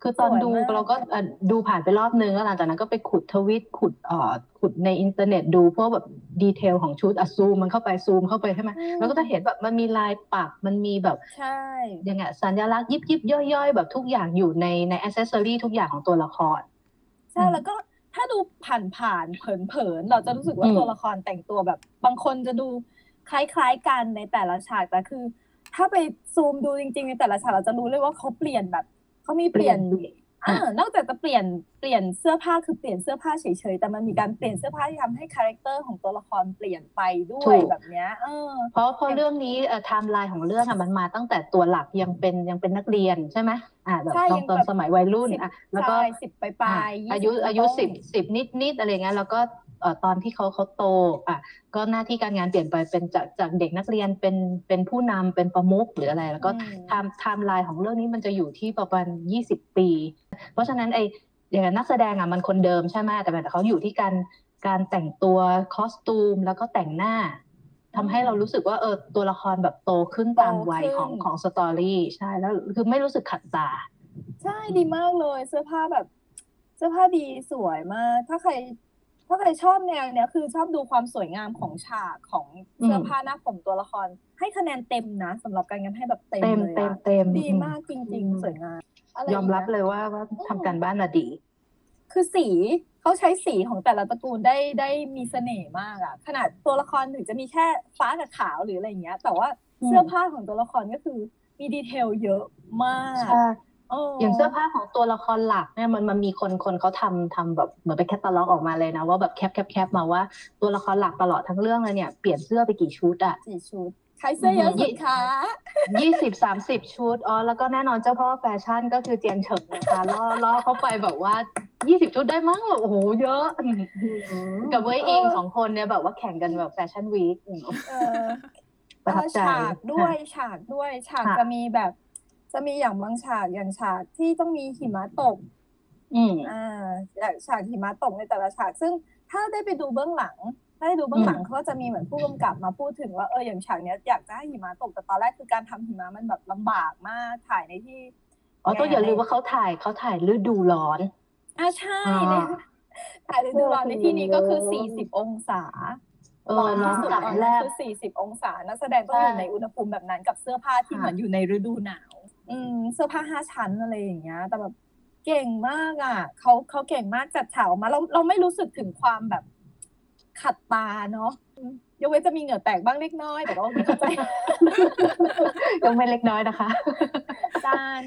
คือตอนสวยดูมากเราก็เอ่อดูผ่านไปรอบนึงแล้วหลังจากนั้นก็ไปขุดทวิตขุดเอ่อขุดในอินเทอร์เน็ตดูพวกแบบ detail ของชุดอะซูมมันเข้าไปซูมเข้าไปใช่ไหมแล้วก็จะเห็นแบบมันมีลายปักมันมีแบบใช่ยังไงสัญลักษณ์ยิบยิบย่อยย่อยๆแบบทุกอย่างอยู่ในในอ c เซสซอรีทุกอย่างของตัวละคร ใช่อืมแล้วก็ถ้าดูผ่านผ่านๆเผินเผินๆเราจะรู้สึกว่าอืมตัวละครแต่งตัวแบบ บางคนจะดูคล้ายๆกันในแต่ละฉากแต่คือ ถ้าไปซูมดูจริง ๆ ในแต่ละฉากเราจะรู้เลยว่าเขาเปลี่ยนแบบ เขามีเปลี่ยนอ่านอกจากจะเปลี่ยนเปลี่ยนเสื้อผ้าคือเปลี่ยนเสื้อผ้าเฉยๆแต่มันมีการเปลี่ยนเสื้อผ้าที่ทำให้ character ของตัวละครเปลี่ยนไปด้วยแบบเนี้ยเออเพราะเพราะเรื่องนี้ไทม์ไลน์ของเรื่องอะมันมาตั้งแต่ตัวหลักยังเป็นยังเป็นนักเรียนใช่ไหมอ่าแบบใช่ตอนยังตอนแบบสมัยวัยรุ่นสิบอะแล้วก็ใช่สิบปลายปลายอะอายุอายุสิบสิบนิดนิดอะไรเงี้ยแล้วก็เอ่อ ตอนที่เขาเขาโตอะก็หน้าที่การงานเปลี่ยนไปเป็นจากจากเด็กนักเรียนเป็นเป็นผู้นำเป็นประมุขหรืออะไร แล้วก็อืม time timeline ของเรื่องนี้มันจะอยู่ที่ประมาณยี่สิบปี เพราะฉะนั้นไออย่างนักแสดงอะมันคนเดิมใช่ไหมแต่แต่เขาอยู่ที่การการแต่งตัวคอสตูมแล้วก็แต่งหน้าทำให้เรารู้สึกว่าเออตัวละครแบบโตขึ้นตามวัยของของสตอรี่ใช่แล้วคือไม่รู้สึกขัดตา ใช่ดีมากเลย เสื้อผ้าแบบ เสื้อผ้าดีสวยมาก ถ้าใคร ถ้าใครชอบแนวเนี้ยคือชอบดูความสวยงามของฉากของเสื้อผ้าหน้าผมตัวละคร ให้คะแนนเต็มนะสำหรับการงานให้แบบเต็มเต็มเลยเต็มอะเต็มดีมากจริงอืมๆสวยงามะไรยอมรับกนะเลยว่าว่าทำการบ้านมาดี คือสีเขาใช้สีของแต่ละตระกูลได้ได้มีเสน่ห์มากอะขนาดตัวละครถึงจะมีแค่ฟ้ากับขาวหรืออะไรอย่างเงี้ย แต่ว่าอืมเสื้อผ้าของตัวละครก็คือมี detail เยอะมากใช่เอออย่างเสื้อผ้าของตัวละครหลักเนี่ยมันมันมีคนคนเขาทำทำแบบเหมือนเป็นแคตตาล็อกออกมาเลยนะว่าแบบ cap cap cap มาว่าตัวละครหลักตลอดทั้งเรื่องเลยเนี่ยเปลี่ยนเสื้อไปกี่ชุดอะสี่ชุดใครเสื้อเยอะสุดคะยี่สิบสามสิบชุด อ๋อ แล้วก็แน่นอนเจ้าพ่อแฟชั่นก็คือเจียงเฉิงนะคะล่อล่อเข้าไปแบบว่ายี่สิบชุดได้มั้งแบบโอ้โห เยอะ กับเว่ยอิงสองคนเนี่ยแบบว่าแข่งกันแบบ fashion week เออประทับใจฉากด้วยฉากด้วยฉากค่ะจะมีแบบ จะมีอย่างบางฉากอย่างฉากที่ต้องมีหิมะตก อืมอ่าอย่างฉากหิมะตกในแต่ละฉาก ซึ่งถ้าได้ไปดูเบื้องหลัง ถ้าได้ดูเบื้องหลังอืมเขาก็จะมีเหมือนผู้กำกับมาพูดถึงว่าเอออย่างฉากเนี้ยอยากจะให้หิมะตกแต่ตอนแรกคือการทำหิมะมันแบบลำบากมากถ่ายในที่อ๋อต้องอย่าลืมว่าเขาถ่ายเขาถ่ายฤดูร้อนอ่าใช่อ่าในถ่ายในดูร้อนในที่นี้ก็คือโอ้โห40องศาเออร้อนร้อที่นสุดจัดตอนแรนั้นกคือ40 องศานักแสดงต้องอยู่ใช่ในอุณหภูมิแบบนั้นกับเสื้อผ้าที่ค่ะเหมือนอยู่ในฤดูหนาว อืมเสื้อผ้าห้าชั้นอะไรอย่างเงี้ย แต่แบบเก่งมากอะเขาเขาเก่งมากจัดฉากออกมาเราเราไม่รู้สึกถึงความแบบขัดตาเนาะอืมยกเว้นจะมีเหงื่อแตกบ้างเล็กน้อยแต่ก็โอเคเข้าใจก็ไม่เล็กน้อยนะคะด้าน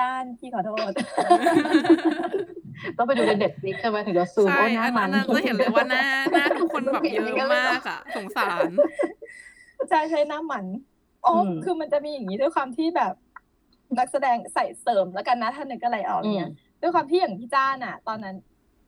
ด้านพี่ขอโทษ ต้องไปดูในเด็ดฟิกใช่ไหมถึงจะซูมใช่โอ้หน้าอันมันั้นนจะเห็นเลยว่าหน้าหน้าทุกคนแบบเยอะมากอะสงสารใช่ใช่หน้าหมันอ๋ออมคือมันจะมีอย่างนี้ด้วยความที่แบบ นักแสดงใส่เสริมแล้วกันนะถ้านึกอะไรออกอืมเนี่ยด้วยความที่อย่างพี่จ้านอะ ตอนนั้น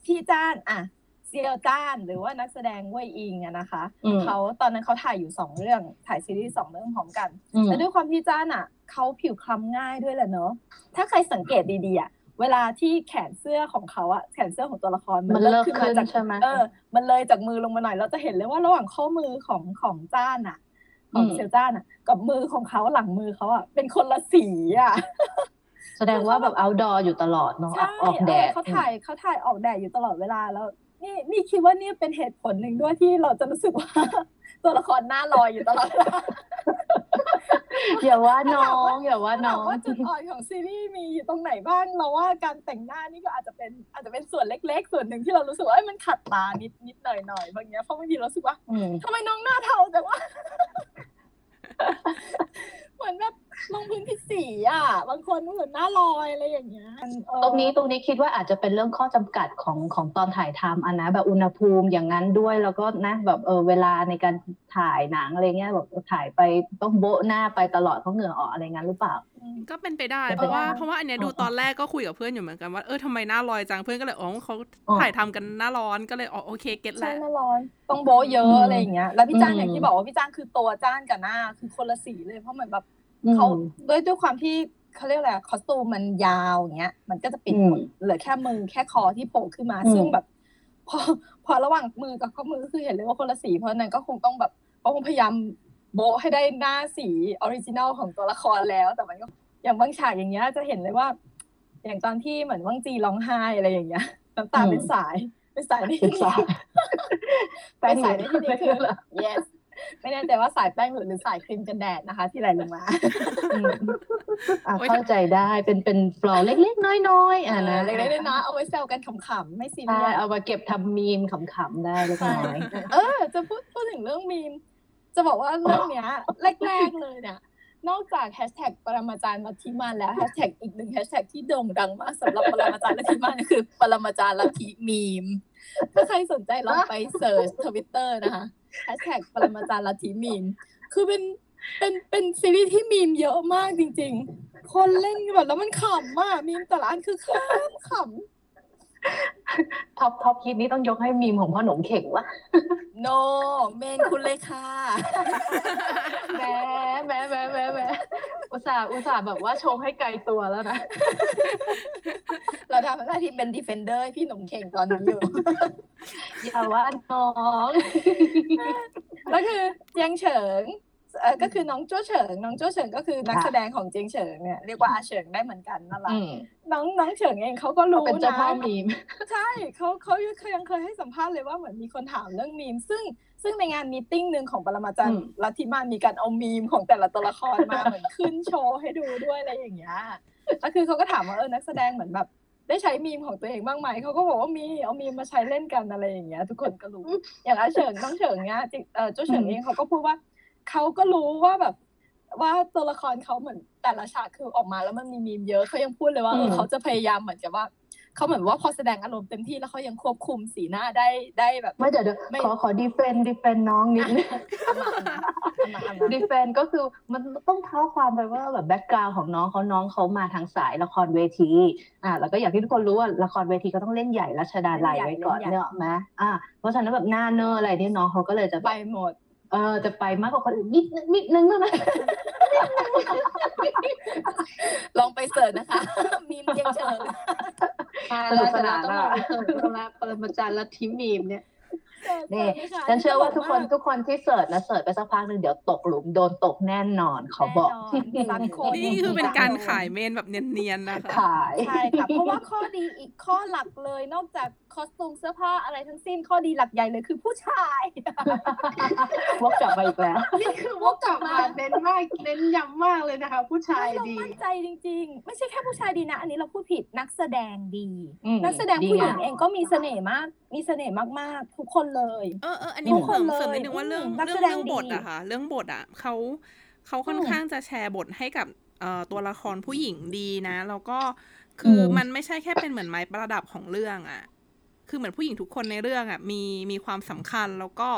พี่จ้านอะเซียวจ้านหรือว่านักแสดงเว่ยอิงอะนะคะอืมเขาตอนนั้นเขาถ่ายอยู่สองเรื่องถ่ายซีรีส์สองเรื่องพร้อมกันอืมแล้วด้วยความที่จ้านอะเขาผิวคล้ำง่ายด้วยแหละเนอะถ้าใครสังเกตดีๆอะเวลาที่แขนเสื้อของเขาอะแขนเสื้อของตัวละครมันเลิกขึ้นขึ้มานจากใช่ไหมเออ มันเลยจากมือลงมาหน่อยเราจะเห็นเลยว่าระหว่างข้อมือของของจ้านอะ ของอืมเซียวจ้านอะกับมือของเขาหลังมือเขาอะเป็นคนละสีอะแสดงว่าแบบ outdoor อยู่ตลอดเนาะใช่ออกแดดเเขาถ่ายเขาถ่ายออกแดดอยู่ตลอดเวลาแล้ว นี่นี่คิดว่านี่เป็นเหตุผลหนึ่งด้วยที่เราจะรู้สึกว่า ตัวละครหน้าลอยอยู่ตลอดเวลาอย่าว่าน้องอย่าว่าน้ถาอมงว่าจุดอ่อนของซีรีส์มีอยู่ตรงไหนบ้างเราว่าการแต่งหน้านี่ก็อาจจะเป็นอาจจะเป็นส่วนเล็ก ๆ ส่วนหนึ่งที่เรารู้สึกว่าเอ้ยมันขัดตานิดนิดหน่อยหน่อยบางอย่างเพราะบางทีเรารู้สึกว่าอืมทำไมน้องหน้าเทาแต่ว่า เหมือนแบบ ลงพื้นที่สีอะ บางคนเหมือนหน้าลอยอะไรอย่างเงี้ยเออตรงนี้ตรงนี้คิดว่าอาจจะเป็นเรื่องข้อจำกัดของของตอนถ่ายทำอันนะแบบอุณหภูมิอย่างนั้นด้วยแล้วก็นะแบบเออเวลาในการถ่ายหนังอะไรเงี้ยแบบถ่ายไปต้องโบ๊ะหน้าไปตลอดเพราะเหงื่อออกอะไรงั้นหรือเปล่า ก็เป็นไปได้เป็นเพไปราะว่าได้เพราะว่าอันเนี้ยดูอ๋อตอนแรกก็คุยกับเพื่อนอยู่เหมือนกันว่าเออทำไมหน้าลอยจังเพื่อนก็เลยอ๋อเขาอ๋อถ่ายทำกันหน้าร้อนก็เลยอ๋อโอเคเก็ตใช่แล้วหน้าร้อนต้องโบะเยอะอืมอะไรอย่างเงี้ยแล้วพี่จ้างอืมอย่างที่บอกว่าพี่จ้างคือตัวจ้านกับหน้าคือคนละสีเลยเพราะเหมือนแบบอืม เขาด้วยด้วยความที่เขาเรียกอะไรคอสตูมมันยาวอย่างเงี้ย มันก็จะปิดหมดอืมเหลือแค่มือแค่คอที่โผล่ขึ้นมาอืมซึ่งแบบ พอพอระหว่างมือกับข้อมือคือเห็นเลยว่าคนละสีเพราะฉะนั้นก็คงต้องแบบเขาคงพยายามโบ๊ะให้ได้หน้าสี original ของตัวละครแล้ว แต่มันก็อย่างบางฉากอย่างเงี้ยจะเห็นเลยว่า อย่างตอนที่เหมือนว่างจีร้องไห้อะไรอย่างเงี้ยน้ำตาเป็นสายเป็นสายในเป็นที่สายเป็นสายในที่นี้คือเหรอ yes ไม่แน่ใจว่าสายแป้งหรือหรือสายครีมกันแดดนะคะ ที่ไหลลงมาอืมอะโอ๊ยเข้าใจได้เป็นเป็น flaw เล็กๆ น้อยๆอะนะเล็กๆน้อยๆเอาไว้แซวกันขำๆไม่ใช่เรียสเอามาเก็บทำมีมขำๆได้เล็กน้อยเออ จะพูดพูดถึงเรื่องมีม จะบอกว่าเรื่องเนี้ยแรกๆเลยเนี่ยนอกจากแฮชแท็กปรมาจารย์ลัทธิมานแล้วแฮชแท็กอีกหนึ่งแฮชแท็กที่โด่งดังมากสำหรับปรมาจารย์ลัทธิมานคือ ปรมาจารย์ลัทธิมีม ถ้าใครสนใจลองไป search ทวิตเตอร์นะคะ แฮชแท็กปรมาจารย์ลัทธิมีม คือเป็นเป็นเป็นซีรีส์ที่มีมเยอะมากจริง ๆ คนเล่นแบบแล้วมันขำมากมีมแต่ละอันคือขำขำท็อปท็อปฮิตนี้ต้องยกให้มีมของพ่อหนุ่มเข่งวะโนเมนคุณเลยค่ะแหมแหมแหมแหมแหม อุตส่าห์อุตส่าห์แบบว่าชงให้ไกลตัวแล้วนะ เราทำหน้าที่เป็นดีเฟนเดอร์พี่หนุ่มเข่งตอนนี้อยู่ อย่าว่าน้องแล้วคือเจียงเฉิงเอ่อก็คือน้องโจ้เฉิง น้องโจ้เฉิงก็คือนักค่ะแสดงของเจียงเฉิงเนี่ยเรียกว่าอาเฉิงได้เหมือนกันนั่นแหละอืมน้องน้องเฉิงเองเขาก็รู้เป็นเจ้านะพ่อมีมใช่เขาเขาเคยยังเคยให้สัมภาษณ์เลยว่าเหมือนมีคนถามเรื่องมีมซึ่ง ซึ่งในงานมีตติ้งหนึ่งของปรมาจารอืย์มลัทธิมานมีการเอามีมของแต่ละตัวละครมาเหมือนขึ้นโชว์ให้ดูด้วยอะไรอย่างเงี้ยแล้วคือเขาก็ถามว่าเออนักแสดงเหมือนแบบ ได้ใช้มีมของตัวเองบ้างไหมเขาก็บอกว่ามีเอามีมมาใช้เล่นกันอะไรอย่างเงี้ย ทุกคนก็รู้อย่างอาเฉิงน้องเฉิงเนี้ยจริงเออเจ้าเฉิงเองเขาก็พูดว่าเขาก็รู้ว่าแบบว่าตัวละครเขาเหมือนแต่ละฉากคือออกมาแล้วมันมีมีมเยอะเขายังพูดเลยว่าเอออืมเขาจะพยายามเหมือนกับว่า เขาเหมือนว่าพอแสดงอารมณ์เต็มที่แล้วเขายังควบคุมสีหน้าได้ได้แบบไม่เดี๋ยวเดี๋ยวไม่ขอขอ defend defend น้องนิดนึงเอามาเอามาเอามา defend ก็คือมันต้องเท้าความไปว่าแบบ background ของน้องเขาน้องเขามาทางสายละครเวทีอ่าแล้วก็อย่างที่ทุกคนรู้ว่าละครเวทีก็ต้องเล่นใหญ่รัชดาลัยไว้ก่อนเล่นใหญ่เนอะไหมอ่าเพราะฉะนั้นแบบหน้าเนอร์อะไรนี่น้องเขาก็เลยจะแบบไปหมด เออจะไปมากกว่าคนอื่นนิดนิดนึงเท่านั้นลองไป search นะคะ มีมเจียงเฉิงสนุกสนานต้องอะลองไป search ดูแล้วปรมาจารย์ลัทธิมีมเนี่ยนี่ฉันเชื่อว่าทุกคนทุกคนที่ search นะ search ไปสักพักหนึ่งเดี๋ยวตกหลุมโดนตกแน่นอนขอบอกแน่นอนสักคนนี่คือเป็นการขายเมนแบบเนียนๆนะคะขายใช่ค่ะเพราะว่าข้อดีอีกข้อหลักเลยนอกจาก คอสตูมเสื้อผ้าอะไรทั้งสิ้นข้อดีหลักใหญ่เลยคือผู้ชายวกกลับมาอีกแล้วนี่คือวกกลับมาเน้นมากเน้นย้ำมากเลยนะคะ ผู้ชายเราดีมั่นใจจริง ๆ ไม่ใช่แค่ผู้ชายดีนะ อันนี้เราพูดผิดนักแสดงดีอืมนักแสดงผู้หญิงดีงามเองก็มีเสน่ห์มาก มีเสน่ห์มากๆ ทุกคนเลยเออเอออันนี้ทุกเสริมคนเลยเสริมนิดนึงว่าเรื่องอืมนักเรื่แสองดงเรื่องบทดีอะค่ะ เรื่องบทอะเขาเขาค่อนอืมข้างจะแชร์บทให้กับเอ่อตัวละครผู้หญิงดีนะ แล้วก็คืออมมันไม่ใช่แค่เป็นเหมือนไม้ประดับของเรื่องอะ คือเหมือนผู้หญิงทุกคนในเรื่องอะมีมีความสำคัญแล้วก็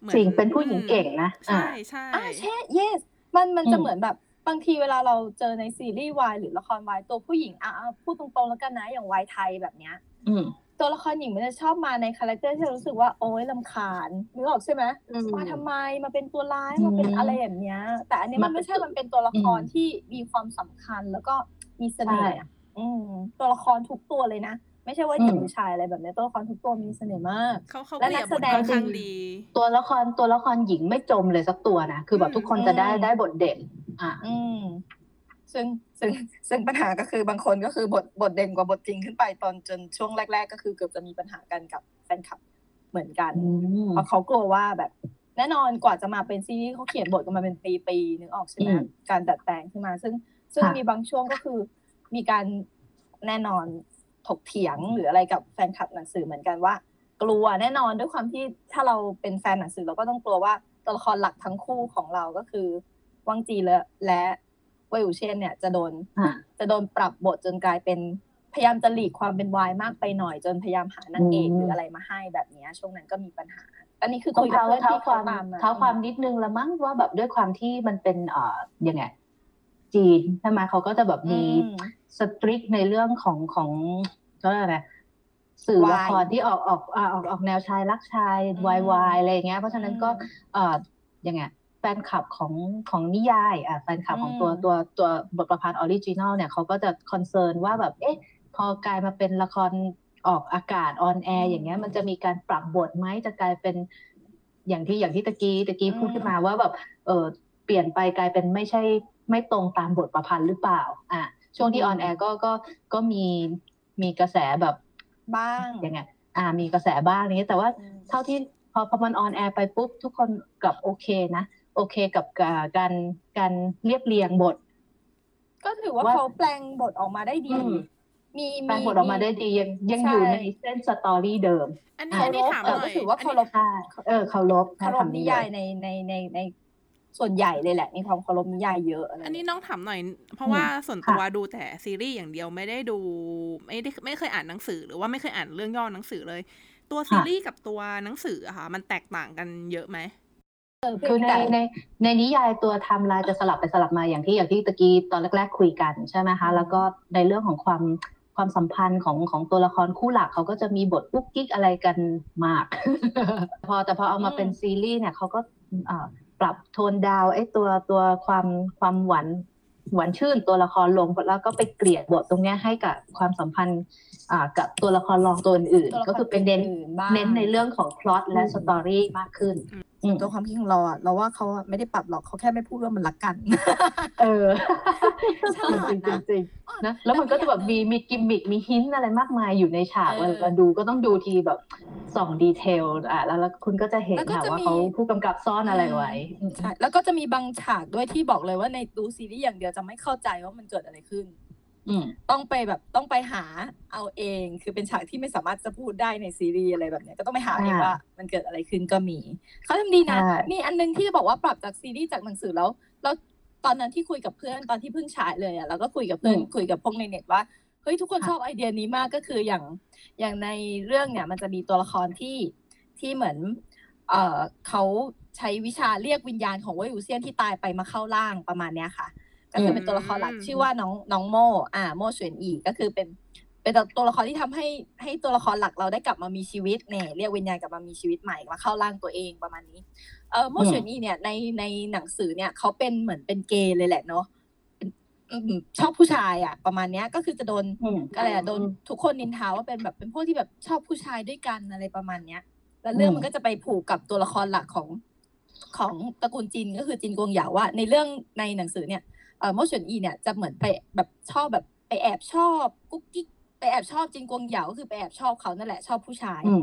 เหมือนจริงเป็นผู้หญิงเก่งนะใช่ใช่อ่าใช่ yes มันมันจะอืมเหมือนแบบบางทีเวลาเราเจอในซีรีส์วายหรือละครวายตัวผู้หญิงอะอะพูดตรงๆแล้วกันนะอย่างวายไทยแบบเนี้ยอืมตัวละครหญิงมันจะชอบมาใน character ที่เรารู้สึกว่าโอ๊ยรำคาญนึกออกใช่ไหมอืมมาทำไมมาเป็นตัวร้ายมาเป็นอืมอะไรอย่างเงี้ย แต่อันนี้มันมาไม่ใช่มันเป็นตัวละครอืมที่มีความสำคัญแล้วก็มีเสน่ห์ใช่อะอืมตัวละครทุกตัวเลยนะ ไม่ใช่ว่าหญิงหรือชายอะไรแบบเนี้ยตัวละครทุกตัวมีเสน่ห์มากเขาเขาและเกลี่ยนักบแสทดงค่อนข้างดีตัวละครตัวละครหญิงไม่จมเลยสักตัวนะคือแบบทุกคนจะได้อืมได้บทเด่น อะอืมซึ่งซึ่งซึ่งปัญหาก็คือบางคนก็คือบทบทเด่นกว่าบทจริงขึ้นไปตอนจนช่วงแรก ๆ ก็คือเกือบจะมีปัญหากันกับแฟนคลับเหมือนกันอืมเพราะเขากลัวว่าแบบ แน่นอนกว่าจะมาเป็นซีรีส์เขาเขียนบทกันมาเป็นปีๆนึกออกใช่ไหมอืมการดัดแปลงขึ้นมา ซึ่งซึ่งค่ะมีบางช่วงก็คือมีการแน่นอน ถกเถียงหรืออะไรกับแฟนคลับหนังสือเหมือนกันว่า กลัวแน่นอนด้วยความที่ถ้าเราเป็นแฟนหนังสือเราก็ต้องกลัวว่าตัวละครหลักทั้งคู่ของเราก็คือวังจีและและเวลเชียนเนี่ยจะโดนอะจะโดนปรับบทจนกลายเป็นพยายามจะหลีกความเป็นวายมากไปหน่อยจนพยายามหานางเอกอืมหรืออะไรมาให้แบบเนี้ยช่วงนั้นก็มีปัญหา อันนี้คือต้อคุงยกับเท้าเพื่อนเท้าที่คเขาวามตามมาเท้าความนิดนึงละมั้งว่าแบบด้วยความที่มันเป็นเอ่อยังไงจีนใช่ไหมเขาก็จะแบบมีอืม สตริกในเรื่องของของเขาเรียกอะไรสื่อวายละครที่ออกออกอ่าออกออกแนวชายรักชายอืมวายวายอะไรอย่างเงี้ย เพราะฉะนั้นก็อืมเอ่อยังไงแฟนคลับของของนิยายอะแฟนคลับของตัวอืมตัวตัวบทประพันธ์ออริจินอลเนี่ยเขาก็จะคอนเซิร์นว่าแบบเอ๊ะพอกลายมาเป็นละครออกอากาศ on air อย่างเงี้ยมันจะมีการปรับบทไหมจะกลายเป็นอย่างที่อย่างที่ตะกี้ตะกี้พูดขึ้นมาว่าแบบเออเปลี่ยนไปกลายเป็นไม่ใช่ไม่ตรงตามบทประพันธ์หรือเปล่า อะ ช่วงที่ on air ก็ก็ก็มีมีกระแสแบบบ้างยังไงอ่า มีกระแสบ้างนี้แต่ว่าอืมเท่าที่พอพอมัน on air ไปปุ๊บ ทุกคนกลับโอเคนะโอเคกับการการการเรียบเรียงบท ก็ถือว่าว่าเขาแปลงบทออกมาได้ดีอืมมีแปลงบทออกมาได้ดียังยังใช่อยู่ในเส้นสตอรี่เดิม อันนี้อะอันนี้ถามหเออน่ก็อยถือว่าอันเคานี้รพใช่เออเคารพเคารพนิยายในในในใน ส่วนใหญ่เลยแหละ มีความเคารพนิยายเยอะอะไรอันนี้เงี้ยน้องถามหน่อย เพราะว่าส่วนค่ะตัวดูแต่ซีรีส์อย่างเดียวไม่ได้ดู ไม่ได้ไม่เคยอ่านหนังสือหรือว่าไม่เคยอ่านเรื่องย่อหนังสือเลย ตัวซีรีส์กับตัวหนังสืออะค่ะ มันแตกต่างกันเยอะไหมคือในในในนิยายตัวไทม์ไลน์จะสลับไปสลับมาอย่างที่อย่างที่ตะกี้ตอนแรก ๆ คุยกันใช่ไหมคะ แล้วก็ในเรื่องของความความสัมพันธ์ของของตัวละครคู่หลักเขาก็จะมีบทกุ๊กกิ๊กอะไรกันมาก พอแต่พอเอามาเป็นซีรีส์เนี่ยเขาก็อ่า ปรับ tone down ไอ้ตัวตัวความความหวานหวานชื่นตัวละครลงแล้วก็ไปเกลี่ยบทตรงเนี้ยให้กับความสัมพันธ์อ่ากับตัวละครรองตัวอื่นตัวละๆก็คือเป็นเน้นอื่ๆบ้างเน้นในเรื่องของพล็อตและ story มากขึ้นอืม ตัวความคิดของเราอะเราว่าเขาอะไม่ได้ปรับหรอกเขาแค่ไม่พูดว่ามันรักกัน เออฉลาดจริงนะๆจริงๆนะแล้วมันก็จะแบบมีมีกิมมิกมี hint อะไรมากมายอยู่ในฉากเออเวลาดูก็ต้องดูทีแบบส่อง detail อะแล้วแล้วคุณก็จะเห็นแล้วก็ค่ะจะว่ามีเขาผู้กำกับซ่อนอะไรไว้ใช่แล้วก็จะมีบางฉากด้วยที่บอกเลยว่าในดูซีรีส์อย่างเดียวจะไม่เข้าใจว่ามันเกิดอะไรขึ้นอืม ต้องไปแบบต้องไปหาเอาเอง คือเป็นฉากที่ไม่สามารถจะพูดได้ในซีรีส์อะไรแบบเนี้ยก็ต้องไปหาเองอ่าว่า มันเกิดอะไรขึ้นก็มีเขาทำดีนะใช่มีอันนึงที่จะบอกว่าปรับจากซีรีส์จากหนังสือแล้วแล้วตอนนั้นที่คุยกับเพื่อนตอนที่เพิ่งฉายเลยอะแล้วก็คุยกับเพื่อนคุยกับพวกในเน็ตว่าเฮ้ยทุกคนชอบไอเดียนี้มากก็คืออย่างอย่างในเรื่องเนี่ย มันจะมีตัวละครที่ที่เหมือน เอ่อเขาใช้วิชาเรียกวิญญาณของเวยอูเซียนที่ตายไปมาเข้าร่างประมาณเนี้ยค่ะ ก็คือเป็นตัวละครหลักอืมชื่อว่าน้องน้องโมอ่าโมเฉวนอีก็คือเป็นเป็นตัวละครที่ทำให้ให้ตัวละครหลักเราได้กลับมามีชีวิตเนี่ยเรียกวิญญาณกลับมามีชีวิตใหม่มาเข้าร่างตัวเองประมาณนี้เออโมเฉวนอีเนี่ยในในหนังสือเนี่ยเขาเป็นเหมือนเป็นเกย์เลยแหละเนาะเป็นอืมชอบผู้ชายอะ ประมาณเนี้ยก็คือจะโดนอืมอะไรอะโดนทุกคนนินทาว่าเป็นแบบเป็นพวกที่แบบชอบผู้ชายด้วยกันอะไรประมาณเนี้ย แล้วเรื่องอืมมันก็จะไปผูกกับตัวละครหลักของของตระกูลจินก็คือจินกวงเหยาว่า ในเรื่องในหนังสือเนี่ย เอ่อโมเฉวนอีเนี่ยจะเหมือนไปแบบชอบแบบไปแอบชอบกุ๊กกิ๊กไปแอบชอบจินกวงเหยาก็คือไปแอบชอบเขานั่นแหละชอบผู้ชายอืม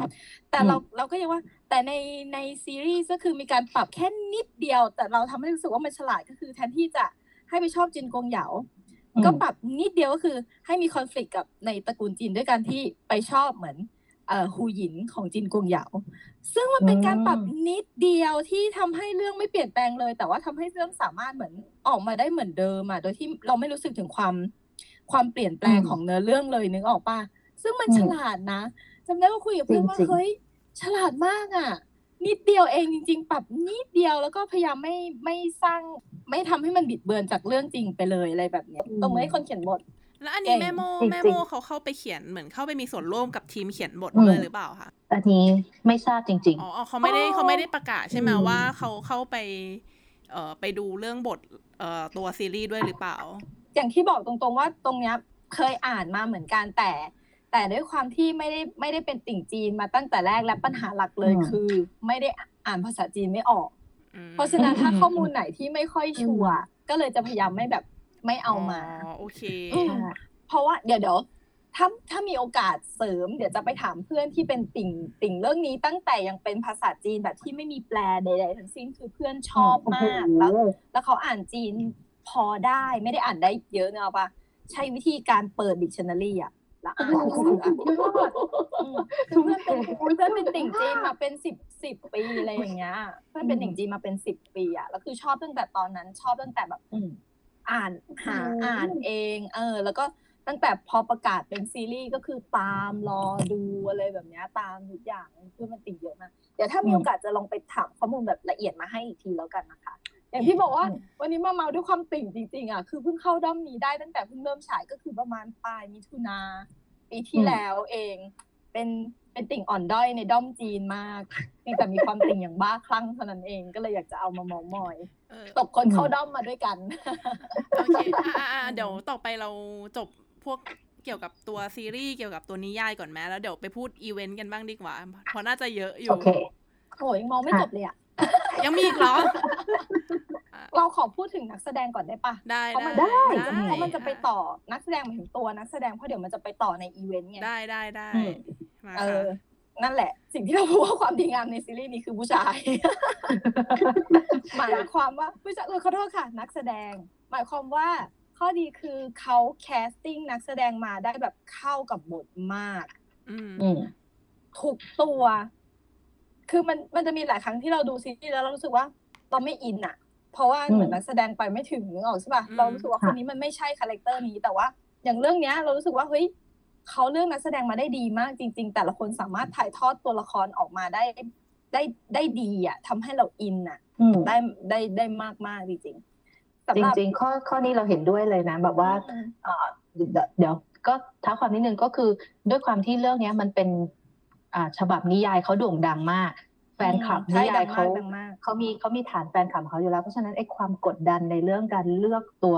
แต่อืมเราเราก็ยังว่า แต่ในในซีรีส์ก็คือมีการปรับแค่นิดเดียว แต่เราทำให้รู้สึกว่ามันฉลาดก็คือแทนที่จะให้ไปชอบจินกวงเหยาอืมก็ปรับนิดเดียวก็คือให้มีคอน FLICT กับในตระกูลจีนด้วยการที่ไปชอบเหมือนเอ่อ ฮูหยินของจินกวงเหยาซึ่งมันเป็นการปรับนิดเดียวที่ทำให้เรื่องไม่เปลี่ยนแปลงเลย แต่ว่าทำให้เรื่องสามารถเหมือนออกมาได้เหมือนเดิมอะโดยที่เราไม่รู้สึกถึงความความเปลี่ยนแปลงอืมของเนื้อเรื่องเลยนึกออกปะซึ่งมันอืมฉลาดนะจำได้ว่าคุยกับเพื่อนว่าจริงๆเฮ้ยฉลาดมากอะนิดเดียวเองจริง ๆ ปรับนิดเดียวแล้วก็พยายามไม่ไม่สร้าง ไม่ทำให้มันบิดเบือนจากเรื่องจริงไปเลยอะไรแบบเนี้ยตรงมือให้คนเขียนบท แล้วอันนี้เก่งแม่โมจริงๆแม่โมเขาเข้าไปเขียนเหมือนเข้าไปมีส่วนร่วมกับทีมเขียนบทอืมด้วยหรือเปล่าคะอันนี้ไม่ทราบจริงอ๋ออ๋อเขาไม่ได้อ๋อเขาไม่ได้ประกาศใช่ไหมอืมว่าเขาเข้าไป เอ่อไปดูเรื่องบทเอ่อตัวซีรีส์ด้วยหรือเปล่า อย่างที่บอกตรงๆว่าตรงเนี้ยเคยอ่านมาเหมือนกันแต่ แต่ด้วยความที่ไม่ได้ไม่ได้เป็นติ่งจีนมาตั้งแต่แรกและปัญหาหลักเลยอืมคือ ไม่ได้อ่านภาษาจีนไม่ออกอืมเพราะฉะนั้นถ้าอืมข้อมูลไหนที่ไม่ค่อยชัวร์ก็เลยจะพยายามไม่แบบ ไม่เอามาอ๋อโอเคอืมเพราะว่าเดี๋ยวเดี๋ยวถ้าถ้ามีโอกาสเสริม เดี๋ยวจะไปถามเพื่อนที่เป็นติ่งติ่งเรื่องนี้ตั้งแต่ยังเป็นภาษาจีนแบบที่ไม่มีแปลใดๆทั้งสิ้นคือเพื่อนชอบมากแล้ว แล้วเขาอ่านจีนพอได้ไม่ได้อ่านได้เยอะเนอะปะใช้วิธีการเปิดดิกชันนารีอะแล้วอ่านหนังสืออะอืมคือเพื่อนเป็นเพื่อนเป็นติ่งจีนมาเป็นสิบสิบปีอะไรอย่างเงี้ย เพื่อนเป็นติ่งจีนมาเป็นสิบปีอะแล้วคือชอบตั้งแต่ตอนนั้นชอบตั้งแต่แบบ อืมอ่านหาอ่านเอง เออ แล้วก็ตั้งแต่พอประกาศเป็นซีรีส์ก็คือตามรอดูอะไรแบบเนี้ยตามทุกอย่างเพื่อนมันติ่งเยอะมากเดี๋ยวถ้ามีอืมโอกาสจะลองไปถามข้อมูลแบบละเอียดมาให้อีกทีแล้วกันนะคะ อย่างที่บอกว่าอืมวันนี้มาเมาด้วยความติ่งจริงๆอะคือเพิ่งเข้าด้อมนี้ได้ตั้งแต่เพิ่งเริ่มฉายก็คือประมาณปลายมิถุนาปีที่แล้วเอง เป็น เป็นติ่งอ่อนด้อยในด้อมจีนมากเพียงแต่มีความติ่งอย่างบ้าคลั่งเท่านั้นเองก็เลยอยากจะเอามาเมามอยเออตกคนเข้าด้อมมาด้วยกันโอเคอะอะอะเดี๋ยวต่อไปเราจบพวกเกี่ยวกับตัวซีรีส์เกี่ยวกับตัวนิยายก่อนไหมแล้วเดี๋ยวไปพูดอีเวนต์กันบ้างดีกว่าเพราะน่าจะเยอะอยู่โอเคโอ้ยมองไม่จบเลยอะยังมีอีกเหรอ เราขอพูดถึงนักแสดงก่อนได้ปะได้เพราะมันได้จะเพราะมันจะไปต่อนักแสดงหมายถึงตัวนักแสดงเพราะเดี๋ยวมันจะไปต่อในอีเวนต์ไงได้ได้ได้อื มมาเอค่ะอนั่นแหละ สิ่งที่เราพูดว่าความดีงามในซีรีส์นี้คือผู้ชายหมายความว่าผู้ชายเออขอโทษค่ะ นักแสดง หมายความว่าข้อดีคือเขา casting นักแสดงมาได้แบบเข้ากับบทมากอืมอืมทุกตัว คือมันมันจะมีหลายครั้งที่เราดูซีรีส์แล้วเรารู้สึกว่าเราไม่อินอะเพราะว่าอืมเหมือนนักแสดงไปไม่ถึงนึกออกใช่ป่ะอืมเรารู้สึกว่าค่ะคนนี้มันไม่ใช่ character นี้แต่ว่า อย่างเรื่องเนี้ย เรารู้สึกว่าเฮ้ย เขาเลือกนักแสดงมาได้ดีมากจริง ๆ แต่ละคนสามารถถ่ายทอดตัวละครออกมาได้ได้ได้ดีอะทำให้เราอินอะอืมได้ได้ได้มากมากๆจริงๆสำหรับจริง ๆ ข้อข้อนี้เราเห็นด้วยเลยนะ แบบว่าอืมเอ่อเดี๋ยวเดี๋ยวก็เท้าความนิดนึงก็คือด้วยความที่เรื่องเนี้ยมันเป็นอ่าฉบับนิยายเขาโด่งดังมากแฟนคลับใช่นิยายเขาดังมากดังมากเขามีเขามีฐานแฟนคลับของเขาอยู่แล้ว เพราะฉะนั้นไอ้ความกดดันในเรื่องการเลือกตัว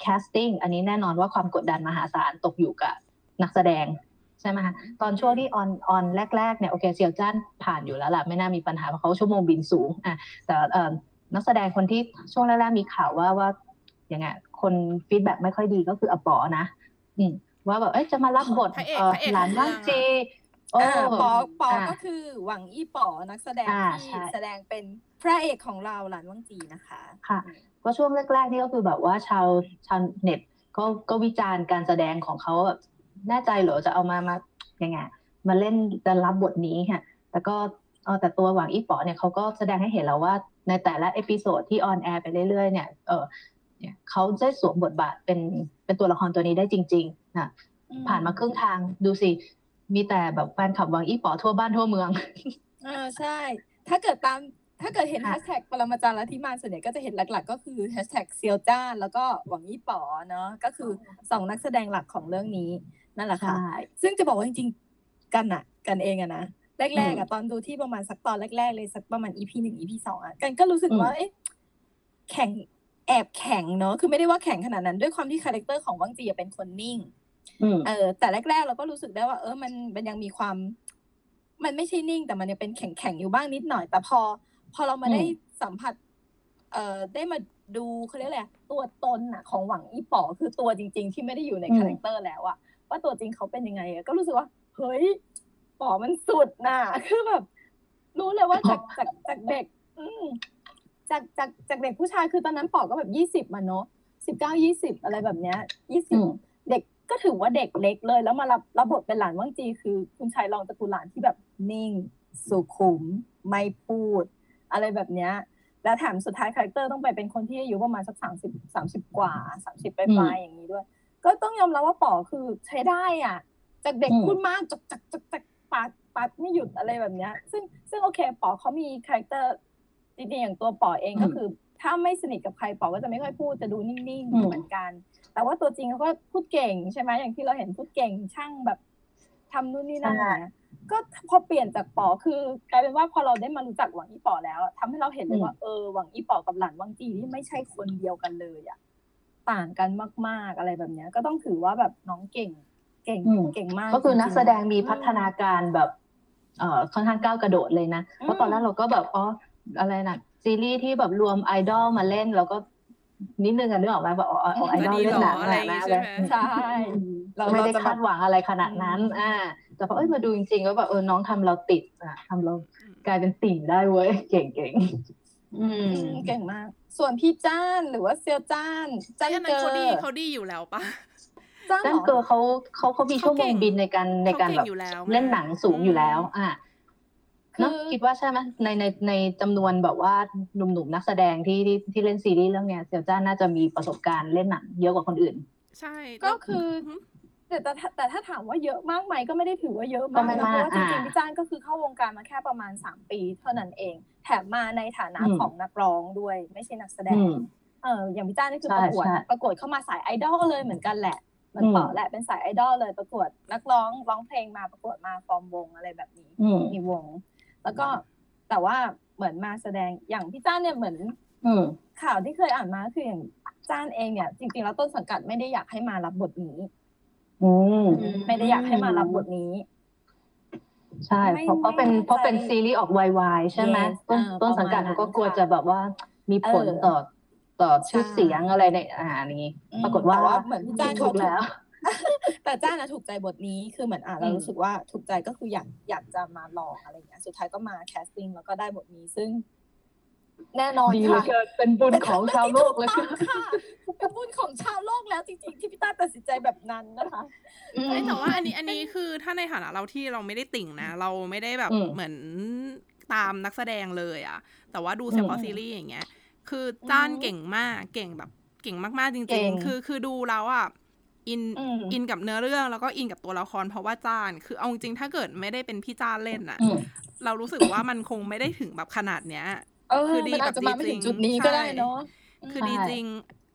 casting อันนี้แน่นอนว่าความกดดันมหาศาลตกอยู่กับ นักแสดงใช่ไหมคะตอนช่วงที่ออนออนแรกๆเนี่ยโอเคเสี่ยวจ้านผ่านอยู่แล้วล่ะไม่น่ามีปัญหาเพราะเขาชั่วโมงบินสูงอะแต่เอ่อนักแสดงคนที่ช่วงแรกๆมีข่าวว่าว่ายังไงคนฟีดแบ็ไม่ค่อยดีก็คืออปอนะอืมว่าแบบเอ้ยจะมารับบทพระเอกเอ่อพระเอกหลานของเรื่ว่าองงจีอะโอ้อ่าปอปออ่าก็คือหวังอี้ป๋อนักแสดงอ่าที่ใช่แสดงเป็นพระเอกของเราหลานวังจีนะคะค่ะ ก็ช่วงแรกๆนี่ก็คือแบบว่าชาวชาวเน็ตก็ก็วิจารณ์การแสดงของเขาแบบ แน่ใจเหรอจะเอามามายังไงมาเล่นจะรับบทนี้ค่ะแต่ก็เออแต่ตัวหวังอี้ป๋อเนี่ยเขาก็แสดงให้เห็นแล้วว่าในแต่ละ episode ที่ on air ไปเรื่อยๆเนี่ยเออเนี่ยเขาได้สวมบทบาทเป็นเป็นตัวละครตัวนี้ได้จริงๆนะผ่านมาครึ่งทางดูสิ มีแต่แบบแฟนคลับหวังอี้ป๋อทั่วบ้านทั่วเมืองเออใช่ ถ้าเกิดตามถ้าเกิดเห็นค่ะแฮชแท็กปรมาจารย์ลัทธิมานส่วนใหญ่ก็จะเห็นหลัก ๆ ก็คือแฮชแท็กเซียวจ้านแล้วก็หวังอี้ป๋อเนาะก็คือสองนักแสดงหลักของเรื่องนี้ นั่นแหละค่ะใช่ซึ่งจะบอกว่าจริงๆ กันอะกันเองอะนะ แรกๆอะตอนดูที่ประมาณสักตอนแรก ๆ เลยสักประมาณ EP หนึ่ง EP สองอะกันก็รู้สึกว่า เอ๊ะ แข็งแอบแข็งเนาะคือไม่ได้ว่าแข็งขนาดนั้นด้วยความที่ character ของวั่งจีอะเป็นคนนิ่งอืมเออ แต่แรก ๆ เราก็รู้สึกได้ว่าเออมันมันยังมีความ มันไม่ใช่นิ่ง แต่มันยังเป็นแข็งๆอยู่บ้างนิดหน่อย แต่พอ พอเรามาอืมได้สัมผัส เอ่อได้มาดูเขาเรียกอะไรอะตัวตนอะของหวังอี้ป๋อคือตัวจริง ๆ ที่ไม่ได้อยู่ใน character แล้วอะ ว่าตัวจริงเขาเป็นยังไงอะก็รู้สึกว่า เฮ้ยป๋อมันสุดน่ะ คือแบบ รู้เลยว่าจากจากจากเด็ก อืมจากจากจากเด็กผู้ชายคือตอนนั้นป๋อก็แบบยี่สิบมาเนาะสิบเก้ายี่สิบอะไรแบบเนี้ยยี่สิอืมเด็กก็ถือว่าเด็กเล็กเลย แล้วมารับรับบทเป็นหลานวั่งจี คือคุณชายรองตระกูลหลานที่แบบนิ่ง สุขุม ไม่พูด อะไรแบบเนี้ยแล้วแถมสุดท้ายคาแรคเตอร์ต้องไปเป็นคนที่อายุประมาณสักสามสิบสามสิบกว่าสามสิบปลายๆอย่างนี้ด้วย ก็ต้องยอมรับว่าป๋อคือใช้ได้อะ จากเด็กอืมพูดมากจักจักจักจักปาดปาดไม่หยุดอะไรแบบเนี้ย ซึ่งซึ่งโอเคป๋อเขามีคาแรคเตอร์จริงๆอย่างตัวป๋อเองก็คือ ถ้าไม่สนิทกับใครป๋อก็จะไม่ค่อยพูดจะดูนิ่งอืมๆเหมือนกัน แต่ว่าตัวจริงเขาก็พูดเก่งใช่ไหมอย่างที่เราเห็นพูดเก่งช่างแบบทำนู่นนี่นั่นใช่อะไรเงี้ยก็พอเปลี่ยนจากป๋อคือกลายเป็นว่าพอเราได้มารู้จักหวังอีป๋อแล้วอะทำให้เราเห็นเลยว่าเออหวังอีป๋อกับหลานวังจีนี่ไม่ใช่คนเดียวกันเลยอะ ต่างกันมาก ๆ อะไรแบบเนี้ย ก็ต้องถือว่าแบบน้องเก่ง เก่งอืมเก่งมาก ก็คือจริๆนักแสดงมีพัฒนาการแบบเอ่อค่อนข้างก้าวกระโดดเลยนะอืมเพราะตอนแรกเราก็แบบอ๋ออะไรนะซีรีส์ที่แบบรวมไอดอลมาเล่นเราก็นิดนึงกันนึกออกไหมแบบอ๋ออ๋อไอดอลจะดีเล่นหนังเหรออะไรนะอย่างงี้นะใช่ไหมใช่เราไม่ได้เราจะคาดหวังอะไรขนาดนั้น อ่า แต่พอเอ้ยมาดูจริงๆก็แบบเออน้องทำเราติดอะทำเรากลายเป็นติ่งได้เว้ยเก่งเก่งๆ อืมอืมเก่งมาก ส่วนพี่จ้านหรือว่าเซียวจ้านจ้านอันนั้เกนอเขาดีร์เขาดีอยู่แล้วปะจ้านนั่เหนรเกิอดเขาเขาเขามีชั่วโมงบินในการในการแบบเขาเก่งอยู่แล้วเล่นหนังสูงอยู่แล้ว อะคือเนาะคิดว่าใช่ไหมในในในจำนวนแบบว่าหนุ่มๆนักแสดงที่ที่ที่เล่นซีรีส์เรื่องเนี้ยเสี่ยวจ้านน่าจะมีประสบการณ์เล่นหนังเยอะกว่าคนอื่น ใช่ก็คือหื แต่แต่ถ้าแต่ถ้าถามว่าเยอะมากไหมก็ไม่ได้ถือว่าเยอะก็มากไม่นะเพมากราะว่าจริงอ่าๆพี่จ้านก็คือเข้าวงการมาแค่ประมาณสามปีเท่านั้นเอง แถมมาในฐานะอืมของนักร้องด้วยไม่ใช่นักแสดอืงมเอออย่างพี่จ้านนี่คือใช่ประกวดใช่ประกวดเข้ามาสายไอดอลเลยเหมือนกันแหละเหมันอืมต่อแหละเป็นสายไอดอลเลยประกวดนักร้องร้องเพลงมาประกวดมาฟอร์มวงอะไรแบบนี้อืมมีวง แล้วก็แต่ว่าเหมือนมาแสดงอย่างพี่จ้านเนี่ยเหมือนอืมข่าวที่เคยอ่านมาคืออย่างจ้านเองเนี่ยจริงๆแล้วต้นสังกัดไม่ได้อยากให้มารับบทนี้ อืมไม่ได้อยากให้มารับบทนี้ ใช่ไม่เพราะเพราะเป็นไม่แน่ใจเพราะเป็นซีรีส์ออกวายวายใช่ไหม Yes ต้นเออต้นสังกัดประมาณเขาก็กลัวนั้นค่ะจะแบบว่ามีผลเออต่อต่อชื่อใช่เสียงอะไรในอ่านี้อืมปรากฏว่าแต่ว่าเหมือนพี่จ้านถูเขากแล้ว แต่จ้านนะถูกใจบทนี้คือเหมือนอ่านเราอืมรู้สึกว่าถูกใจก็คืออยากอยากจะมาลองอะไรอย่างเงี้ยสุดท้ายก็มาแคสติ้งแล้วก็ได้บทนี้ซึ่ง แน่นอนดีเหลือค่ะ เกินเป็นบุญของชาวโลกเลยถูต้องค่ะเป็นบุญของชาวโลกแล้วจริงๆที่พี่ต้าตัดสินใจแบบนั้นนะคะอืม เอ้ยแต่ว่าอันนี้อันนี้คือถ้าในฐานะเราที่เราไม่ได้ติ่งนะ เราไม่ได้แบบอืมเหมือนตามนักแสดงเลยอะแต่ว่าดูเฉพาะอืมซีรีส์อย่างเงี้ย คือจ้านอืมเก่งมากเก่งแบบเก่งมากๆจเก่ริง ง ๆ คือคือดูแล้วอะอินอืม อินกับเนื้อเรื่องแล้วก็อินกับตัวละครเพราะว่าจ้านคือเอาจริงๆถ้าเกิดไม่ได้เป็นพี่จ้านเล่นอะ อืม เรารู้สึกว่ามันคงไม่ได้ถึงแบบขนาดเนี้ย เออคือดีมันอาจจะแบบมาไม่ดีจริถึงงจุดนี้ก็ได้ใช่เนาะคือใช่ดีจริง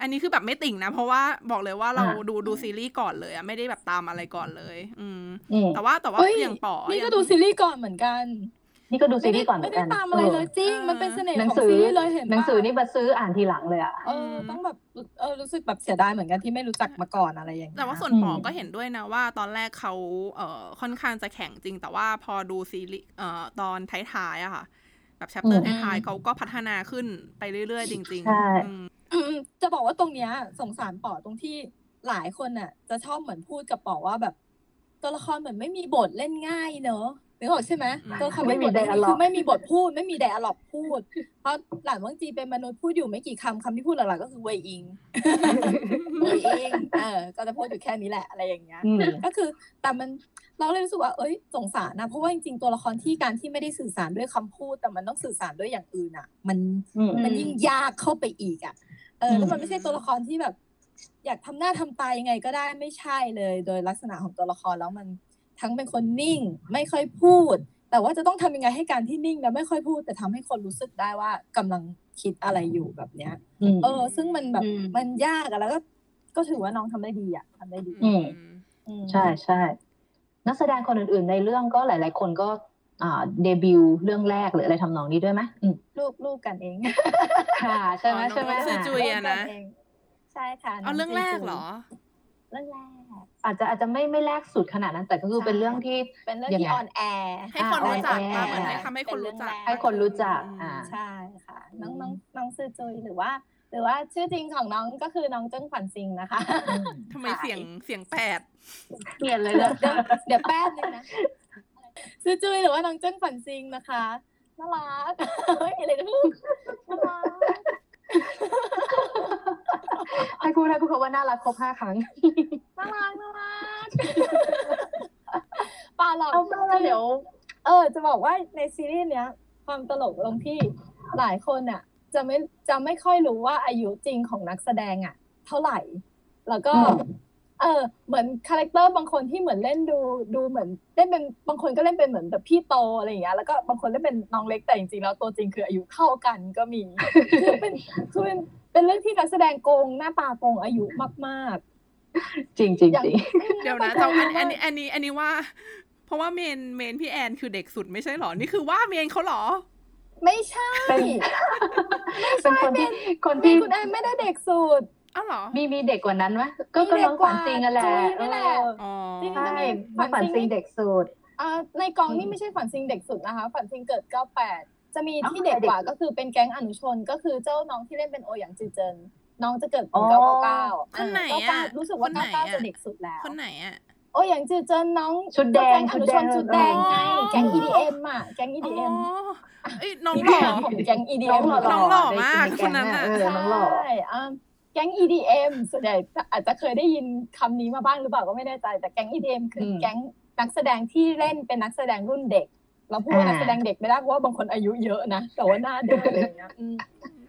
อันนี้คือแบบไม่ติ่งนะ เพราะว่าบอกเลยว่าเราอ่าดูดูซีรีส์ก่อนเลยอะไม่ได้แบบตามอะไรก่อนเลย อืมอืมแต่ว่าแต่ว่าเฮ้ยอย่างป๋อนี่ก็ยังดูซีรีส์ก่อนเหมือนกัน นี่ก็ดูซีรีส์ก่อนเหมืไม่อนได้กันตามอะไรเลยจริงเออมันเป็นเสน่ห์หนัขงองสือซีรีส์เลยเห็นปะหนังสือนี่มาซื้ออ่านทีหลังเลยอะเออต้องแบบเออรู้สึกแบบเสียดายเหมือนกันที่ไม่รู้จักมาก่อนอะไรอย่างเงี้ยแต่ว่าส่วนอืมป๋อก็เห็นด้วยนะว่า ตอนแรกเขาเอ่อค่อนข้างจะแข็งจริง แต่ว่าพอดูซีรีส์เอ่อตอนท้ายๆอะค่ะ แบบแชปเตอร์ท้ายๆเขาก็พัฒนาขึ้นไปเรื่อยๆ จริงใช่อืมอืมจะบอกว่าตรงเนี้ย สงสารป๋อตรงที่หลายคนน่ะ จะชอบเหมือนพูดกับป๋อว่าแบบ ตัวละครเหมือนไม่มีบทเล่นง่ายเนอะนึกออกใช่ไหมอืมตัวละครไม่มีบท dialogue คือไม่มีบทพูด ไม่มีไดอะล็อกพูด เพราะหลานวังจีเป็นมนุษย์พูดอยู่ไม่กี่คำคำที่พูดหลักๆก็คือเวยอิงเวยอิงเออก็จะพูดอยู่แค่นี้แหละอะไรอย่างเงี้ยอืมก็คือแต่มัน เราเลยรู้สึกว่าเอ้ยสงสารนะเพราะว่าจริงๆตัวละครที่การที่ไม่ได้สื่อสารด้วยคำพูด แต่มันต้องสื่อสารด้วยอย่างอื่นอะ มันอืมมันยิ่งยากเข้าไปอีกอะเออแล้วมันไม่ใช่ตัวละครที่แบบ อยากทำหน้าทำตายังไงก็ได้ไม่ใช่เลย โดยลักษณะของตัวละครแล้วมันทั้งเป็นคนนิ่ง ไม่ค่อยพูด แต่ว่าจะต้องทำยังไงให้การที่นิ่งแล้วไม่ค่อยพูด แต่ทำให้คนรู้สึกได้ว่ากำลังคิดอะไรอยู่แบบเนี้ยอืมเออ ซึ่งมันแบบอืมมันยากอะแล้วก็ก็ถือว่าน้องทำได้ดีอะทำได้ดีอืมอืมใช่ใช่ นักแสดงคนอื่น ๆ ในเรื่องก็หลาย ๆ คนก็อ่าเดบิวต์เรื่องแรกหรืออะไรทำนองนี้ด้วยไหมอืมลูกลูกกันเอง ค่ะใช่ไหมอ๋อน้องใช่ไหมซื้อจุยลูกกันเองใช่ค่ะเอาเรื่องแรกเหรอ เรื่องแรกอาจจะอาจจะไม่ไม่แรกสุดขนาดนั้นแต่ก็คือใช่เป็นเรื่องที่เป็นเรื่องยังที่ไงออนแอร์ให้คนรู้จักอ่ามาเหมือนแอร์ให้ทำให้คนรู้จักให้คนรู้จักอ่าใช่ค่ะ น้องน้องน้องซือจุยหรือว่า หรือว่าชื่อจริงของน้องก็คือน้องเจิ้งขวัญซิงนะคะทำไมเสียงเสียงแปดเปลี่ยนเลยเดี๋ยนะวเดี๋ยวเดี๋ยวแป๊บนึงนะซือจุยหรือว่าน้องเจิ้งขวัญซิงนะคะน่ารักเฮ้ยอะไรนะลูกน่ารักให้พูดให้พูดคำว่าน่ารักครบห้าครั้งน่ารักน่ารักป่าหรอกเอาไปแล้วเดี๋ยว เออ จะบอกว่าในซีรีส์เนี้ย ความตลกตรงที่หลายคนอะ จะไม่จะไม่ค่อยรู้ว่าอายุจริงของนักแสดงอะเท่าไหร่ แล้วก็อืมเออเหมือนคาแรคเตอร์บางคนที่เหมือนเล่นดูดูเหมือนเล่นเป็นบางคนก็เล่นเป็นเหมือนแบบพี่โตอะไรอย่างเงี้ยแล้วก็บางคนเล่นเป็นน้องเล็กแต่จริงๆแล้วตัวจริงคืออายุเท่ากันก็มีคือเป็นคือเป็นเป็นเรื่องที่นักแสดงโกงหน้าตาโกงอายุมากจริงจริงอย่างจริงเดี๋ยวนะแต่อันอันนี้อันนี้อันนี้ว่า เพราะว่าเมนเมนพี่แอนคือเด็กสุดไม่ใช่หรอ นี่คือว่าเมนเขาเหรอ ไม่ใช่เป็นเป็นคนที่คนมีที่คุณแอนไม่ได้เด็กสุดอ้าวเหรอ มีมีเด็กกว่านั้นไหมก็มีก็เด็น้กองกว่าฝันจริงอะแหละจุยนี่แหละเอออ๋อจริงใช่ฝัน้องฝันนจริจริงงเด็กสุดอ่าในกองนี่ไม่ใช่ฝันซิงเด็กสุดนะคะ ฝันซิงเกิด 98 จะมีที่อ๋อเด็กกว่าเด็กก็คือเป็นแก๊งอนุชนก็คือเจ้าน้องที่เล่นเป็นโอหยางจือเจินน้องจะเกิดอ๋ปีอ999คนไหนอ่าอะ99รู้สึกว่าคนไหนอะ99จะเด็กสุดแล้วคนไหนอะ โอหยางจือเจินน้องชุดแดงก็ก๊อนุชนชุชุดดแดแดงงไงอ๋อแก๊ง EDM อะแก๊งอ๋ EDM อเอ้ยน้องนี่หล่อถามผมแก๊งน้ EDM องหล่อน้องหล่อมากในคนนั้นแก๊น่ะงเออน้องหล่อใช่อ่าแก๊ง EDM ส่วนใหญ่อาจจะเคยได้ยินคำนี้มาบ้างหรือเปล่าก็ไม่แน่ใจ แต่แก๊ง EDM คืออมแก๊งนักแสดงที่เล่นเป็นนักแสดงรุ่นเด็ก เราพูดว่าอ่านักแสดงเด็กไม่ได้เพราะว่าบางคนอายุเยอะนะแต่ว่าหน้าเด็กอะไรอย่างเงี้ย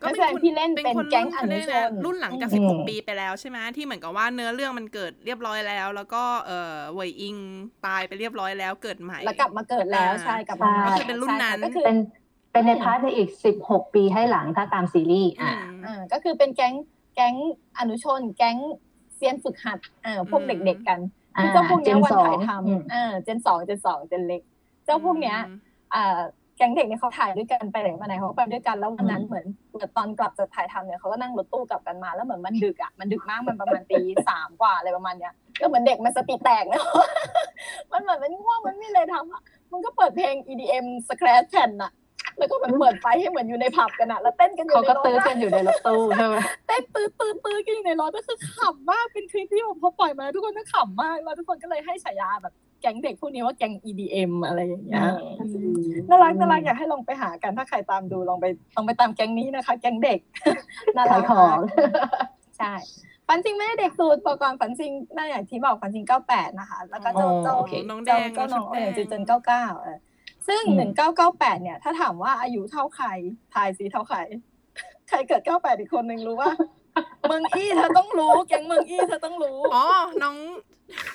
อืมนักแสดงที่เล่นเป็นแก๊งอนุชนรุ่นหลังจากอืม16 ปีไปแล้วใช่ไหมที่เหมือนกับว่าเนื้อเรื่องมันเกิดเรียบร้อยแล้ว แล้วก็เอ่อเวยอิงตายไปเรียบร้อยแล้วเกิดใหม่แล้วกลับมาเกิดแล้วอ่าใช่กลับมาใช่ก็คือเป็นรุ่นนั้นใช่ค่ะก็คือเป็นเป็นใน part ในอีกสิบหกปีให้หลังถ้าตามซีรีส์อือะมอ่าก็คือเป็นแก๊งแก๊งอนุชน แก๊งเซียนฝึกหัดอ่าพวกอืมเด็กๆกันอ่าคือเจ้าพวกเนี้ย Gen วันถ่ายสองทอืมำอ่า Gen สอง Gen สอง Gen เล็ก เจ้าพวกเนี้ยอ่าแก๊งเด็กเนี่ยเขาถ่ายด้วยกันไปไหนมาไหนเขาก็ไปด้วยกันแล้ววันนั้นเหมือนเหมือนตอนกลับจากถ่ายทำเนี่ยเขาก็นั่งรถตู้กลับกันมาแล้วเหมือนมันดึกอะมันดึกมากมันประมาณตีสามกว่าอะไรประมาณเนี้ยก็เหมือนเด็กมันสติแตกเนอะมันเหมือนมันง่วงมันไม่มีอะไรทำอะมันก็เปิดเพลง EDM scratch แผ่นอะแล้วก็เหมือนเปิดไฟให้เหมือนอยู่ในผับกันอะแล้วเต้นกันอยู่เขาในก็รถตื้ออะกันอยู่ในรถตู้ใช่ไหมเต้นตื้อตื้อตื้อกันอยู่ในรถก็คือขำมากเป็นคลิปที่แบบพอปล่อยมาทุกคนก็ขำมากแล้วทุกคนก็เลยให้ฉายาแบบ แก๊งเด็กพวกนี้ว่าแก๊ง EDM อะไรอย่างเงี้ยน่ารักน่ารักอยากให้ลองไปหากันถ้าใครตามดูลองไปลองไปตามแก๊งนี้นะคะ แก๊งเด็กน่ารัขากยของใช่ฝันจริงไม่ได้เด็กสุดปกรณ์ฝันจริงน่าอย่างที่บอกฝันจริง98นะคะ แล้วก็เจ้าอ๋อเจ้าโอเคน้องแดเจ้างเจ้าน้องชุดเอแดองจือเจน99เออซึ่งอืม1998เนี่ย ถ้าถามว่าอายุเท่าใครทายสิเท่าใคร ใครเกิด98อีกคนนึงรู้ว่า เมืองอี้เธอต้องรู้แก๊งเมืองอี้เธอต้องรู้ อ๋อ น้อง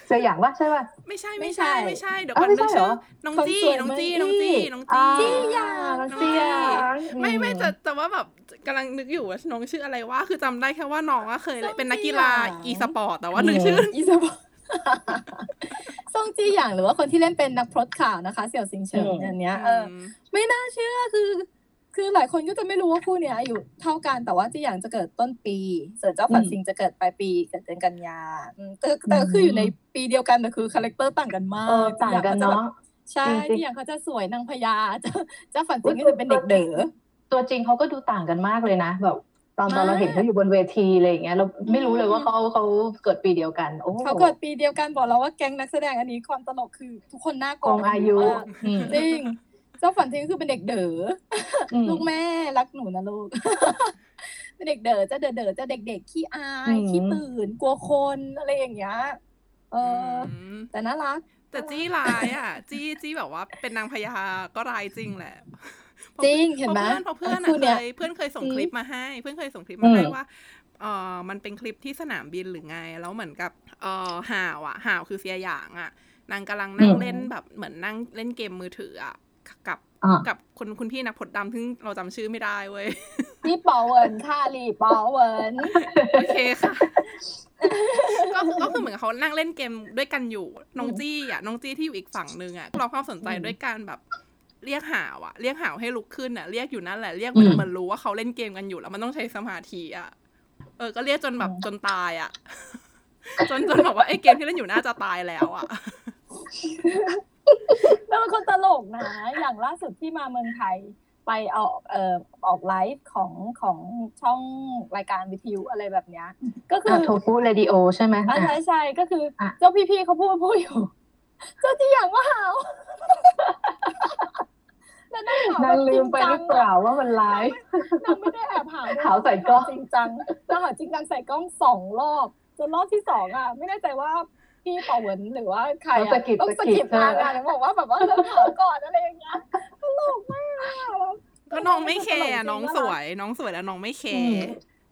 เจออย่างว่าใช่ป่ะ ไม่ใช่ไม่ไม่ใช่ใช่ไม่ใช่เดี๋ยวอ้าก่วอนไม่นึใช่กเหรชื่ออน้องคนจี้สวยน้องจี้เมืน้อองงอี้จี้น้องจี้จี้หยางน้องจี้ไม่ไม่แต่แต่ว่าแบบกำลังนึกอยู่ว่าน้องชื่ออะไรว่าคือจำได้แค่ว่าน้องอะเคยเป็นนักกีฬาอีสปอร์ตแต่ว่านึกชื่ออีสปอร์ตซ่งจี้หยางหรือว่าคนที่เล่นเป็นนักพรตข่าวนะคะ เสี่ยวซิงเฉิงอืมอันเนี้ยเออไม่น่าเชื่อคือ คือหลายคนก็จะไม่รู้ว่าคู่เนี้ยอายุเท่ากันแต่ว่าจี้หยางจะเกิดต้นปีส่วนเจ้าฝานซิงจะเกิดปลายปีเกิดเดือนกันยาอืมแต่แต่ก็คืออยู่ในปีเดียวกันแต่คือคาแรคเตอร์ต่างกันมาเออกต่างกันเนาะใช่จริงๆจี้หยางเขาจะสวยนางพญาเจ้าเจ้าฝานซิงก็จะเป็นเด็กเด๋อตัวจริงเขาก็ดูต่างกันมากเลยนะแบบตอนตอนเรามากเห็นเขาอยู่บนเวทีอะไรอย่างเงี้ยเราไม่รู้เลยว่าเขาเขาเกิดปีเดียวกันโอ้เขาเกิดปีเดียวกันบอกแล้วว่าแก๊งนักแสดงอันนี้ความตลกคือทุกคนหน้าโกงอายุมากอืมจริง เจ้าฝานซิงก็คือเป็นเด็กเด๋ออืมลูกแม่รักหนูนะลูก เป็นเด็กเด๋อจะเด๋อเด๋อจะเด็กๆขี้อายอืมขี้ตื่นกลัวคนอะไรอย่างเงี้ยเอออมแต่น่ารัก แต่จี้ร้ายอะ จี้จี้แบบว่าเป็นนางพญาก็ร้ายจริงแหละจริงเห็นไหมเพราะเพื่อนเพคู่ราะเพื่อนเนี่อะยเคยเพื่อนเคยส่งอืมคลิปมาให้ เพื่อนเคยส่งคลิปมาให้อืมว่าเออมันเป็นคลิปที่สนามบินหรือไง แล้วเหมือนกับเออห่าวอะห่าวคือเสียหยางอะ นางกำลังนั่งเล่นแบบเหมือนนั่งเล่นเกมมือถืออะ กับอ่ากับคุณคุณพี่นักพรตดำซึ่งเราจำชื่อไม่ได้เว้ยพี่ป๋อเหวินค่ะหลี่ป๋อเหวินโอเคค่ะก็คือก็คือเหมือนกับเขานั่งเล่นเกมด้วยกันอยู่น้องจี้อะน้องจี้ที่อยู่อีกฝั่งหนึ่งอะเราความสนใจด้วยการแบบเรียกหาวอะ เรียกหาวให้ลุกขึ้นอะเรียกอยู่นั่นแหละเรียกเหมือนอืมเหมือนรู้ว่าเขาเล่นเกมกันอยู่แล้วมันต้องใช้สมาธิอะเออก็เรียกจนแบบจนตายอะจนจนแบบว่าไอ้เกมที่เล่นอยู่น่าจะตายแล้วอะ แล้วเป็นคนตลกนะ อย่างล่าสุดที่มาเมืองไทยไปออกเอ่อออกไลฟ์ของของช่องรายการวิทยุอะไรแบบเนี้ย ก็คือ Tofu Radio ใช่ไหมอ่าอะใช่ใช่ก็คืออะเจ้าพี่ๆเขาพูดพูดอยู่ เจ้าจีอย่างว่าหาวแล้วนั่งหาวนางลืมไปหรือเปล่าว่ามันไลฟ์นางไม่ได้แอบหาวด้วยหาวใส่กล้องจริงจังนางหาวจริงจังใส่กล้องสองรอบจนรอบที่สองอะ ไม่แน่ใจว่า พี่เป่าเหวินหรือว่าใครต้องอะสะกิดต้องสะกิดสะกิดนางอะแล้วบอกว่าแบบว่าเริ่มหาวก่อนอะไรอย่างเงี้ยตลกมากอะก็น้องไม่แคร์ตลกจริงน้องน่ารักสวย น้องสวยแล้วน้องไม่แคอืร์ม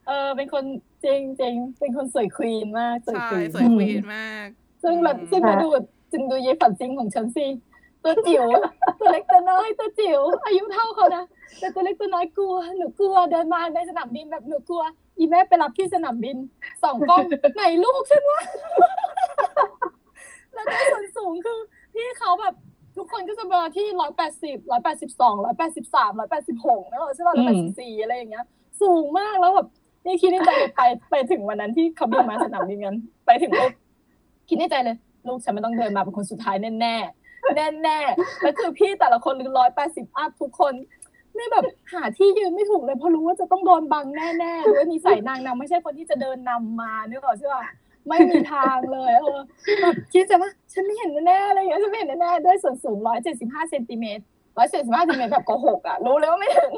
เออ เป็นคนจริงจริงเป็นคนสวยควีนมากสวยใช่ควีนสวยควีนมาก ซึ่งแบบอืมซึ่งมาดูจึงดูเยฝันซิงของฉันสิตัวจิ๋วตัวเล็กตัวน้อยตัวจิ๋วอายุเท่าเขานะแต่ตัวเล็กตัวน้อยกลัวหนูกลัวเดินมาในสนามบินแบบหนูกลัว อีแม่ไปรับที่สนามบินสองกล้องไหนลูกฉันวะ แล้วก็ส่วนสูงคือพี่เขาแบบทุกคนก็จะมาที่ร้อยแปดสิบร้อยแปดสิบสองร้อยแปดสิบสามร้อยแปดสิบหกนะใช่ป่ะร้อยแปดสิบสี่อะไรอย่างเงี้ย สูงมากแล้วแบบนี่คิดในใจเลยไปไปถึงวันนั้นที่เขาบินมาสนามบินกันไปถึงปุ๊บคิดในใจเลยลูกฉันไม่ต้องเดินมาเป็นคนสุดท้ายแน่แน่แน่แน่ๆแล้วคือพี่แต่ละคนร้อยแปดสิบอัพทุกคนไม่แบบหาที่ยืนไม่ถูกเลยเพราะรู้ว่าจะต้องโดนบังแน่แน่ๆด้วยนิสัยนางนางไม่ใช่คนที่จะเดินนำมานึกออกใช่ป่ะ ไม่มีทางเลยเออแบบคิดจะว่าฉันไม่เห็นแน่ๆอะไรอย่างเงี้ยฉันไม่เห็นแน่ๆด้วยส่วนสูงร้อยเจ็ดสิบห้าเซนติเมตรร้อยเจ็ดสิบห้าเซนติเมตรแบบโกหกอะรู้เลยว่าไม่ถึง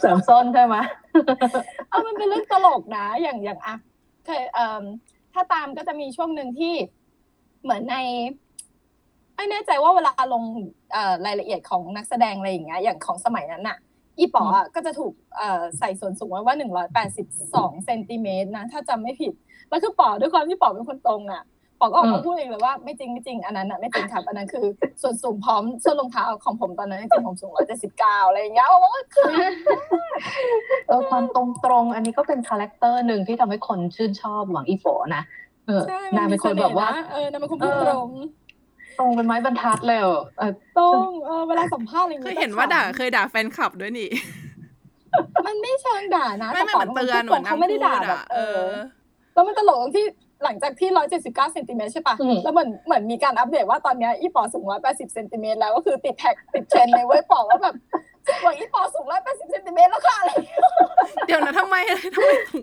เสริมส้นใช่ไหมเออมันเป็นเรื่องตลกนะ อย่างอย่างอะเคยเอ่อถ้าตามก็จะมีช่วงหนึ่งที่เหมือนในไม่แน่ใจว่าเวลาลงเอ่อรายละเอียดของนักแสดงอะไรอย่างเงี้ยอย่างของสมัยนั้นน่ะ อี้ป๋ออะก็จะถูกเอ่อใส่ส่วนสูงไว้ว่าหนึ่งร้อยแปดสิบสองเซนติเมตรนะ ถ้าจำไม่ผิด แล้วคือป๋อด้วยความที่ป๋อเป็นคนตรงอะป๋อก็ออกมาพูดเองเลยว่าไม่จริงไม่จริงอันนั้นอะไม่จริงครับอันนั้นคือ ส่วนสูงพร้อมเสื้อรองเท้าของผมตอนนั้นจริงๆผมสูงร้อยเจ็ดสิบเก้าอะไรอย่างเงี้ยโอ้โหคือเออความตรงตรงๆอันนี้ก็เป็นคาแรคเตอร์หนึ่งที่ทำให้คนชื่นชอบหวังอี้ป๋อนะเออใช่นางเป็นคนแบบว่ามัมีเสน่ห์ะเออนางเป็นคนพูดเออตรง ตรงเป็นไม้บรรทัดเลยอะเออตรงเออเวลาสัมภาษณ์อะไรอย่างเคเงี้ยเห็นว่าด่าเคยด่าแฟนคลับด้วยนี่ มันไม่เชิงด่านะไม่ไม่แต่เหมือนเตือนก่เขาไม่ได้ด่าเหมือนนางพูดแบอะบเอเอออแล้วมันตลกตรงที่หลังจากที่ร้อยเจ็ดสิบเก้าเซนติเมตรใช่ปะอืมแล้วเหมือนเหมือนมีการอัปเดตว่าตอนเนี้ยอี้ป๋อสูงร้อยแปดสิบเซนติเมตรแล้วก็คือติดแท็กติดเทรนด์ในเวยป๋อว่าแบบ หวังอี้ป๋อสูงร้อยแปดสิบเซนติเมตรแล้วค่ะอะไรอย่างเงี้ยเดี๋ยวนะทำไมทำไมถึง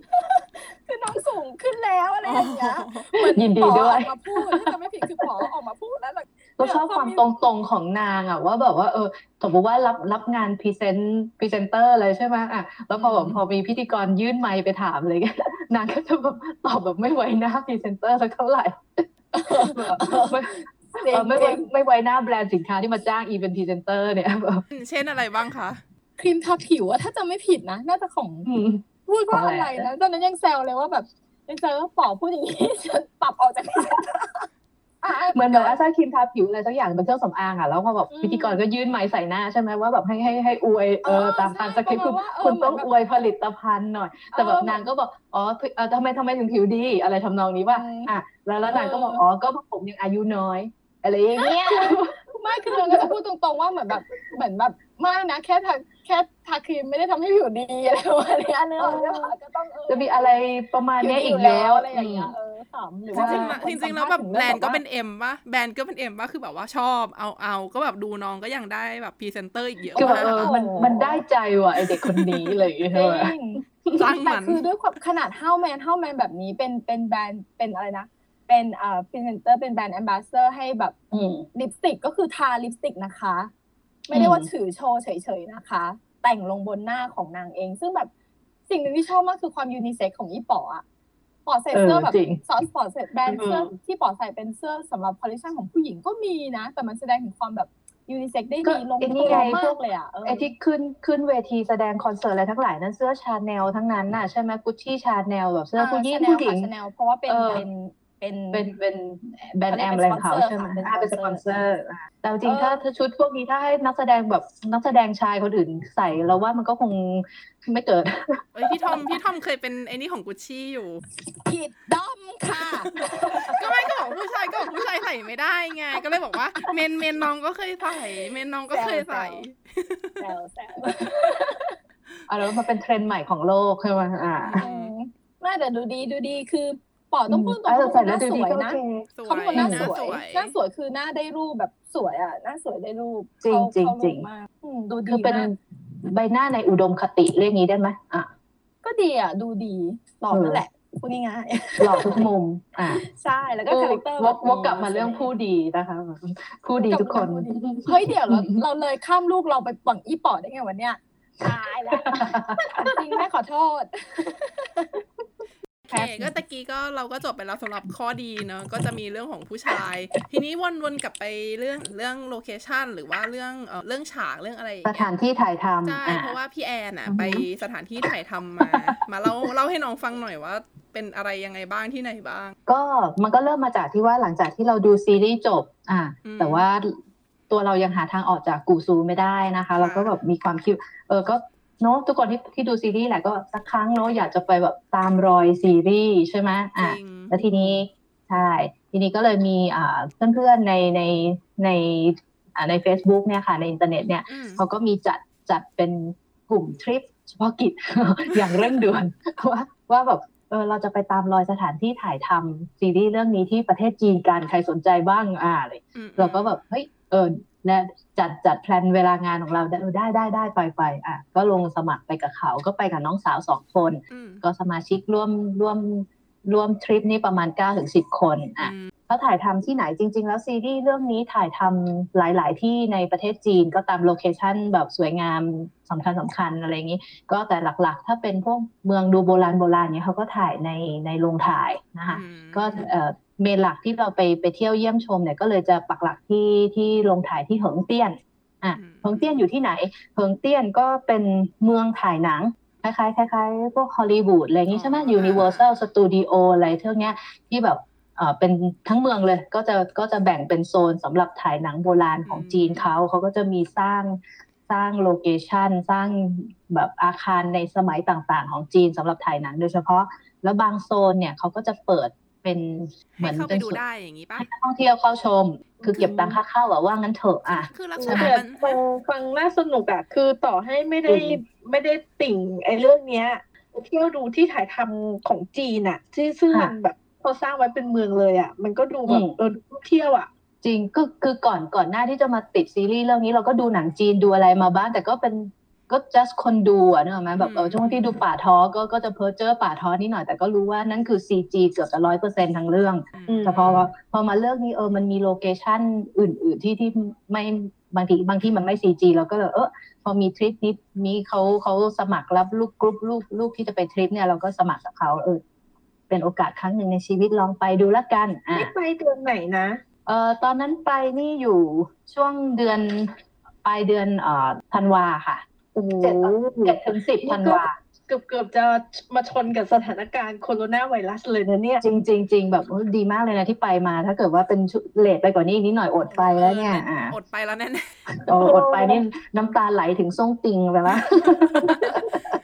คือน้องสูงขึ้นแล้วอะไรอย่างเงี้ยเหมือนยินดีป๋อด้วยออกมาพูดถ้าจำไม่ผิดคือป๋อออกมาพูดแล้วแบบก็ชอบความตรงๆของนางอะว่าแบบว่าเออสมมติว่ารับรับงานพรีเซนต์พรีเซนเตอร์เลยใช่ไหมอะแล้วพอแบบพอมีพิธีกรยื่นไมค์ไปถามอะไรเงี้ยนางก็จะแบบตอบแบบไม่ไว้หน้าพรีเซนเตอร์สักเท่าไหร่แบบ ไม่จริงเออไม่ไว้จริงไม่ไว้หน้าแบรนด์สินค้าที่มาจ้างอีเป็นพรีเซนเตอร์เนี่ยแบบเช่นอะไรบ้างคะ ครีมทาผิวอะถ้าจำไม่ผิดนะ น่าจะของอืมพูดว่าของอะอะไรไรนะตอนนั้นยังแซวเลยว่าแบบยังเจอว่าป๋อพูดอย่างนี้ฉันปลดออกจากพรีเซนเตอร์อะเหมือนแบบว่าถ้าครีมทาผิวอะไรสักอย่างเป็นเครื่องสำอางอะแล้วพอแบบอืมพิธีกรก็ยื่นไมค์ใส่หน้าใช่ไหมว่าแบบให้ให้ให้อวยเออเออตามตามสใช่คริปต์ใช่คุณประมาณว่าเออคุณต้องเหมือนแบบอวยผลิตภัณฑ์หน่อย แต่แบบเออนางก็บอกอ๋อเออทำไมทำไมถึงผิวดี อะไรทำนองนี้ว่าอืมอะแล้วแล้วนางก็บอกเอออ๋อ๋อก็ผมยังอายุน้อย อะไรอย่างเงี้ยไม่คือเราก็จะพูดตรงๆว่าเหมือนแบบเหมือนแบบไม่นะแค่ทาแค่ทาครีมไม่ได้ทำให้ผิวดีอะไรประมาณนี้อันนี้เราก็ต้องเออจะมีอะไรประมาณเนี้ยอีกผิวดีเยแล้อะวอะไรอย่างเงี้ยมเออขำหรือจว่าริงๆแล้วคนจริงๆแล้วแบบสัมภาษณ์แบรนด์ก็ถึงเป็นเอ็มป่ะแบรนด์ก็เป็นเอ็มป่ะคือแบบว่าชอบเอาเอาก็แบบดูน้องก็ยังได้แบบพรีเซนเตอร์อีกเยอะคือแบบมากเออมันมันได้ใจว่ะไอเด็กคนนี้เลยจใช่ไหมริงจ้างแต่มันคือด้วยความขนาดห้าแมนห้าแมนแบบนี้เป็นเป็นแบรนด์เป็นอะไรนะ เป็นเอ่อพรีเซนเตอร์เป็น brand ambassador ให้แบบอืมลิปสติกก็คือทาลิปสติกนะคะ ไม่ได้ว่าถือโชว์เฉยๆนะคะ แต่งลงบนหน้าของนางเอง ซึ่งแบบสิ่งหนึ่งที่ชอบมากคือความยูนิเซ็กของอีป๋ออะป๋อใส่เสื้อแบบเออจริงซอสป๋อใส่แบรนด์เสื้ออืมที่ป๋อใส่เป็นเสื้อสำหรับคอลเลคชันของผู้หญิงก็มีนะ แต่มันแสดงถึงความแบบยูนิเซ็กได้ก็ดีลงไอ้ตันี่วไงมาพวกกเลยอะเออไอ้ที่ขึ้นขึ้นเวทีแสดงคอนเสิร์ตอะไรทั้งหลายนั่นเสื้อชาแนลทั้งนั้นน่ะใช่ไหมกุชชี่ชาแนลแบบเสื้อผู้หญิงชาแนลผู้หญิงชาแนลเพราะว่าเป็นเออเป็น เป็นเป็นเป็นแบรนด์แอมเขาอะเรีไรยกของเขาเป็นใช่ไหม sponsor อ่าเป็นสค่ะปอนเซอร์อะแต่จริงๆเออถ้าถ้าชุดพวกนี้ถ้าให้นักแสดงแบบนักแสดงชายคนอื่นใส่เราว่ามันก็คงไม่เกิดเอ้ยพี่ทอมพี่ทอมเคยเป็นไอ้นี่ของกุชชี่อยู่ผิดด้อมค่ะ ก็ไม่ก็บอกผู้ชายก็บอกผู้ชายใส่ไม่ได้ไง ก็เลยบอกว่า เมนเมนน้องก็เคยใส่ เมนน้องก็เคยใส่แซวแซวอะแล้วมันเป็นเทรนด์ใหม่ของโลกใช่ไหมอ่าอืมไม่แต่ดูดีดูดีคือ ป๋อต้องพูดตรงเออๆใส่เขาแล้วเป็นดูคนหดีน้าสก็วยโอนะเคสวเขายเป็นคนหน้าหน้าสสววยยหน้าสวยคือหน้าได้รูปแบบสวยอะหน้าสวยได้รูปจริงเข้าจริงเข้าจริงรูปมากอืมดูดีคือเป็นมากใบหน้าในอุดมคติเรียกงี้ได้ไหมอะก็ดีอะดูดีหล่อเออนั่นแหละพูดง่ายหล่อทุกมุม อะๆใช่แล้วก็คาแรคเตอร์วกวกกลับมาเรื่องผู้ดีนะคะ ผู้ดีทุกคนเฮ้ยเดี๋ยวเราเราเลยข้ามลูกเราไปปังอีปอดได้ไงวันเนี้ยตายแล้วจริงแม่ขอโทษ โอเคก็ตะกี้ก็เราก็จบไปแล้วสำหรับข้อดีเนอะก็จะมีเรื่องของผู้ชาย ทีนี้วนๆกลับไปเรื่องเรื่องโลเคชันหรือว่าเรื่องเอ่อเรื่องฉากเรื่องอะไรอย่งสเงี้ยถานที่ถ่ายทำใช่อะเพราะว่าพี่แอนอะอือฮึไปสถานที่ถ่ายทำมา มาเล่าเล่าให้น้องฟังหน่อยว่า เป็นอะไรยังไงบ้างที่ไหนบ้าง ก็มันก็เริ่มมาจากที่ว่าหลังจากที่เราดูซีรีส์จบ อะอืมแต่ว่าตัวเรายังหาทางออกจากกูซูไม่ได้นะคะค่ะเราก็แบบมีความคิด เออก็ เนาะทุกคนที่ที่ดูซีรีส์แหละก็สักครั้งเนาะอยากจะไปแบบตามรอยซีรีส์ใช่ไหมจอะริงแล้วทีนี้ใช่ทีนี้ก็เลยมีอ่าเพื่อนๆในในในอ่าใน Facebook เนี่ยค่ะในอินเทอร์เน็ตเนี่ยอืมเขาก็มีจัดจัดเป็นกลุ่มทริปเฉพาะกิจอย่างเร่งด่วนว่าว่าแบบเออเราจะไปตามรอยสถานที่ถ่ายทำซีรีส์เรื่องนี้ที่ประเทศจีนกันใครสนใจบ้างอ่าอะไรอืมเราก็แบบเฮ้ยเออเนี่ยจัดจัด plan เวลางานของเราได้เออได้ได้ได้ไปไปอะก็ลงสมัครไปกับเขาก็ไปกับน้องสาวสองคนอืมก็สมาชิกร่วมร่วมร่วมทริปนี้ประมาณ9ก้าถึงสิคนอะอืมเขาถ่ายทำที่ไหนจริง ๆ แล้วซีรีส์เรื่องนี้ถ่ายทำหลาย ๆ ที่ในประเทศจีนก็ตามโลเคชันแบบสวยงามสำคัญสำคัญอะไรอย่างนี้ ก็แต่หลักๆ ถ้าเป็นพวกเมืองดูโบราณโบราณเนี่ยเขาก็ถ่ายในในโรงถ่ายนะคะอืมก็ เอ่อเมนหลักที่เราไปไปเที่ยวเยี่ยมชมเนี่ยก็เลยจะปักหลักที่ที่โรงถ่ายที่เหิงเตี้ยนอะอืมเหิงเตี้ยนอยู่ที่ไหน เหิงเตี้ยนก็เป็นเมืองถ่ายหนังคล้ายๆคล้ายๆพวกฮอลลีวูดอะไรอย่างงี้ใช่ไหม Universal Studio อะไรเท่านี้ยที่แบบเอ่อเป็นทั้งเมืองเลยก็จะก็จะแบ่งเป็นโซนสำหรับถ่ายหนังโบราณของจีนเขาเขาก็จะมีสร้างสร้างโลเคชันสร้างแบบอาคารในสมัยต่างๆ ของจีนสำหรับถ่ายหนังโดยเฉพาะ แล้วบางโซนเนี่ยเขาก็จะเปิด เป็นเหมืให้อนเข้าไปเป็นดูส่วนได้อย่างนี้ปะให้นักท่องเที่ยวเข้าชม คือเก็บตังค่าเข้าอะว่างั้นเถอะอะคือลักษใช่ณะไหมมันฟังฟังน่าสนุกอะคือต่อให้ไม่ได้อืมไม่ได้ติ่งไอ้เรื่องเนี้ยเที่ยวดูที่ถ่ายทำของจีนอะที่ซึ่งมันแบบเขาสร้างไว้เป็นเมืองเลยอะมันก็ดูแบบเออดูเที่ยวอะจริงก็คือก่อนก่อนหน้าที่จะมาติดซีรีส์เรื่องนี้เราก็ดูหนังจีนดูอะไรมาบ้างแต่ก็เป็น ก็ just คนดูอะนึกออกไหมแบบเออช่วงที่ดูป่าท้อก็ก็จะเพ้อเจ้อป่าท้อนิดหน่อยแต่ก็รู้ว่านั่นคือ CG เกือบจะร้อยเปอร์เซ็นทั้งเรื่องอืมแต่พอพอมาเรื่องนี้เออมันมีโลเคชั่นอื่น ๆ ที่ที่ไม่บางทีบางที่มันไม่ CG เราก็เลยเออพอมีทริปนี้มีเขาเขาสมัครรับลูกกรุ๊ปลูกลูกที่จะไปทริปเนี่ยเราก็สมัครกับเขาเออเป็นโอกาสครั้งหนึ่งในชีวิตลองไปดูละกันอะไม่ไปเดือนไหนนะเอ่อตอนนั้นไปนี่อยู่ช่วงเดือนปลายเดือนเอ่อธันวาค่ะโอ้โห เจ็ดเจ็ดถึงสิบธันวาเกือบเกือบจะมาชนกับสถานการณ์โคโรนาไวรัสเลยนะเนี่ย จริงจริงจริงแบบโอ้ดีมากเลยนะที่ไปมา ถ้าเกิดว่าเป็นชุดเลทไปกว่านี้อีกนิดหน่อยอดไปแล้วเนี่ยอ่าอดไปแล้วแน่โอ้อดไปนี่น้ำตาไหลถึงส่งติงไปละ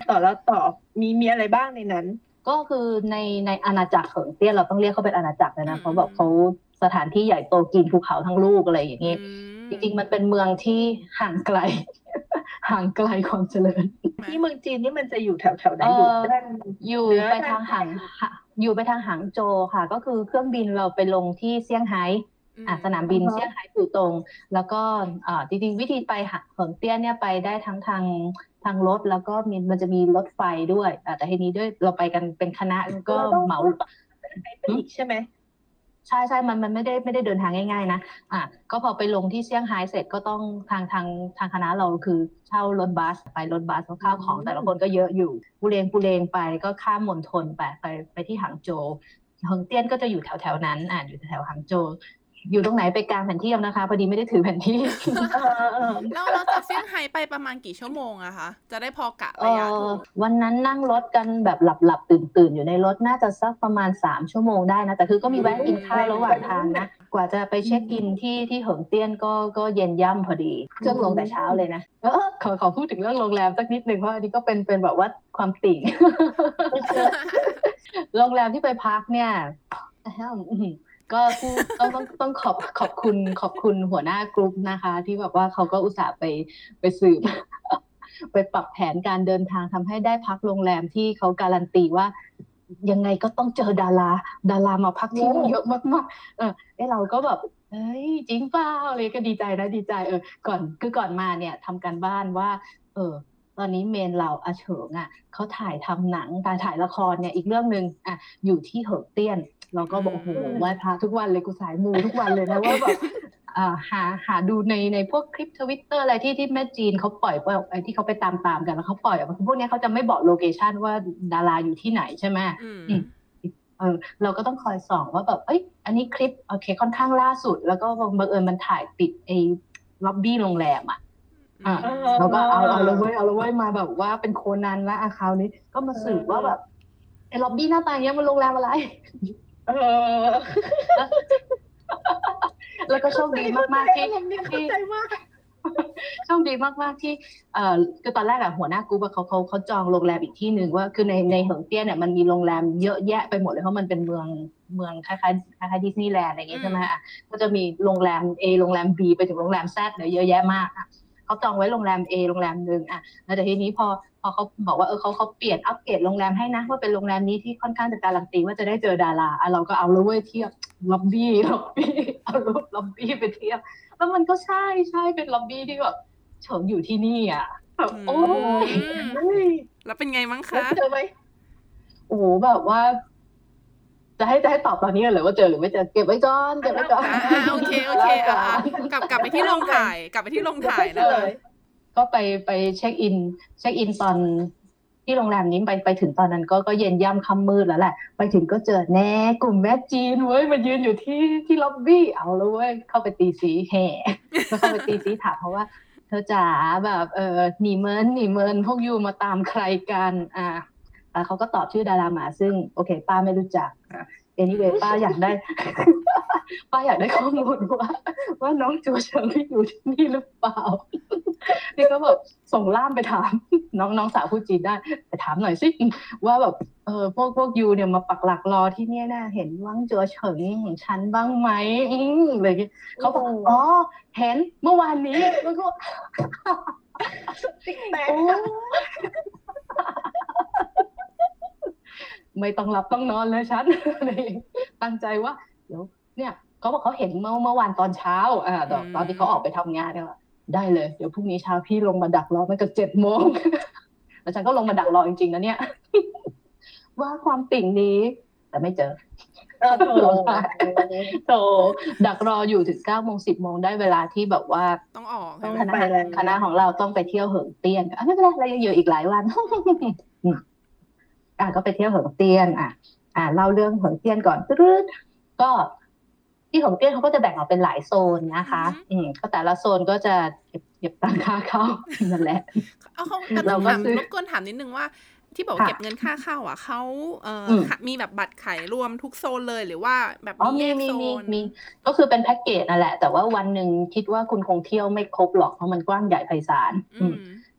ต่อแล้วต่อมีมีอะไรบ้างในนั้น ก็คือในในอาณาจักรเหิงเตี้ยนเราต้องเรียกเขาเป็นอาณาจักรเลยนะเพราะแบบเขาสถานที่ใหญ่โตกินภูเขาทั้งลูกอะไรอย่างๆนี้อืมจริงๆมันเป็นเมืองที่ห่างไกล ห่างไกลความเจริญ ที่เมืองจีนนี่มันจะอยู่แถวแถวๆไหนอยู่เอ่อด้านอยู่เหนือไปทางหางหะอยู่ไปทางหางโจวค่ะ ก็คือเครื่องบินเราไปลงที่เซี่ยงไฮ้อะสนามบินเซี่ยงไฮ้อยู่ตรงแล้วก็อ่าจริงๆ วิธีไปหาเหิงเตี้ยนเนี่ยไปได้ทั้งทางทางรถแล้วก็มีมันจะมีรถไฟด้วยอะแต่ทีนี้ด้วยเราไปกันเป็นคณะก็เราต้องเหมาไปอีกใช่ไหม ใช่ใช่มันมันไม่ได้ไม่ได้เดินทางง่ายๆนะอะก็พอไปลงที่เซี่ยงไฮ้เสร็จก็ต้องทางทางทางคณะเราคือเช่ารถบัสไปรถบัสแล้วข้าวของแต่ละคนก็เยอะอยู่ปูเลงปูเลงไปก็ข้ามมณฑลไปไปไปที่หางโจวเฮิงเตี้ยนก็จะอยู่แถวแถวๆนั้นอะอยู่แถวๆหางโจว อยู่ตรงไหนไปกลางแผนที่เอานะคะ พอดีไม่ได้ถือแผนที่เออเออแล้วเราจากเซี่ยงไฮ้ไปประมาณกี่ชั่วโมงอะคะ จะได้พอกะเอระยะอถูกวันนั้นนั่งรถกันแบบหลับหลับตื่นตื่นๆอยู่ในรถน่าจะสักประมาณสามชั่วโมงได้นะ แต่คือก็มีแวะกินข้าวระหว่างทางนะ กว่าจะไปเช็คอินที่ที่เหิงเตี้ยนก็ก็เย็นย่ำพอดี เครื่องลงแต่เช้าเลยนะเออขอขอพูดถึงเรื่องโรงแรมสักนิดหนึ่งเพราะอันนี้ก็เป็นเป็นแบบว่าความติ่งโรงแรมที่ไปพักเนี่ยอื้อหือ ก็ผู้ต้องต้องต้องขอบขอบคุณขอบคุณหัวหน้ากรุ๊ปนะคะ ที่แบบว่าเขาก็อุตส่าห์ไปไปสืบไปปรับแผนการเดินทางทำให้ได้พักโรงแรมที่เขาการันตีว่า ยังไงก็ต้องเจอดารา ดารามาพักที่นี่เยอะมากๆเออเอ้เราก็แบบเฮ้ยจริงเปล่าเลยก็ดีใจนะดีใจเออก่อนคือก่อนมาเนี่ยทำการบ้านว่า เออ ตอนนี้เมนเราอาเฉิงอะเขาถ่ายทำหนังการถ่ายละครเนี่ยอีกเรื่องหนึ่งอะอยู่ที่เหิงเตี้ยน เราก็บอกโอ้โหไหว้พระทุกวันเลยกูสายมูทุกวันเลยนะว่าแบบอ่าหาหาดูในในพวกคลิปทวิตเตอร์อะไรที่ที่แม่จีนเขาปล่อยไปไอ้ที่เขาไปตามตามๆกันแล้วเขาปล่อยออกมาคือพวกเนี้ยเขาจะไม่บอกโลเคชันว่าดาราอยู่ที่ไหนใช่ไหมอืมอืมเออเราก็ต้องคอยส่องว่าแบบเอ้ย อันนี้คลิปโอเคค่อนข้างล่าสุด แล้วก็บังเอิญมันถ่ายติดไอ้ล็อบบี้โรงแรมอะอะอืมเราก็เอาเอาเลยเว้ยเอาเลยเว้ยมาแบบว่าเป็นโคนันละอาคราวนี้ก็มาสืบว่าแบบไอ้ล็อบบี้หน้าตาอย่างเงี้ยมันโรงแรมอะไร เออ แล้วก็โชคดีมากๆที่ผมเนี่ยเข้าที่ใจมากโชคดีมากๆที่เอ่อคือตอนแรกอะหัวหน้ากรุ๊ปอะเขาเขาเขาจองโรงแรมอีกที่หนึ่งว่าคือในในเหิงเตี้ยเนี่ยมันมีโรงแรมเยอะแยะไปหมดเลยเพราะมันเป็นเมืองเมืองคล้ายๆคล้ายๆดิสนีย์แลนด์อะไรอย่างเงี้ยใช่ไหมอะก็จะมีโรงแรม A โรงแรม B ไปถึงโรงแรม Z เนี่ยเยอะแยะมากอะเขาจองไว้โรงแรม A โรงแรมหนึ่งอะแล้วแต่ทีนี้พอ พอเขาบอกว่าเออเขาเขาเปลี่ยนอัปเกรดโรงแรมให้นะ ว่าเป็นโรงแรมนี้ที่ค่อนข้างจะการันตีว่าจะได้เจอดาราอะเราก็เอาเลยเว้ยเทียบล็อบบี้ล็อบบี้เอารูปล็อบบี้ไปเทียบแล้วมันก็ใช่ใช่เป็นล็อบบี้ที่แบบเฉิงอยู่ที่นี่อะแบบโอ้ยอืมแล้วเป็นไงมั้งแล้วคะเจอไหมโอ้โหแบบว่า จะให้จะให้ตอบตอนนี้เลยว่าเจอหรือไม่เจอเก็บไว้ก่อนเก็บไว้ก่อนอ่าอ่าโอเคโอเคอ่าอ่ากลับกลับไปที่โรงถ่าย กลับไปที่โรงถ่ายเจนะอคะ ก็ไปไปเช็คอิน เช็คอินตอนที่โรงแรมนี้ไปไปถึงตอนนั้นก็ก็เย็นย่ำค่ำมืดแล้วแหละ ไปถึงก็เจอแน่กลุ่มแม่จีนเว้ยมายืนอยู่ที่ที่ล็อบบี้เอาแล้วเว้ยเข้าไปตีสีแห่เข้าไปตีสีถามเพราะว่า เธอจ๋าแบบเออ你们你们พวก you มาตามใครกันอ่าอ่เขาก็ตอบชื่อดาราหมาซึ่งโอเค ป้าไม่รู้จักอะ anyway ป้าอยากได้ ป้าอยากได้ข้อมูลว่า ว่าน้องจูเฉิงอยู่ที่นี่หรือเปล่า นี่ก็แบบส่งล่ามไปถาม น้องน้องสาวพูดจีนได้ไปถามหน่อยสิว่าแบบเออพวกพวกยูเนี่ยมาปักหลักรอที่เนี่ยนะเห็นว่างจัวเฉิงของฉันบ้างไหมอืมอะไรอย่างเงี้ยเขาบอกอ๋อเห็นเมื่อวานนี้แล้วก็ติ๊กแตกโอ้ ไม่ต้องหลับต้องนอนเลยฉันอะไรอย่างเงี้ยตั้งใจว่าเดี๋ยวเนี่ยเขาบอกเขาเห็นเมื่อเมื่อวานตอนเช้าอ่าตอนตอนที่เขาออกไปทำงานเนี่ยได้เลย เดี๋ยวพรุ่งนี้เช้าพี่ลงมาดักรอมันก็เจ็ดโมงแล้วฉันก็ลงมาดักรอจริงๆนะเนี่ย ว่าความติ่งนี้ แต่ไม่เจอเออโถโตดักรออยู่ถึงเก้าโมงสิบโมงได้เวลาที่แบบว่า ต้องออกต้ใช่องไหมคณะไปแล้วคณะของเราต้องไปเที่ยวเหิงเตี้ยนอะไม่เป็นไรเรายังอยู่อีกหลายวัน อืมอะก็ไปเที่ยวเหิงเตี้ยนอะอะเล่าเรื่องเหิงเตี้ยนก่อนตืดๆก็ที่เหิงเตี้ยนเขาก็จะแบ่งออกเป็นหลายโซนนะคะ อืมก็แต่ละโซนก็จะเก็บเก็บตังค่าเข้านั่นแหละเอาเขาแต่ต้เราองก็ถามซื้อรบกวนถามนิดนึงว่า ที่บอกค่ะเก็บเงินค่าเข้า อะเขาเอ่ออมค่ะมีแบบบัตรไขรวมทุกโซนเลยหรือว่าแบบอ๋อมีมีแยกมีโซมีนมีก็คือเป็นแพ็กเกจนั่นแหละ แต่ว่าวันหนึ่งคิดว่าคุณคงเที่ยวไม่ครบหรอกเพราะมันกว้างใหญ่ไพศาลอืม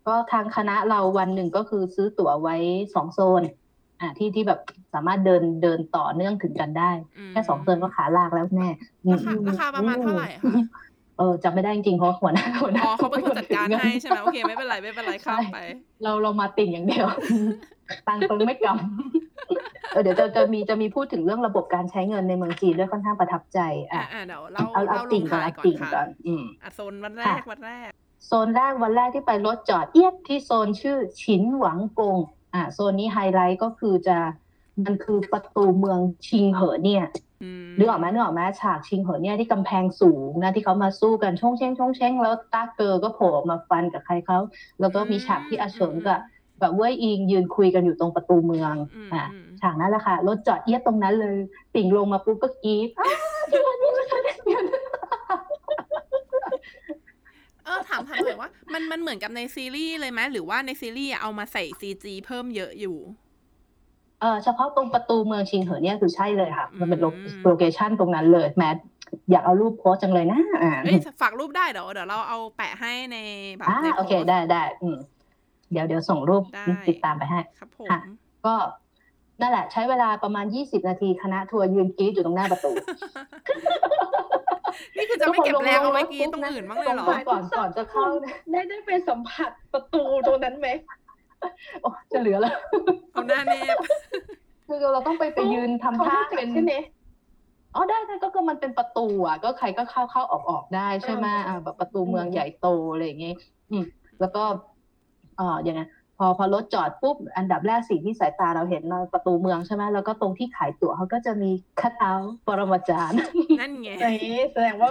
ก็ทางคณะเราวันหนึ่งก็คือซื้อตั๋วไว้สองโซน อ่าที่ที่แบบสามารถเดินเดินต่อเนื่องถึงกันได้ แค่สองโซนก็ขาลากแล้วแน่อืรามคาราคาประมาณเท่าไหร่คะเออจำไม่ได้จริงๆเพราะหัวหน้าหัวหน้าอ๋อเขาเป็นคนจัดการให้ใช่ไหมโอเคไม่เป็นไรไม่เป็นไรข้ามไป เราเรามาติ่งอย่างเดียว ตังค์ตรงไม่กำเออเดี๋ยวจะจะมีจะมีพูดถึงเรื่องระบบการใช้เงินในเมืองจีนด้วยค่อนข้างประทับใจอ่าอะอ่าเดี๋ยวเราเอาเอาเราลติ่งงก่อนถ่ายเอาก่อนติ่งค่ะก่อนอืมอะโซนวันแรกวันแรก โซนแรกวันแรกที่ไปรถจอดเอียดที่โซนชื่อฉินหวังกง อ่าโซนนี้ไฮไลท์ก็คือจะมันคือประตูเมืองชิงเหอเนี่ยอืมนึกออกไหมนึกออกไหมฉากชิงเหอเนี่ยที่กำแพงสูงนะที่เขามาสู้กันช่องเช้งช่องเช้งแล้วตาเกอก็โผล่ออกมาฟันกับใครเขาแล้วก็มีฉากที่อาเฉิงกับกับเว่ยอิงยืนคุยกันอยู่ตรงประตูเมืองอืมอะอืมฉากนั้นแหละค่ะรถจอดเอียดตรงนั้นเลย ติ่งลงมาปุ๊บก็กรี๊ดอ้าวที่วันนี้มันเป็นอย่างนั้นเออถามถามหน่อยว่า มันมันเหมือนกับในซีรีส์เลยไหมหรือว่าในซีรีส์อะเอามาใส่ซีจีเพิ่มเยอะอยู่เออเฉพาะตรงประตูเมืองชิงเหอเนี่ยคือใช่เลยค่ะ มันเป็นอืมโลเคชั่นตรงนั้นเลยแมทอยากเอารูปโพสต์จังเลยนะอ่าเอ้ยฝากรูปได้เดี๋ยวเดี๋ยวเราเอาแปะให้ในแบบอ่าในโอเคโพสต์ได้ได้อืมเดี๋ยวเดี๋ยวส่งรูปได้ติดตามไปให้ครับผมค่ะก็นั่นแหละ ใช้เวลาประมาณ20นาทีคณะทัวร์ยืนกรี๊ดอยู่ตรงหน้าประตู นี่คือจะไม่เก็บแรงเอาไว้กินตรงอื่นบ้างเลยเหรอก่อนก่อนจะเข้าเนี่ยได้ได้ไปสัมผัสประตูตรงนั้นไหมโอ้จะเหลือแล้วเอาหน้าเนบคือเราต้องไปไปยืนทำเขาท่ารู้จักเป็นใช่ไหมอ๋อได้ได้ก็ก็มันเป็นประตูอะ ก็ใครก็เข้าเข้าออกออกได้ใช่ไหมอืมอ่าแบบประตูเมืองใหญ่โตอะไรอย่างเงี้ยอืมแล้วก็เอ่อยังไง พอพอรถจอดปุ๊บอันดับแรกสิ่งที่สายตาเราเห็นเราประตูเมืองใช่ไหมแล้วก็ตรงที่ขายตั๋วเขาก็จะมีคัทเอาท์ปรมาจารย์นั่นไงไหนแสดงว่า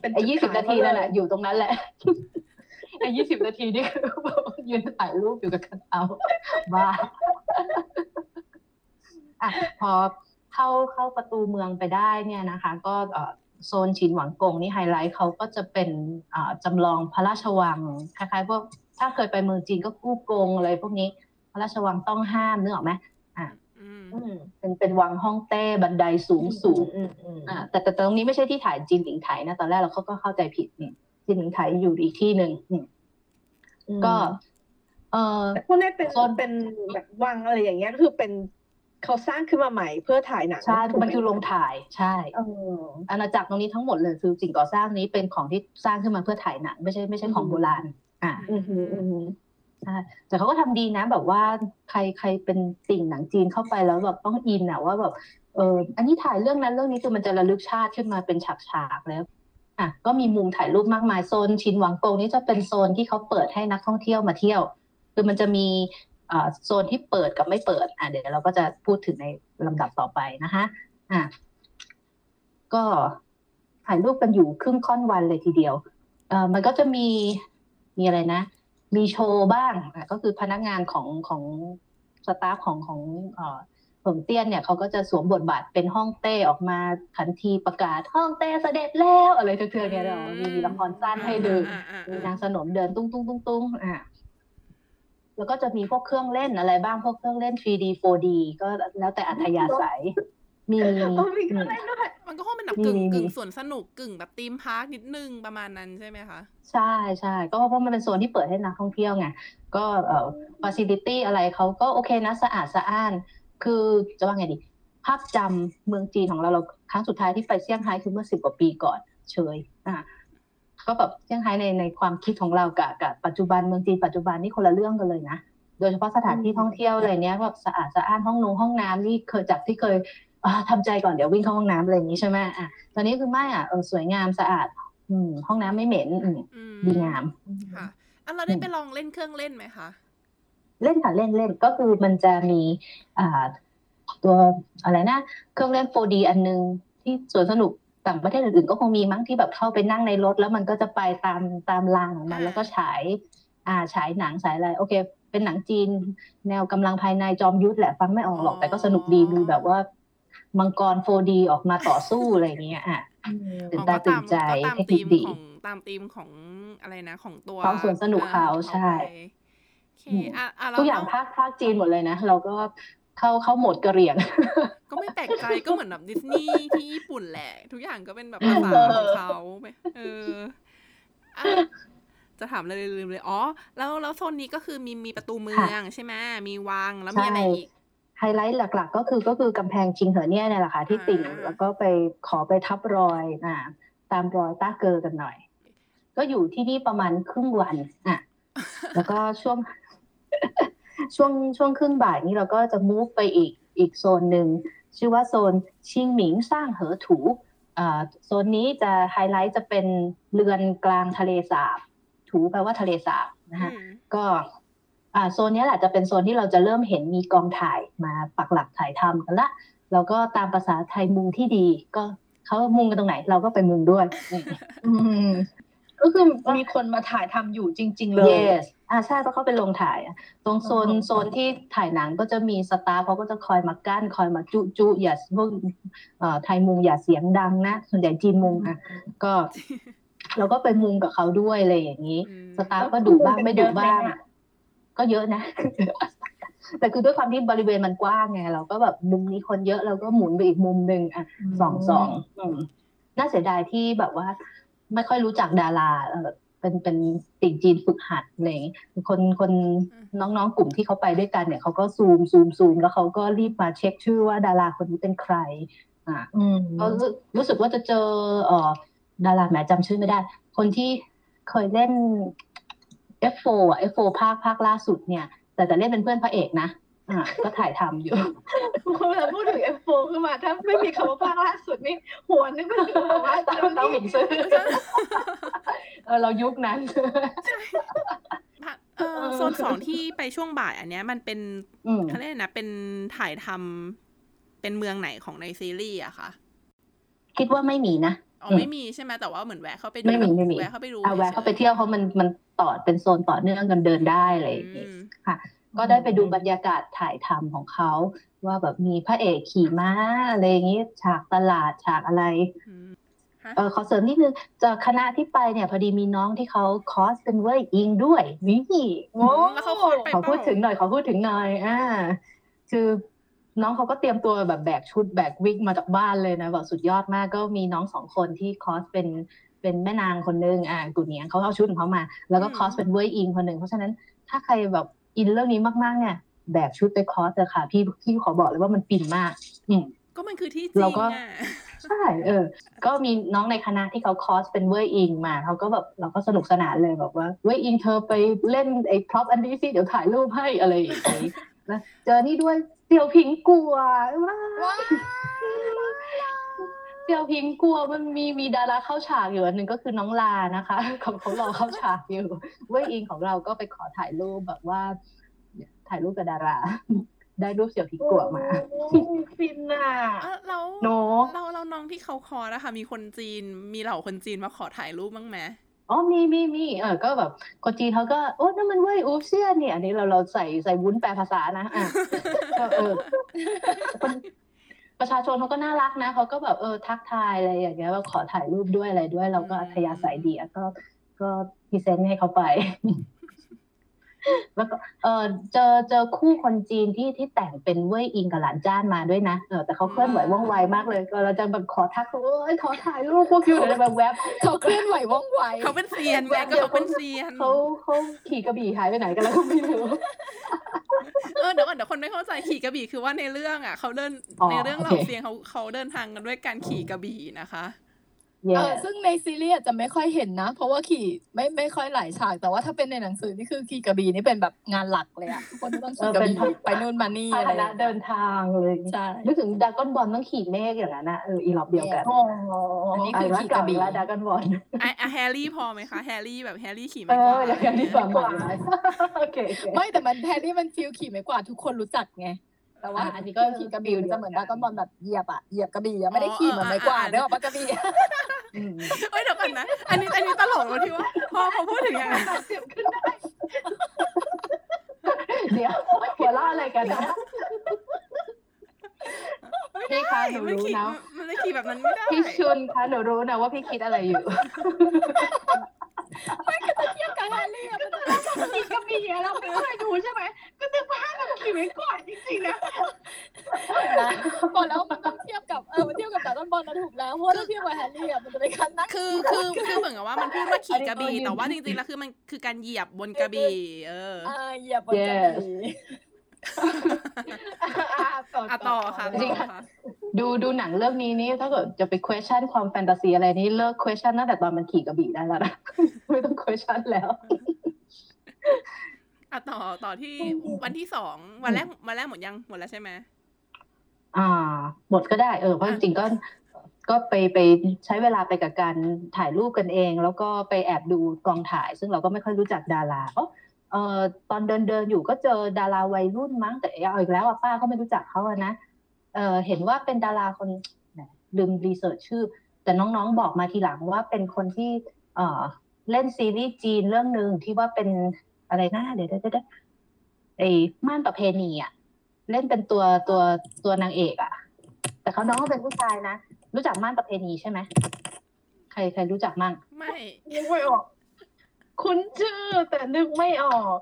เป็นไอ้ยี่สิบจุดนาขทีนั่นแหละเขอยู่ตรงนั้นแหละไอ้ยี่สิบนาทีนี่คือแบบยืนถ่ายรูปอยู่กับคัทเอาท์บ้าอะพอเข้าเข้าประตูเมืองไปได้เนี่ยนะคะ ก็เอ่อโซนชินหวังกงนี่ไฮไลท์เขาก็จะเป็นอ่าจำลองพระราชวังคล้ายๆพวก ถ้าเคยไปเมืองจีนก็กู้กงอะไรพวกนี้ พระราชวังต้องห้ามนึกออกไหมอืมอืมเป็นเป็นวังห้องเต้บันไดสูงสูงอืมอืมอ่าแต่แต่ตรงนี้ไม่ใช่ที่ถ่ายจีนหลิงไถนะตอนแรกเราก็ก็เข้าใจผิดอืมจินหนิงไถอยู่อีกที่หนึ่งอืมก็ เออแต่พวกนี้เป็นโซนเป็นแบบวังอะไรอย่างเงี้ยก็คือเป็นเขาสร้างขึ้นมาใหม่เพื่อถ่ายหนังใช่ถูกไหมันคือโรงถ่ายใช่เอออาณาจักรตรงนี้ทั้งหมดเลยคือสิ่งก่อสร้างนี้เป็นของที่สร้างขึ้นมาเพื่อถ่ายหนังไม่ใช่ไม่ใช่ของโบราณ อ่าอือหืออือหือใช่แต่เขาก็ทำดีนะ แบบว่าใครใครเป็นติ่งหนังจีนเข้าไปแล้วแบบต้องอินอะว่าแบบเอออันนี้ถ่ายเรื่องนั้นเรื่องนี้คือมันจะระลึกชาติขึ้นมาเป็นฉากๆแล้วอะก็มีมุมถ่ายรูปมากมายโซนชินหวังกงนี่จะเป็นโซนที่เขาเปิดให้นักท่องเที่ยวมาเที่ยว คือมันจะมีอ่าโซนที่เปิดกับไม่เปิดอะเดี๋ยวเราก็จะพูดถึงในลำดับต่อไปนะคะอะก็ถ่ายรูปกันอยู่ครึ่งค่อนวันเลยทีเดียวเอ่อมันก็จะมี มีอะไรนะ มีโชว์บ้างอะก็คือพนักงานของของสตาฟของของเอ่อเผิงเตี้ยนเนี่ยเขาก็จะสวมบทบาทเป็นห้องเต้ออกมาทันทีประกาศห้องเต้เสด็จแล้วอะไรเถื่อนๆเนี่ยเนาะมีมีละครสั้นให้ดูอ่าอ่ามีอ่านางสนมเดินตุ้งตุ้งตุ้งตุ้งอะแล้วก็จะมีพวกเครื่องเล่นอะไรบ้างพวกเครื่องเล่น 3D 4D ก็แล้วแต่อัธยาศัย มีอ๋อมีเครื่องเล่นด้วยมันก็คงเป็นแบบมีกึ่งมีกึ่งสวนสนุกกึ่งแบบ theme park นิดนึงประมาณนั้นใช่ไหมคะใช่ใช่ก็เพราะมันเป็นโซนที่เปิดให้นักท่องเที่ยวไงก็เอ่อฟ a ซิลิตี้อะไรเขาก็โอเคนะสะอาดสะอ้าน คือจะว่าไงดี ภาพจำเมืองจีนของเราเราครั้งสุดท้ายที่ไปเซี่ยงไฮ้คือเมื่อสิบกว่าปีก่อนเฉยอะก็แบบเซี่ยงไฮ้ในในความคิดของเรากับกับปัจจุบันเมืองจีนปัจจุบันนี่คนละเรื่องกันเลยนะโดยเฉพาะสถานที่ท่องเที่ยวอะไรเนี้ยแบบสะอาดสะอ้านห้องนงห้องน้ำนี่เคยจากที่เคย อ่าทำใจก่อนเดี๋ยววิ่งเข้าห้องน้ำอะไรอย่างนี้ใช่ไหมอะตอนนี้คือไม่อะเออสวยงามสะอาด อืม ห้องน้ำไม่เหม็นอืมอืมดีงามค่ะอะเราได้ไปลองเล่นเครื่องเล่นไหมคะเล่นค่ะเล่นเล่นก็คือมันจะมีอ่าตัวอะไรนะเครื่องเล่น 4D อันนึงที่สวนสนุกต่างประเทศอื่นๆก็คงมีมั้งที่แบบเข้าไปนั่งในรถ แล้วมันก็จะไปตามตามรางของมันอ่าแล้วก็ฉาย อ่าฉายหนังฉายอะไรโอเค เป็นหนังจีน แนวกำลังภายในจอมยุทธแหละฟังไม่ออกหรอกแต่ก็สนุกดีมีแบบว่า มังกร 4D ออกมาต่อสู้อะไรอย่างเงี้ยอะตื่นตาตื่นใจก็ตามเทคนิธีคมดีของตามธีมของอะไรนะ ของตัวของสวนสนุกเขาอ่ใช่โอเคอะอะแล้วทุกอย่างภาคภาคจีนหมดเลยนะ เราก็เข้าเข้าโหมดกระเหรี่ยงก็ไม่แปลกใจก็เหมือนแบบดิสนีย์ที่ญี่ปุ่นแหละ ทุกอย่างก็เป็นแบบภาษาของเขาเอออะจะถามอะไรลืมเลย อ๋อ แล้วแล้วโซนนี้ก็คือมีมีประตูเมืองใช่ไหมมีวังแล้วมีอะไรอีก ไฮไลท์หลัก ๆ ก็คือก็คือกำแพงชิงเหอเนี่ยเนี่ยแหละค่ะที่ติ่งอ่าแล้วก็ไปขอไปทับรอยอ่าตามรอยต้าเกอกันหน่อย ก็อยู่ที่นี่ประมาณครึ่งวันอะแล้วก็ช่วงช่วงช่วงครึ่งบ่ายนี้เราก็จะมูฟไปอีกอีกโซนหนึ่งชื่อว่าโซนชิงหมิงสร้างเหอถูอ่าโซนนี้จะไฮไลท์จะเป็นเรือนกลางทะเลสาบ ถูแปลว่าทะเลสาบนะฮะอืมก็ อ่าโซนเนี้ยแหละจะเป็นโซนที่เราจะเริ่มเห็นมีกองถ่ายมาปักหลักถ่ายทำกันละแล้วก็ตามภาษาไทยมุงที่ดีก็เขามุงกันตรงไหน เราก็ไปมุงด้วยอืมก็คือมีคนมาถ่ายทำอยู่จริง ๆ เลย yes อ่าใช่เพราะเขาไปลงถ่ายอะตรงโซนอ๋อโซนที่ถ่ายหนังก็จะมีสตาฟเขาก็จะคอยมากั้น คอยมาจุจุอย่าพวกเอ่อไทยมุงอย่าเสียงดังนะส่วนใหญ่จีนมุงอะก็เราก็ไปมุงกับเขาด้วยอะไรอย่างนี้อืมสตาฟก็ดุบ้างไม่ดุบ้าง ก็เยอะนะแต่คือด้วยความที่บริเวณมันกว้างไงเราก็แบบมุมนี้คนเยอะเราก็หมุนไปอีกมุมหนึ่งอะสองสองอืมน่าเสียดายที่แบบว่า ไม่ค่อยรู้จักดาราเออเป็นเป็นติ่งจีนฝึกหัดอะไรอย่างงี้คนคนน้องๆกลุ่มที่เขาไปด้วยกันเนี่ยเขาก็ซูมซูมซูมแล้วเขาก็รีบมาเช็คชื่อว่าดาราคนนี้เป็นใคร อะอืมก็รู้รู้สึกว่าจะเจอเอ่อดาราแหมจำชื่อไม่ได้ คนที่เคยเล่น F4 อะ F4 ภาคภาคล่าสุดเนี่ย แต่แต่เล่นเป็นเพื่อนพระเอกนะอะก็ถ่ายทำอยู่เวลาพูดถึง F4 ขึ้นมา ถ้าไม่มีคำว่าภาคล่าสุดนี่หัวนึกไปถึงแบบว่าตามตามหมิงซื้อเออเรายุคนั้นเออโซนสองที่ไปช่วงบ่ายอันเนี้ยมันเป็นอืมเขาเรียกนะเป็นถ่ายทำเป็นเมืองไหนของในซีรีส์อะคะคิดว่าไม่มีนะ อ๋ออืมไม่มีใช่ไหมแต่ว่าเหมือนแวะเข้าไปดูไม่มีไม่มีแวะเข้าไปดูเอาแวะเข้าไปเที่ยวเพราะมันมันต่อเป็นโซนต่อเนื่องกันเดินได้อะไรอย่างอืงี้อืมค่ะ ก็ได้ไปดูบรรยากาศถ่ายทำของเขาว่าแบบมีพระเอกขี่ม้าอะไรอย่างงี้ฉากตลาดฉากอะไรอืมฮะเออขอเสริมนิดนึงจากคณะที่ไปเนี่ย พอดีมีน้องที่เขาคอสเป็นเว่ยอิงด้วยนี่อืมแล้วเขาคอร์สไปขอเปพูดล่าถึงหน่อยขอพูดถึงหน่อยอ่าคือ น้องเขาก็เตรียมตัวแบบแบกชุดแบกวิกมาจากบ้านเลยนะแบบสุดยอดมากก็มีน้องสองคนที่คอสเป็นเปเป็นแม่นางคนนึงอ่ากุนเนียงเขาเอาชุดของเขามา แล้วก็คอสเป็นเว่ยอิงคนหนึ่งเพราะฉะนั้นถ้าใครแบบ in เรื่องนี้มากๆเนี่ยแบกชุดไปคอสเลยค่ะ พี่พี่ขอบอกเลยว่ามันฟินมาก อืมก็มันคือที่จริงเราก็อะใช่เออ ก็มีน้องในคณะที่เขาคอสเป็นเว่ยอิงมาเขาก็แบบเราก็สนุกสนานเลยแบบว่าเว่ยอิงเธอไปเล่นไอ้ prop อันนี้สิเดี๋ยวถ่ายรูปให้อะไรอย่างนี้ นะเจอนี่ด้วยเสี่ยวผิงกั่ว้ายเสี่ยวผิงกลัวมันมีมีดาราเข้าฉากอยู่อันหนึ่งก็คือน้องลานะคะเขาเขารอเข้าฉากอยู่เวยอิงของเราก็ไปขอถ่ายรูปแบบว่า ถ่ายรูปกับดารา ได้รูปเสี่ยวผิงกลัวมาโอ้ยฟินอะอะแล้วโนเราเราน้องที่เขาคอร์สอะค่ะมีคนจีนมีเหล่าคนจีนมาขอถ่ายรูปบ้างไหม อ๋อมีมีมีเออก็แบบคนจีนเขาก็โอ้นั่นมันเว้ยอูเซียนเนี่ยอันนี้เราเราใส่ใส่วุ้นแปลภาษานะอะก็เออคนประชาชนเขาก็น่ารักนะเขาก็แบบเออทักทายอะไรอย่างเงี้ยว่าขอถ่ายรูปด้วยอะไรด้วย เราก็อัธยาศัยดีก็ก็พรีเซนต์ให้เขาไป แล้วก็เออเจอเจอคู่คนจีนที่ที่แต่งเป็นเว่ยอิงกับหลานจ้านมาด้วยนะเออแต่เขาเคลื่อนไหวว่องไวมากเลยก็เราจะแบบขอทักเอ้ยขอถ่ายรูปพวกอยู่เดี๋ยวแบบแวบเขาเคลื่อนไหวว่องไวเขาเป็นเซียนไงก็เขาเป็นเซียนเขาเขาขี่กระบี่หายไปไหนกันแล้วก็ไม่รู้เออเดี๋ยวก่อนเดี๋ยวคนไม่เข้าใจขี่กระบี่คือว่าในเรื่องอะเขาเดินอ๋อในเรื่องโอเหเคล่าเซียนเขาเขาเดินทางกันด้วยการขี่กระบี่นะคะ เย่เออซึ่งในซีรีส์อาจจะไม่ค่อยเห็นนะ เพราะว่าขี่ไม่ไม่ค่อยหลายฉาก แต่ว่าถ้าเป็นในหนังสือนี่คือขี่กระบี่นี่เป็นแบบงานหลักเลยอะทุกคนต้องขี่กระบี่ไปนู่นมานี่พาอะไรหนะเดินทางเลยใช่ นึกถึงดากอนบอลต้องขี่เมฆอย่างนั้นนะเอออีหลอบเดียวกันโอ้อันนี้คือขี่กระบี่แล้วดราก้อนบอลอะอะแฮร์รี่พอไหมคะแฮร์รี่แบบแฮร์รี่ขี่ไม้กวาดเอออย่างนั้นดีกว่าหมดเลยโอเคโอเค ไม่แต่มันแทนที่มัน feel ขี่ไม้กวาดทุกคนรู้จักไง แต่ว่าอะอันนี้ก็ขี่กระบี่มันจะเหมือนดราก้อนบอลแบบเหยียบอะเหยียบกระบี่อะไม่ได้ขี่เหมือนไม้กวาดเด้ออกปะกระบี่อืมเอ้ยเดี๋ยวก่อนนะ อันนี้อันนี้ตลกตรงที่ว่า พอพอพูดถึงอย่างนั้นเดี๋ยวหัวเราะอะไรกันนะพี่คะหนูมันรู้ขี่นะมันจะขี่แบบนั้นไม่ได้พี่ชุนคะหนูรู้นะว่าพี่คิดอะไรอยู่เทียบกับแฮร์รี่อะมันจะขี่กระบี่อะเราไม่เคยดูใช่ไหม ก็นึกว่าเราขี่ไว้ก่อนจริงๆนะ นะบอกแล้วมันต้องเทียบกับเออมันเทียบกับดราก้อนบอลนะถูกแล้วเพราะว่าถ้าเทียบกับแฮร์รี่อะมันจะเป็นการนั่งคือคือคือเหมือนกับว่ามันพูดว่าขี่กระบี่แต่ว่าจริงๆแล้วคือมันคือการเหยียบบนกระบี่่เอออ่าเหยียบบนกระบี่ อะต่อค่ะจริต่งอค่ะค่ะดูดูหนังเรื่องนี้นี่ถ้าเกิดจะไป question ความแฟนตาซีอะไรนี่เลิก question ตั้งแต่ตอนมันขี่กระบี่ได้แล้วนะ ไม่ต้อง question แล้ว อะต่อต่อที่วันที่สองวันแรกวันแรกหมดยังหมดแล้วใช่ไหมอ่า หมดก็ได้เออเพราะจริงๆก็ก็ไปไปใช้เวลาไปกับการถ่ายรูปกันเอง แล้วก็ไปแอบดูกองถ่าย ซึ่งเราก็ไม่ค่อยรู้จักดาราเออเออตอนเดินเดินอยู่ก็เจอดาราวัยรุ่นมั้งแต่เอาอีกแล้วอะป้าก็ไม่รู้จักเขาอะนะเออเห็นว่าเป็นดาราคนแหมลืมรีเสิร์ชชื่อ แต่น้องๆบอกมาทีหลังว่าเป็นคนที่เออเล่นซีรีส์จีนเรื่องหนึ่งที่ว่าเป็น อะไรนะเดี๋ยวเดี๋ยวเดี๋ยวไอ้ม่านประเพณีอะเล่นเป็นตัวตัวตัวนางเอกอะแต่เขาน้องก็เป็นผู้ชายนะรู้จักม่านประเพณีใช่ไหมใครใครรู้จักมั่งไม่นึกไม่ออก คุ้นชื่อแต่นึกไม่ออก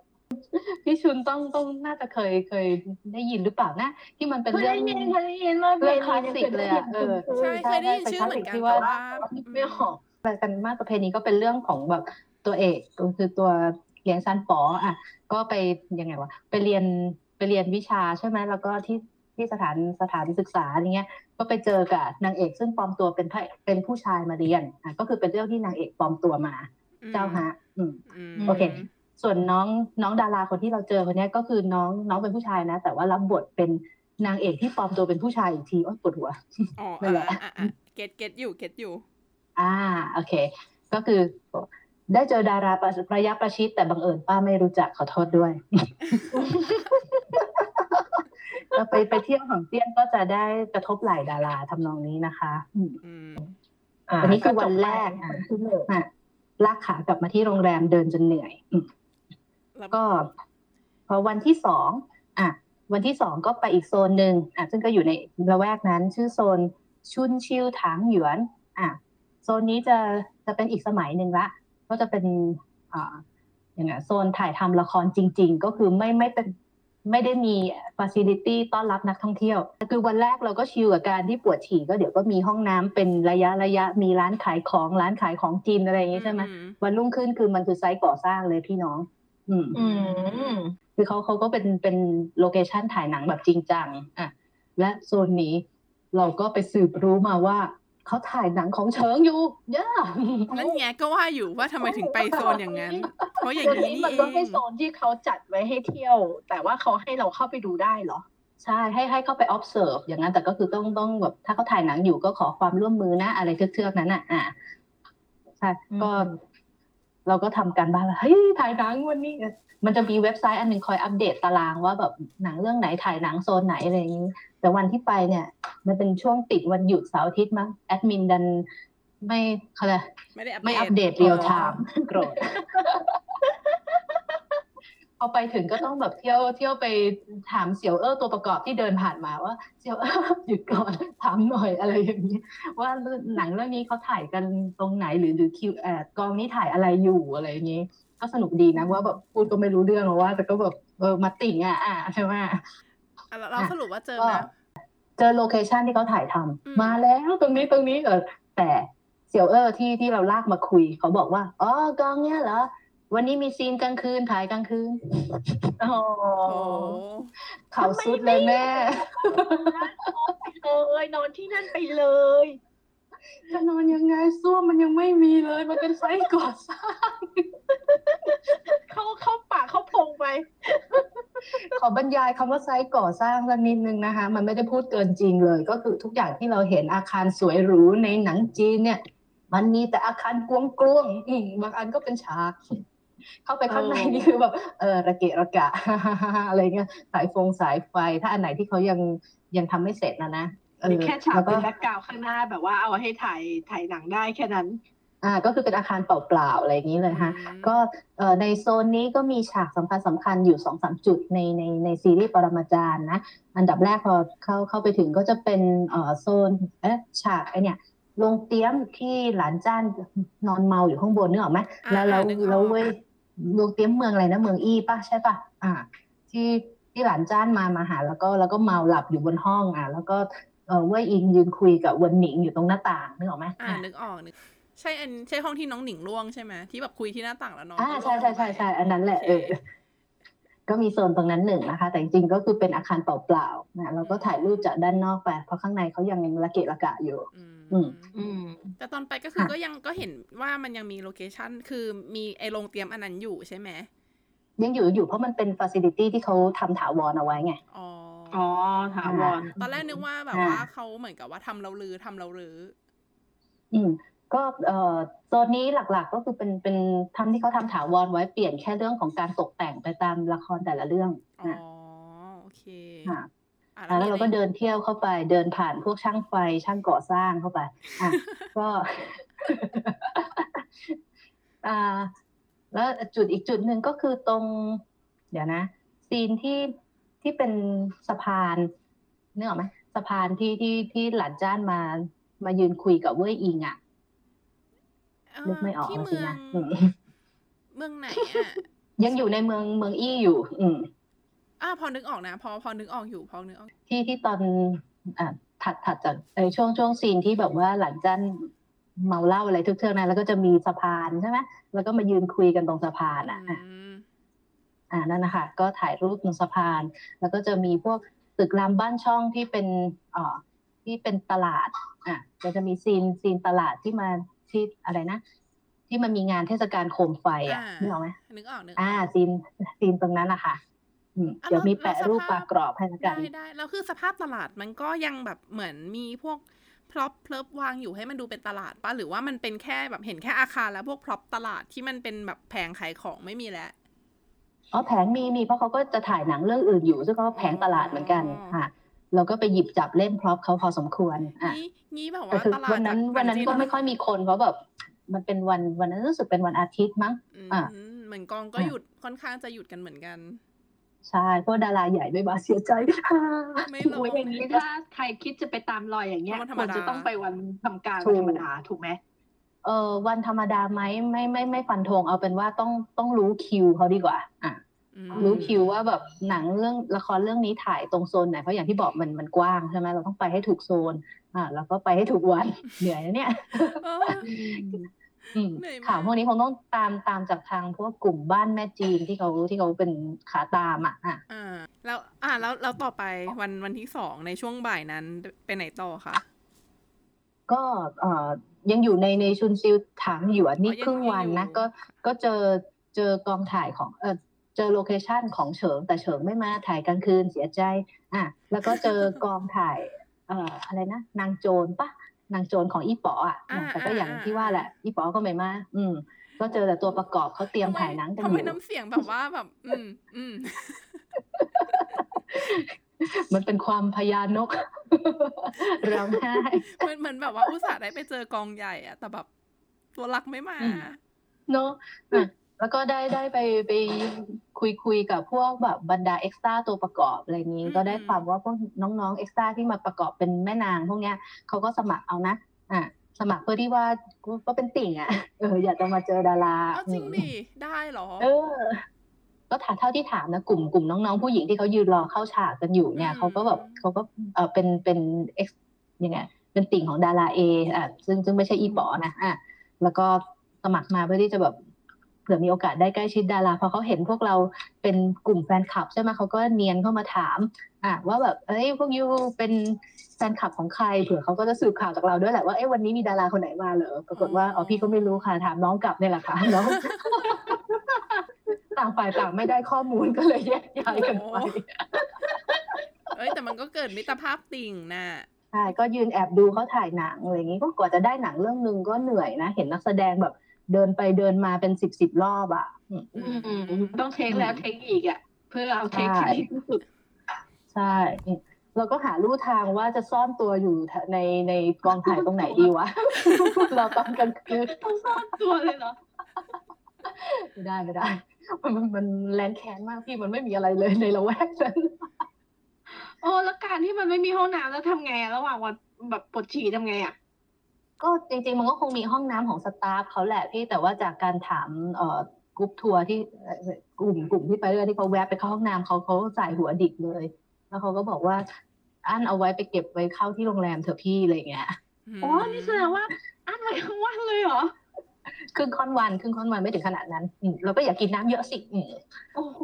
พี่ชุนต้องต้องน่าจะเคยเคยได้ยินหรือเปล่านะ ที่มันเป็นเคยเรื่อได้งยินเคยได้ยินว่าเรื่องคลาสสิกเลยอะเออใช่เคยได้ยินชื่อเหมือนกันที่แต่ว่าว่าไม่ออกรายการมาสประเพณีก็เป็นเรื่องของแบบตัวเอกก็คือตัว เลี้ยงซันป๋ออะ ก็ไปยังไงวะไปเรียนไปเรียนวิชาใช่ไหมแล้วก็ที่ที่สถานสถานศึกษาอะไรเงี้ย ก็ไปเจอกับนางเอกซึ่งปลอมตัวเป็นพระเป็นผู้ชายมาเรียนอะก็คือเป็นเรื่องที่นางเอกปลอมตัวมา เจ้าฮะ อืมมโอเค ส่วนน้องน้องดาราคนที่เราเจอคนเนี้ยก็คือน้องน้องเป็นผู้ชายนะ แต่ว่ารับบทเป็นนางเอกที่ปลอมตัวเป็นผู้ชายอีกทีโอ๊ยปวดหัวอ๋อนั่นแหละอะอะอะเก็ตเก็ตอยู่เก็ตอยู่ อ่า โอเค ก็คือ ได้เจอดาราประระยะประชิดแต่บังเอิญป้าไม่รู้จักขอโทษด้วยแล้วไปไปเที่ยวของเตี้ยนก็จะได้กระทบไหล่ดาราทำนองนี้นะคะอืมอืมวันนี้คือวันแรกอะอะลากขากลับมาที่โรงแรมเดินจนเหนื่อยอืมแล้วก็ พอวันที่สองอะ วันที่สองก็ไปอีกโซนหนึ่งอะซึ่งก็อยู่ในละแวกนั้น ชื่อโซนชุนชิวถางหยวน อะ โซนนี้จะจะเป็นอีกสมัยหนึ่งละ ก็จะเป็นอ่าอย่างเงี้ยโซนถ่ายทำละครจริง ๆ ก็คือไม่ไม่เป็นไม่ได้มีฟ a ซิลิตี้ต้อนรับนักท่องเที่ยว คือวันแรกเราก็ชิลกับการที่ปวดฉี่ก็เดี๋ยวก็มีห้องน้ำเป็นระยะระยะมีร้านขายของร้านขายของกินอะไรอย่างงี้ใช่ไหมอืวันรุ่งขึ้นคือมันคือไซต์ก่อสร้างเลยพี่น้องอืมอืมคือเขาเขาก็เป็นเป็นโลเคชันถ่ายหนังแบบจริงจังอะและโซนนี้เราก็ไปสืบรู้มาว่า เขาถ่ายหนังของเฉิงอยู่ย่านั่นไงก็ว่าอยู่ว่าทำไมถึงไปโซนอย่างนั้น เพราะอย่างวันนี้นี้นี่มันเอก็ไม่งโซนที่เขาจัดไว้ให้เที่ยว แต่ว่าเขาให้เราเข้าไปดูได้เหรอ ใช่ให้ให้เข้าไป observe อย่างนั้นแต่ก็คือต้องต้องแบบถ้าเขาถ่ายหนังอยู่ก็ขอความร่วมมือนะ อะไรเทือกๆนั้นอะอะใช่ก็อืมเราก็ทำการบ้านว่าเฮ้ยถ่ายหนังวันนี้มันจะมีเว็บไซต์อันหนึ่งคอยอัปเดตตารางว่าแบบหนังเรื่องไหนถ่ายหนังโซนไหนอะไรอย่างนี้ แต่วันที่ไปเนี่ย มันเป็นช่วงติดวันหยุดเสาร์อาทิตย์มั้งแอดมินดันไม่เขาก็เลยไม่ได้อัปเดตไม่อัปเดต realtime โกรธพอไปถึงก็ต้องแบบเที่ยวเที่ยวไปถามเสี่ยวเอ้อตัวประกอบที่เดินผ่านมาว่าเสี่ยวเอ้อหยุดก่อนถามหน่อยอะไรอย่างนี้ ว่าหนังเรื่องนี้เขาถ่ายกันตรงไหนหรือหรือคิวแอดกองนี้ถ่ายอะไรอยู่อะไรอย่างนี้ ก็สนุกดีนะว่าแบบพูดก็ไม่รู้เรื่องหรอกว่า แต่ก็แบบเออมาติ่งอะอะใช่ไหมอะ เราเราสรุปว่าเจอก็นะเจอโลเคชันที่เขาถ่ายทำอืมมาแล้วตรงนี้ตรงนี้เออแต่เสี่ยวเออที่ที่เราลากมาคุย เขาบอกว่าอ๋อกองเนี้ยเหรอวันนี้มีซีนกลางคืนถ่ายกลางคืนอ๋อโอ้ข่าวสุดเลยแม่เลยนอนที่นั่นไปเลย จะนอนยังไงซ่วมมันยังไม่มีเลย มันเป็นไซต์ก่อสร้างเข้าเข้าป่าเข้าพงไป ขอบรรยายคำว่าไซต์ก่อสร้างสักนิดนึงนะคะ มันไม่ได้พูดเกินจริงเลย ก็คือทุกอย่างที่เราเห็นอาคารสวยหรูในหนังจีนเนี่ย มันมีแต่อาคารกวงกลวงๆอืมบางอันก็เป็นฉากเข้าไปข้างในโอ้นี่คือแบบเออระเกะระกะอะไรเงี้ยสายฟงสายไฟถ้าอันไหนที่เขายังยังทำไม่เสร็จนะนะเออ มีแค่ฉากแล้วก็เป็นแบ็กกราวข้างหน้าแบบว่าเอาให้ถ่ายถ่ายหนังได้แค่นั้นอ่าก็คือเป็นอาคารเปล่าๆอะไรอย่างนี้เลยฮะอืมก็เอ่อในโซนนี้ก็มีฉากสำคัญสำคัญอยู่สองสามจุดในในในซีรีส์ปรมาจารย์นะ อันดับแรกพอเข้าเข้าไปถึงก็จะเป็นเอ่อโซนเอ๊ะฉากไอเนี่ยโรงเตรียมที่หลานจ้านนอนเมาอยู่ข้างบนนึกออกไหมอ่าแล้วแล้วนึกออกแล้วเว้ยโรงเตรียมเมืองอะไรนะเมืองอี้ป่ะใช่ป่ะอ่าที่ที่หลานจ้านมามาหาแล้วก็แล้วก็เมาหลับอยู่บนห้องอะแล้วก็ เออเว่ยอิงยืนคุยกับเวินหนิงอยู่ตรงหน้าต่างนึกออกไหมอ่านึกออกนึกใช่อันใช่ห้องที่น้องหนิงล่วงใช่ไหมที่แบบคุยที่หน้าต่างแล้วน้องอ่าก็ล่ใช่วงใช่ลงใช่ไปใช่อันนั้นแหละเออก็มีโซนตรงนั้นหนึ่งนะคะ แต่จริงๆก็คือเป็นอาคารเปล่าๆนะแล้วก็ถ่ายรูปจากด้านนอกไป เพราะข้างในเขายังระเกะระกะอยู่ อืมอืมอืมแต่ตอนไปก็คือก็ยังก็เห็นว่ามันยังมี location คือมีไอโรงเตรียมอันนั้นอยู่ใช่ไหมยังอยู่อยู่เพราะมันเป็นฟ a ซิลิตี้ที่เขาทำถาวรเอาไว้ไง อ๋อ อ๋อถาวร ตอนแรกนึกว่าแบบอ่า ว่าเขาเหมือนกับว่าทำเราลือทำเราลือ อืมก็เอ่อโซนนี้หลักๆก็คือเป็นเป็นทำที่เขาทำถาวรไว้เปลี่ยนแค่เรื่องของการตกแต่งไปตามละครแต่ละเรื่องอ๋อ นะโอเค ค่ะ อะอะแล้วเราก็มีอะไรเดินเที่ยวเข้าไปเดินผ่านพวกช่างไฟช่างก่อสร้างเข้าไป อะ ก็ อ่า แล้วจุดอีกจุดหนึ่งก็คือตรง เดี๋ยวนะ ซีนที่ ที่เป็นสะพานนึกออกไหมสะพานที่ที่ที่หลานจ้านมามายืนคุยกับเว่ยอิงอะเอ่อนึกไม่ออกที่แล้วเมืสิองนะอืมเมืองไหนอะยังอยู่ในเมืองเมืองอี้อยู่ อืมอ่าพอนึกออกนะ พอพอนึกออกอยู่พอนึกออก ที่ที่ตอนอ่าถัดถัดจากไอ้ช่วงช่วงซีนที่แบบว่าหลังจันเมาเหล้าอะไรทุกเทือกนั้นแล้วก็จะมีสะพานใช่ไหมแล้วก็มายืนคุยกันตรงสะพานอะ อะอืมอ่านั่นนะคะก็ถ่ายรูปตรงสะพาน แล้วก็จะมีพวกตึกรามบ้านช่องที่เป็นเอ่อที่เป็นตลาดอะก็จะมี scene scene ตลาดที่มาที่อะไรนะ ที่มันมีงานเทศกาลโคมไฟอะอ่านึกออกไหมนึกออกนึกออกอ่า scene scene ตรงนั้นนะคะอืมอะเดี๋ยวมีแล้วแปะแล้วรูปสปภาลาพกรอบให้แล้วกันได้ได้แล้วคือสภาพตลาดมันก็ยังแบบเหมือนมีพวกprop เพลิบวางอยู่ให้มันดูเป็นตลาดป่ะหรือว่ามันเป็นแค่แบบเห็นแค่อาคารแล้วพวก prop ตลาดที่มันเป็นแบบแผงขายของไม่มีแล้ว อ๋อแผงมีมีเพราะเขาก็จะถ่ายหนังเรื่องอื่นอยู่ซึ่งก็แผงตลาดเหมือนกันอ๋อค่ะเราก็ไปหยิบจับเล่น prop เขาพอสมควรอะงี้งี้แบบแต่ว่าคือตลาดวันนั้นจริงๆวันนั้นก็ไม่ค่อยมีคนเพราะแบบมันเป็นวันวันนั้นรู้สึกเป็นวันอาทิตย์มั้งอืมอะเหมือนกองก็อะหยุดค่อนข้างจะหยุดกันเหมือนกันใช่เพราะดาราใหญ่ไม่มาเสียใจค่ะไม่ลโอ้ยงอย่างนี้ถ้าใครคิดจะไปตามรอยอย่างเงี้ยวันธรครมวรดาจะต้องไปวันทำการถูวันกธรรมดาถูกไหม เออวันธรรมดาไหมไม่ไม่ไม่ฟันธงเอาเป็นว่าต้องต้องรู้คิวเขาดีกว่า อะอืมรู้คิวว่าแบบหนังเรื่องละครเรื่องนี้ถ่ายตรงโซนไหนเพราะอย่างที่บอกมันมันกว้างใช่ไหมเราต้องไปให้ถูกโซน อ่าแล้วก็ไปให้ถูกวันเหนื่อยนะเนี่ยเอออืมเหนื่อยมากข่าวพวกนี้คงต้องตามตามจากทางพวกกลุ่มบ้านแม่จีนที่เขาที่เขาเป็นขาตามอะอะอ่าแล้วอ่าแล้วแล้วต่อไปวันวันที่สองในช่วงบ่ายนั้นไปไหนต่อคะก็เอ่อ ยังอยู่ในในชุนซิลถางหยวนนี่อ๋อยังครึ่งวันนะอยู่ก็ก็เจอเจอกองถ่ายของเออเจอโลเคชันของเฉิงแต่เฉิงไม่มาถ่ายกลางคืนเสียใจอะแล้วก็เจอกองถ่ายเอ่ออะไรนะนางโจรปะนางโจรของอีป๋ออะอ่าแต่ก็อย่างอ่าที่ว่าแหละอีป๋อก็ไม่มาอืม ก็เจอแต่ตัวประกอบเขาเตรียมถ่ายหนังกันทำอไมยู่น้ำเสียงแบบว่าแบบ อืมอืม มันเป็นความพยานกร้องไห้เหมือนเหมือนแบบว่าอุตส่าห์ได้ไปเจอกองใหญ่อะแต่แบบตัวรักไม่มาอืมเนอะอะแล้วก็ได้ได้ไปไปคุยคุยกับพวกแบบบรรดาเอ็กซ์ตร้าตัวประกอบอะไรนี้ก็ได้ความว่าพวกน้องๆเอ็กซ์ตร้าที่มาประกอบเป็นแม่นางพวกเนี้ยเขาก็สมัครเอานะอะสมัครเพื่อที่ว่าก็เป็นติ่งอะเอออยากจะมาเจอดาราเอาจริงดิได้เหรอ เออ ก็ถามเท่าที่ถามนะกลุ่มกลุ่มน้องๆ ผู้หญิงที่เขายืนรอเข้าฉากกันอยู่เนี่ยอืมเขาก็แบบเขาก็เออเป็นเป็นเอ็กซ์ยังไงเป็นติ่งของดาราเออะซึ่งซึ่งไม่ใช่อีป๋อนะอะแล้วก็สมัครมาเพื่อที่จะแบบเผื่อมีโอกาสได้ใกล้ชิดดาราพอเขาเห็นพวกเราเป็นกลุ่มแฟนคลับใช่ไหมเขาก็เนียนเข้ามาถาม อะว่าแบบเอ้ยพวกยูเป็นแฟนคลับของใครเผื่อเขาก็จะสืบข่าวจากเราด้วยแหละว่าเอ้ยวันนี้มีดาราคนไหนมาเหรอปรากฏว่าอ๋อพี่ก็ไม่รู้ค่ะถามน้องกลับเนี่ยแหละค่ะน้อง ต่างฝ่ายต่างไม่ได้ข้อมูลก็เลยแยกย้ายกันไปเอ้ยแต่มันก็เกิดมิตรภาพติ่งน่ะใช่ก็ยืนแอบดูเขาถ่ายหนังอะไรอย่างนี้ก็กว่าจะได้หนังเรื่องหนึ่งก็เหนื่อยนะ เห็นนักแสดงแบบเดินไปเดินมาเป็นสิบสิบรอบอะอืมอืมต้องเทคแล้วเทคอีกอะ เพื่อเอาเทคใช่ที่ดีที่สุด ใช่เราก็หาลู่ทางว่าจะซ่อนตัวอยู่ในในกองถ่ายตรงไหนดีวะ เราตอนกลางคืนต้องซ่อนตัวเลยเหรอ ไม่ได้ไม่ได้ มันมันมันแรงแค้นมากพี่มันไม่มีอะไรเลยในละแวกนั้นโอ้แล้วการที่มันไม่มีห้องน้ำแล้วทำไงอะระหว่างวันแบบปวดฉี่ทำไงอะก็จริง ๆ มันก็คงมีห้องน้ำของสตาฟเขาแหละพี่แต่ว่าจากการถามเอ่อกรุ๊ปทัวร์ที่เอ่อกลุ่มกลุ่มที่ไปเรื่อยที่เขาแวะไปเข้าห้องน้ำเขาเขาใส่หัวดิกเลย แล้วเขาก็บอกว่าอันเอาไว้ไปเก็บไว้เข้าที่โรงแรมเถอะพี่อะไรอย่างเงี้ยอ๋อนี่แสดงว่าอ่านไว้ทั้งวันเลยเหรอ ครึ่งค่อนวันครึ่งค่อนวันไม่ถึงขนาดนั้นอืมเราก็อยากกินน้ำเยอะสิอืมโอ้โห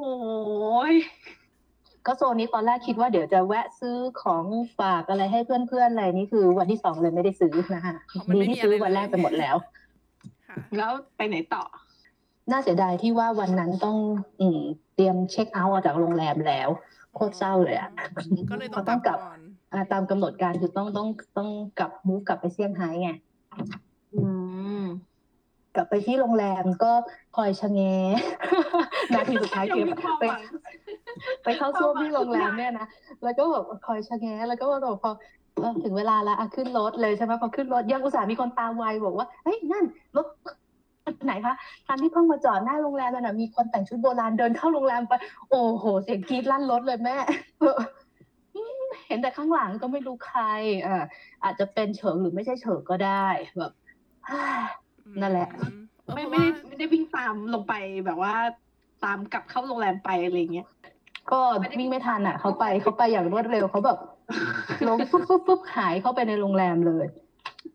ก็โซนนี้ตอนแรกคิดว่าเดี๋ยวจะแวะซื้อของฝากอะไรให้เพื่อนๆอะไรนี่คือวันที่สองเลยไม่ได้ซื้อนะคะเพราะมันดีไม่มีที่ซื้ออะไรเลยวันแรกไปหมดแล้วค่ะแล้วไปไหนต่อ น่าเสียดายที่ว่าวันนั้นต้อง อืมเตรียมเช็คเอาท์ออกจากโรงแรมแล้ว โคตรเศร้าเลยอะก็เลยต้องต้กลัอบงกลับก่อนอ่าตามกำหนดการคือต้องต้องต้องกลับมูฟกลับไปเซี่ยงไฮ้ไงอืม กลับไปที่โรงแรมก็คอยชะแงนาทีสุดท้ายคือยังมีความไปหวังไปเข้าซ่วมที่โรงแรมเนี่ยนะแล้วก็แบบคอยชะแงแล้วก็แบบพอเออถึงเวลาแล้วอะขึ้นรถเลยใช่ไหมพอขึ้นรถยังอุตส่าห์มีคนตามไวบอกว่าเฮ้ยนั่นรถไหนคะทันที่เพิ่งมาจอดหน้าโรงแรมนั่นน่ะมีคนแต่งชุดโบราณเดินเข้าโรงแรมไป โอ้โห เสียงกรี๊ดลั่นรถเลยแม่อืมเห็นแต่ข้างหลังก็ไม่รู้ใครอ่าอาจจะเป็นเฉิงหรือไม่ใช่เฉิงก็ได้แบบ นั่นแหละอืไม่เพไม่ราะได้ว่าไม่ได้วิ่งตามลงไปแบบว่า ตามกลับเข้าโรงแรมไปอะไรเงี้ยก็วิ่งไม่ทันอะเขาไปเขาไปอย่างรวดเร็วเขาแบบลงปุ๊บปุ๊บปุ๊บหายเข้าไปในโรงแรมเลย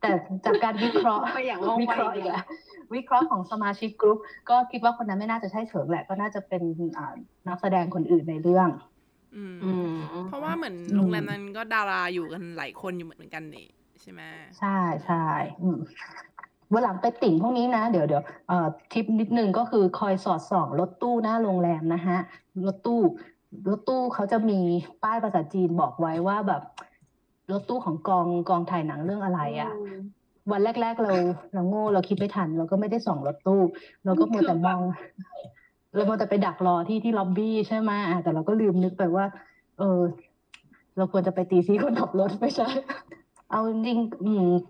แต่จากการวิเคราะห์ไปอย่างว่องไววิเคราะห์อีกแล้ววิเคราะห์ของสมาชิกกรุ๊ปก็คิดว่าคนนั้นไม่น่าจะใช่เฉิงแหละ ก็น่าจะเป็นอ่านักแสดงคนอื่นในเรื่องอืมอืมเพราะว่าเหมือนอืมโรงแรมนั้นก็ดาราอยู่กันหลายคนอยู่เหมือนกันนี่ใช่ไหมใช่ใช่อืม วันหลังไปติ่งพวกนี้นะ เดี๋ยวเดี๋ยวเอ่อทิปนิดนึงก็คือคอยสอดส่องรถตู้หน้าโรงแรมนะฮะรถตู้รถตู้เขาจะมีป้ายภาษาจีนบอกไว้ว่าแบบรถตู้ของกองกองถ่ายหนังเรื่องอะไรอะ วันแรก ๆ เราเราโง่เราคิดไม่ทัน เราก็ไม่ได้ส่องรถตู้ เราก็มัวแต่มองเรามัวแต่ไปดักรอที่ที่ล็อบบี้ใช่ไหมอะแต่เราก็ลืมนึกไปว่า เออ เราควรจะไปตีซีคนขับรถไม่ใช่ เอาจริง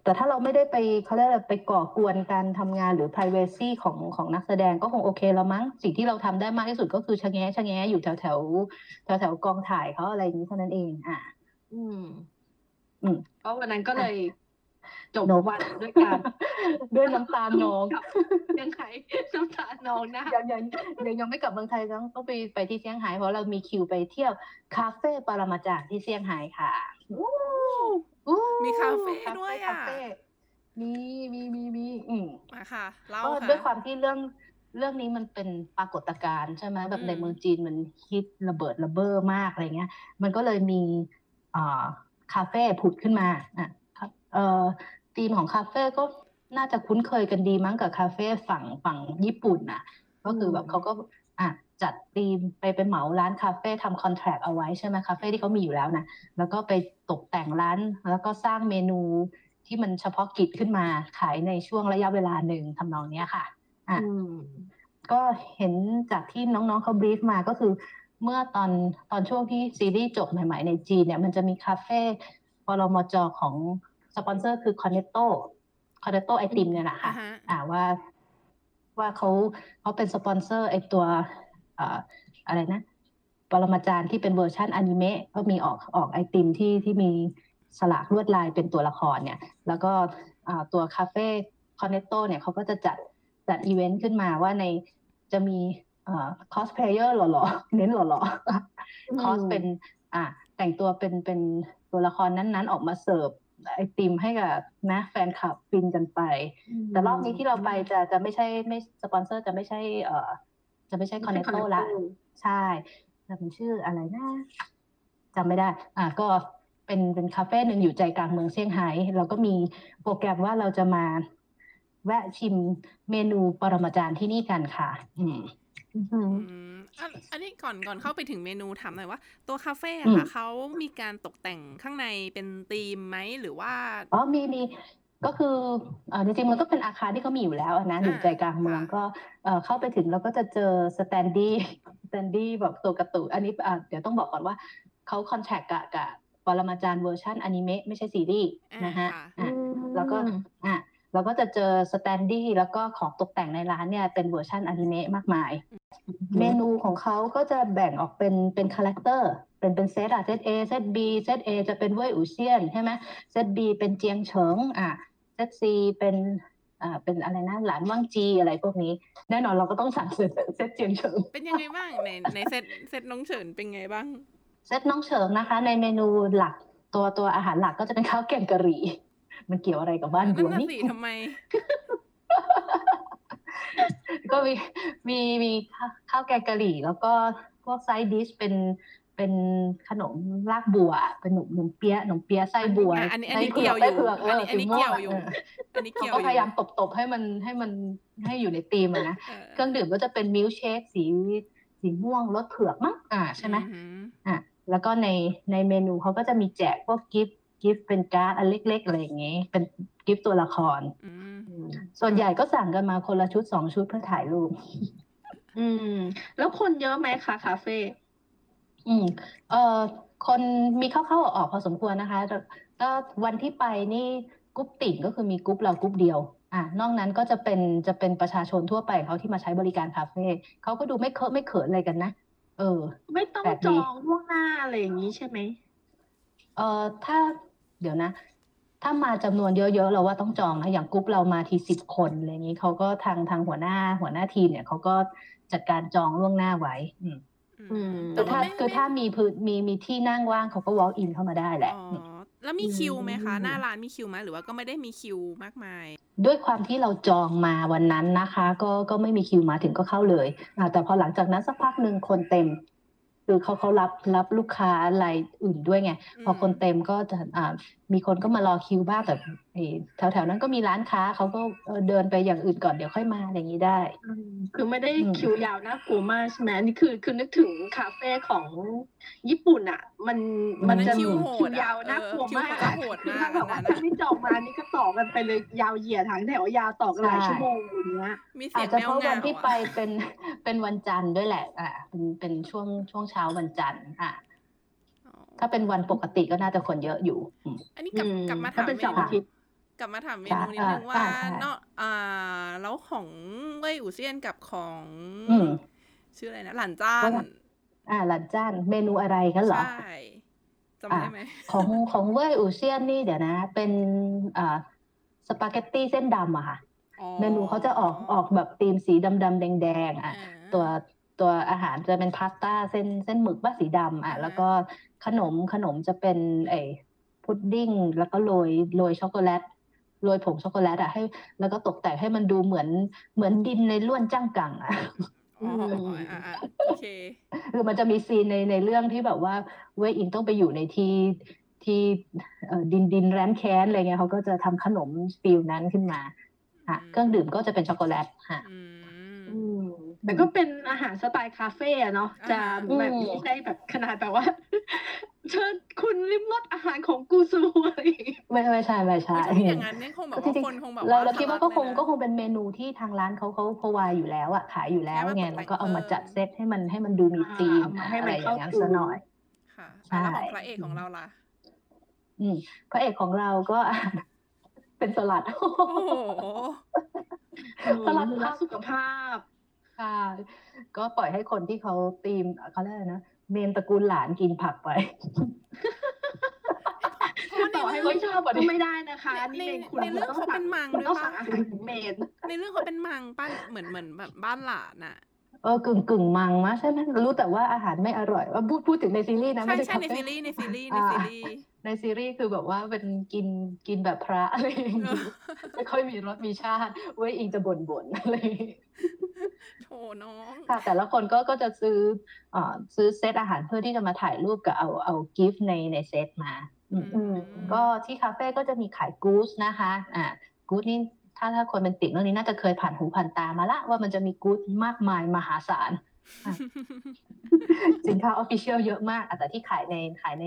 แต่ถ้าเราไม่ได้ไปเขาเรียกอะไรไปก่อกวนการทำงานหรือ privacy ของของนักแสดงก็คงโอเคแล้วมั้ง สิ่งที่เราทำได้มากที่สุดก็คือชะแงะชะแงะอยู่แถวแถวแถวแถวกองถ่ายเขาอะไรอย่างนี้เท่านั้นเอง อะ อืม อืมเพราะวันนั้นก็เลยจบนกวันด้วยการด้วยน้ำตาลนองยังไงน้ำตาลนองนะยังยังยังยังไม่กลับเมืองไทยต้องต้องไปไปที่เซี่ยงไฮ้เพราะเรามีคิวไปเที่ยวคาเฟ่ปรมาจารย์ที่เซี่ยงไฮ้ค่ะ อู้มีคาเฟ่คาด้วยคาอะเฟ่มีมีมีมีอืมมาค่ะเล่าก็ค่ะ ด้วยความที่เรื่องเรื่องนี้มันเป็นปรากฏการณ์ใช่ไหมแบบในอืมเมืองจีนมันฮิตระเบิดระเบ้อมากอะไรเงี้ย มันก็เลยมีอ่าคาเฟ่ผุดขึ้นมาอะครับเอ่อธีมของคาเฟ่ก็น่าจะคุ้นเคยกันดีมั้งกับคาเฟ่ฝั่งฝั่งญี่ปุ่นน่ะ ก็คือแบบเขาก็อะ จัดธีมไปไปเหมาร้านคาเฟ่ทำคอนแท c t เอาไว้ใช่ไหมคาเฟ่ที่เขามีอยู่แล้วนะแล้วก็ไปตกแต่งร้าน แล้วก็สร้างเมนูที่มันเฉพาะกิจขึ้นมาขายในช่วงระยะเวลาหนึ่งทำนองเนี้ยค่ะอะอืมก็เห็นจากที่น้องๆเขา brief มาก็คือ เมื่อตอนตอนช่วงที่ซีรีส์จบใหม่ๆในจีนเนี่ยมันจะมีคาเฟ่ปรมาจารย์ของสปอนเซอร์คือคอนเนตโตคอนเนตโตไอติมเนี่ยแหละค่ะ อ่าฮะอ่าว่าว่าเขาเขาเป็นสปอนเซอร์ไอตัวเอ่ออะไรนะ ปรมาจารย์ที่เป็นเวอร์ชันอนิเมะก็มีออกออกไอติมที่ที่มีสลักลวดลายเป็นตัวละครเนี่ย แล้วก็อ่าตัวคาเฟ่คอนเนตโตเนี่ยเขาก็จะจัดจัดอีเวนต์ขึ้นมาว่าในจะมีคอสเพลเยอร์หล่อๆ เน้นหล่อๆ คอสเป็นอ่าแต่งตัวเป็นเป็นตัวละครนั้นๆ ออกมาเสิร์ฟไอติมให้กับนะแฟนคลับฟินกันไป แต่รอบนี้ที่เราไปจะจะไม่ใช่ไม่สปอนเซอร์จะไม่ใช่เอ่อ จะไม่ใช่คอนเนตโตละใช่แต่มันชื่ออะไรนะจำไม่ได้ อะก็เป็นเป็นคาเฟ่หนึ่งอยู่ใจกลางเมืองเซี่ยงไฮ้แล้วก็มีโปรแกรมว่าเราจะมาแวะชิมเมนูปรมาจารย์ที่นี่กันค่ะ อืมอืมอันอันนี้ก่อนก่อนเข้าไปถึงเมนูถามหน่อยว่า ตัวคาเฟ่อือะมค่ะเขามีการตกแต่งข้างในเป็นธีมไหมหรือว่า อ๋อมีมี ก็คือเอ่อจริงๆมันก็เป็นอาคารที่เขามีอยู่แล้วอะนะอยู่ใจกลางเมืองค่ะก็เอ่อเข้าไปถึงเราก็จะเจอ standee standee แบบตัวการ์ตูนอันนี้อะเดี๋ยวต้องบอกก่อนว่าเขา contact กับกับปรมาจารย์เวอร์ชันอนิเมะไม่ใช่ซีรีส์อ่านะฮะค่ะอะแล้วก็อะเราก็จะเจอ standee แล้วก็ของตกแต่งในร้านเนี่ยเป็นเวอร์ชันอนิเมะมากมาย เมนูของเขาก็จะแบ่งออกเป็นเป็น characterเป็นเป็นเซตอะเซต A เซต B เซต A จะเป็นเว่ยอู๋เซี่ยนใช่ไหมเซต B เป็นเจียงเฉิงอะ เซต C เป็นอ่าเป็นอะไรนะหลานวั่งจีอะไรพวกนี้ แน่นอนเราก็ต้องสั่งเซตเซตเจียงเฉิงเป็นยังไงบ้างในในเซตเซตน้องเฉิงเป็นไงบ้างเซตน้องเฉิงนะคะ ในเมนูหลักตัวตัวอาหารหลักก็จะเป็นข้าวแกงกะหรี่ มันเกี่ยวอะไรกับบ้านนั่บันวน่ะนี่สิทำไม ก็มีมีมีข้าวข้าวแกงกะหรี่ แล้วก็พวก side dish เป็น เป็นขนมรากบัวเป็นหนมหนมเปี๊ยะหนมเปี๊ยะไส้บัวอะอันนี้อันนี้ไส้ผืเกี่ยวอยู่ไส้เผือกเออันนี้อันนี้สีม่วงเกี่ยวอยู่เอออันนี้เขาเกี่ยวก็อพยายามยู่ตบๆให้มันให้มันให้อยู่ในธีมอะนะเออเครื่องดื่มก็จะเป็นมิลค์เชคสีสีม่วงรสเผือกมั้งอ่าใช่ไหมอืมอะแล้วก็ในในเมนูเขาก็จะมีแจกพวก gift gift เป็นการ์ดอันเล็กๆอะไรอย่างงี้เป็น gift ตัวละครอืมส่วนใหญ่ก็สั่งกันมาคนละชุดสองชุดเพื่อถ่ายรูปอืม แล้วคนเยอะไหมคะคาเฟ่ อืม เอ่อ คนมีเข้าๆออกๆพอสมควรนะคะแต่ก็วันที่ไปนี่กรุ๊ปติ่งก็คือมีกรุ๊ปเรากรุ๊ปเดียว อะ นอกนั้นก็จะเป็นจะเป็นประชาชนทั่วไปเขาที่มาใช้บริการคาเฟ่เขาก็ดูไม่เคอะไม่เขินอะไรกันนะ เออ ไม่ต้องแปลกจดีองล่วงหน้าอะไรอย่างนี้ใช่ไหมเอ่อถ้าเดี๋ยวนะ ถ้ามาจำนวนเยอะๆเราว่าต้องจองนะอย่างกรุ๊ปเรามาทีสิบคนอะไรอย่างนี้เขาก็ทางทางหัวหน้าหัวหน้าทีมเนี่ยเขาก็จัดการจองล่วงหน้าไว้ อืมอืม แต่คือว่าถ้าไม่คือไม่ถ้ามีพื้นมีมีที่นั่งว่างเขาก็ walk in เข้ามาได้แหละอ๋ออืมแล้วมีคิวไหมคะอืมหน้าร้านมีคิวไหมหรือว่าก็ไม่ได้มีคิวมากมาย ด้วยความที่เราจองมาวันนั้นนะคะ ก็ก็ไม่มีคิวมาถึงก็เข้าเลยอ่าแต่พอหลังจากนั้นสักพักหนึ่งคนเต็มคือเขาเขารับรับลูกค้ารายอื่นด้วยไง พอคนเต็มก็จะอ่ามีคนก็มารอคิวบ้างแต่แถวแถวๆนั้นก็มีร้านค้าเขาก็เออเดินไปอย่างอื่นก่อนเดี๋ยวค่อยมาอะไรอย่างนี้ได้อืมคือไม่ได้อืมคิวยาวน่ากลัวมากใช่ไหมอันนี่คือคือนึกถึงคาเฟ่ของญี่ปุ่นอะ มันมันจะคิวโหคิดวอะยาวน่ากลัวเออคิวมากเขาจะโหดคือมากถ้าแบบว่าอันนั้นอะถ้าไม่จองมานี่ก็ต่อกันไปเลยยาวเหยียดทางแถวยาวต่อกันหลายใช่ชั่วโมงอย่างเงี้ยมีเสีอายงจจะแมเพวราะเหวังานที่อะไปเป็นเป็นวันจันทร์ด้วยแหละ อ่าเป็นเป็นช่วงช่วงเช้าวันจันทร์อะอ๋อ ถ้าเป็นวันปกติก็น่าจะคนเยอะอยู่อืมอันนี้กลับอืมกลับมาถ้าถามเป็นเมเสาร์นูอาทิตย์กลับมาถามเมใช่นูนิดนึงอ่าว่าใช่ใช่เนาะอ่าแล้วของเว่ยอู่เซียนกับของอืมชื่ออะไรนะหลานจ้านว่าอ่าหลันจ้าน เมนูอะไรกันเหรอใช่จำได้ไหมของของเว่ยอู่เซียนนี่เดี๋ยวนะ เป็นอ่าสปาเกตตี้เส้นดำอะค่ะอ๋อเมนูเขาจะออกออกแบบธีมสีดำดำแดงแดงๆอะอ่าตัวตัวอาหารจะเป็นพาสต้าเส้นเส้นหมึกบ้าสีดำอะอ่าแล้วก็ ขนมขนมจะเป็นไอ้พุดดิ้งแล้วก็โรยโรยช็อกโกแลตโรยผงช็อกโกแลตอะให้ แล้วก็ตกแต่งให้มันดูเหมือนเหมือนดินในล่วนจั้งกังอะอ๋ออ่าอ่าโอเคคือมันจะมี scene ในในเรื่องที่แบบว่าเวยอิงต้องไปอยู่ในที่ที่เอ่อดินดินแรนแค้นอะไรเงี้ยเขาก็จะทำขนม feel นั้นขึ้นมาค่ะอืมเครื่องดื่มก็จะเป็นช็อกโกแลตค่ะอืมอืมแต่ก็เป็นอาหารสไตล์คาเฟ่อะเนาะอ่าจะแบบอืมไม่ใช่แบบขนาดแบบว่า เชิญคุณลิ้มรสอาหารของกูซูอะไรอย่างเงี้ยไม่ไม่ใช่ไม่ใช่ถ้าเป็นอย่างนั้นเนี่ยคงแบบว่าจริงๆคนคงแบบเราเราคิดว่าก็คงทะลัเลยนะก็คงเป็นเมนูที่ทางร้านเขาเขาขายอยู่แล้วอะขายอยู่แล้วแค่มาไงตกแต่งแล้วก็เอามาเพิ่มจัดเซตให้มันให้มันดูมีธีมอ่าให้มันอะไรอย่างนั้นเข้าซะหน่อยค่ะใช่แล้วของพระเอกของเราล่ะ อืมพระเอกของเราก็เป็นสลัดโอ้โหสลัดรักสุขภาพค่ะก็ปล่อยให้คนที่เขาตีมเขาเรียกอะไรนะ เมนตระกูลหลานกินผักไปต่อให้ไม่ชอบก็ไม่ได้นะคะในนี่เมนคุณในเรื่องคุณเขาเป็นมังคุณด้วยต้องปะสั่งอาหารของเมนในเรื่องเขาเป็นมังป้าเหมือนเหมือนแบบบ้านหลานน่ะ เออกึ่งกึ่งมังมะใช่ไหมรู้แต่ว่าอาหารไม่อร่อยว่าพูดพูดถึงในซีรีส์นะใช่ไม่ได้ใช่คาในเฟ่ซีรีส์ในซีรีส์ในอ่าซีรีส์ในซีรีส์คือแบบว่าเป็นกินกินแบบพระอะไรอย่างเองี้อไม่ค่อยมีรสมีชาติเว้ยอิงจะบ่นบ่นๆอะไรอย่างงี้โถน้องค่ะแต่ละคนก็ก็จะซื้ออ่าซื้อเซตอาหารเพื่อที่จะมาถ่ายรูปกับเอาเอากิฟต์ในในเซตมา อืมอืมก็ที่คาเฟ่ก็จะมีขายกู๊ดนะคะอ่ากู๊ดนี่ ถ้าถ้าคนเป็นติ่งเรื่องนี้น่าจะเคยผ่านหูผ่านตามาละ ว่ามันจะมีกู๊ดมากมายมหาศาลอะสินค้า official เยอะมากอะแต่ที่ขายในขายใน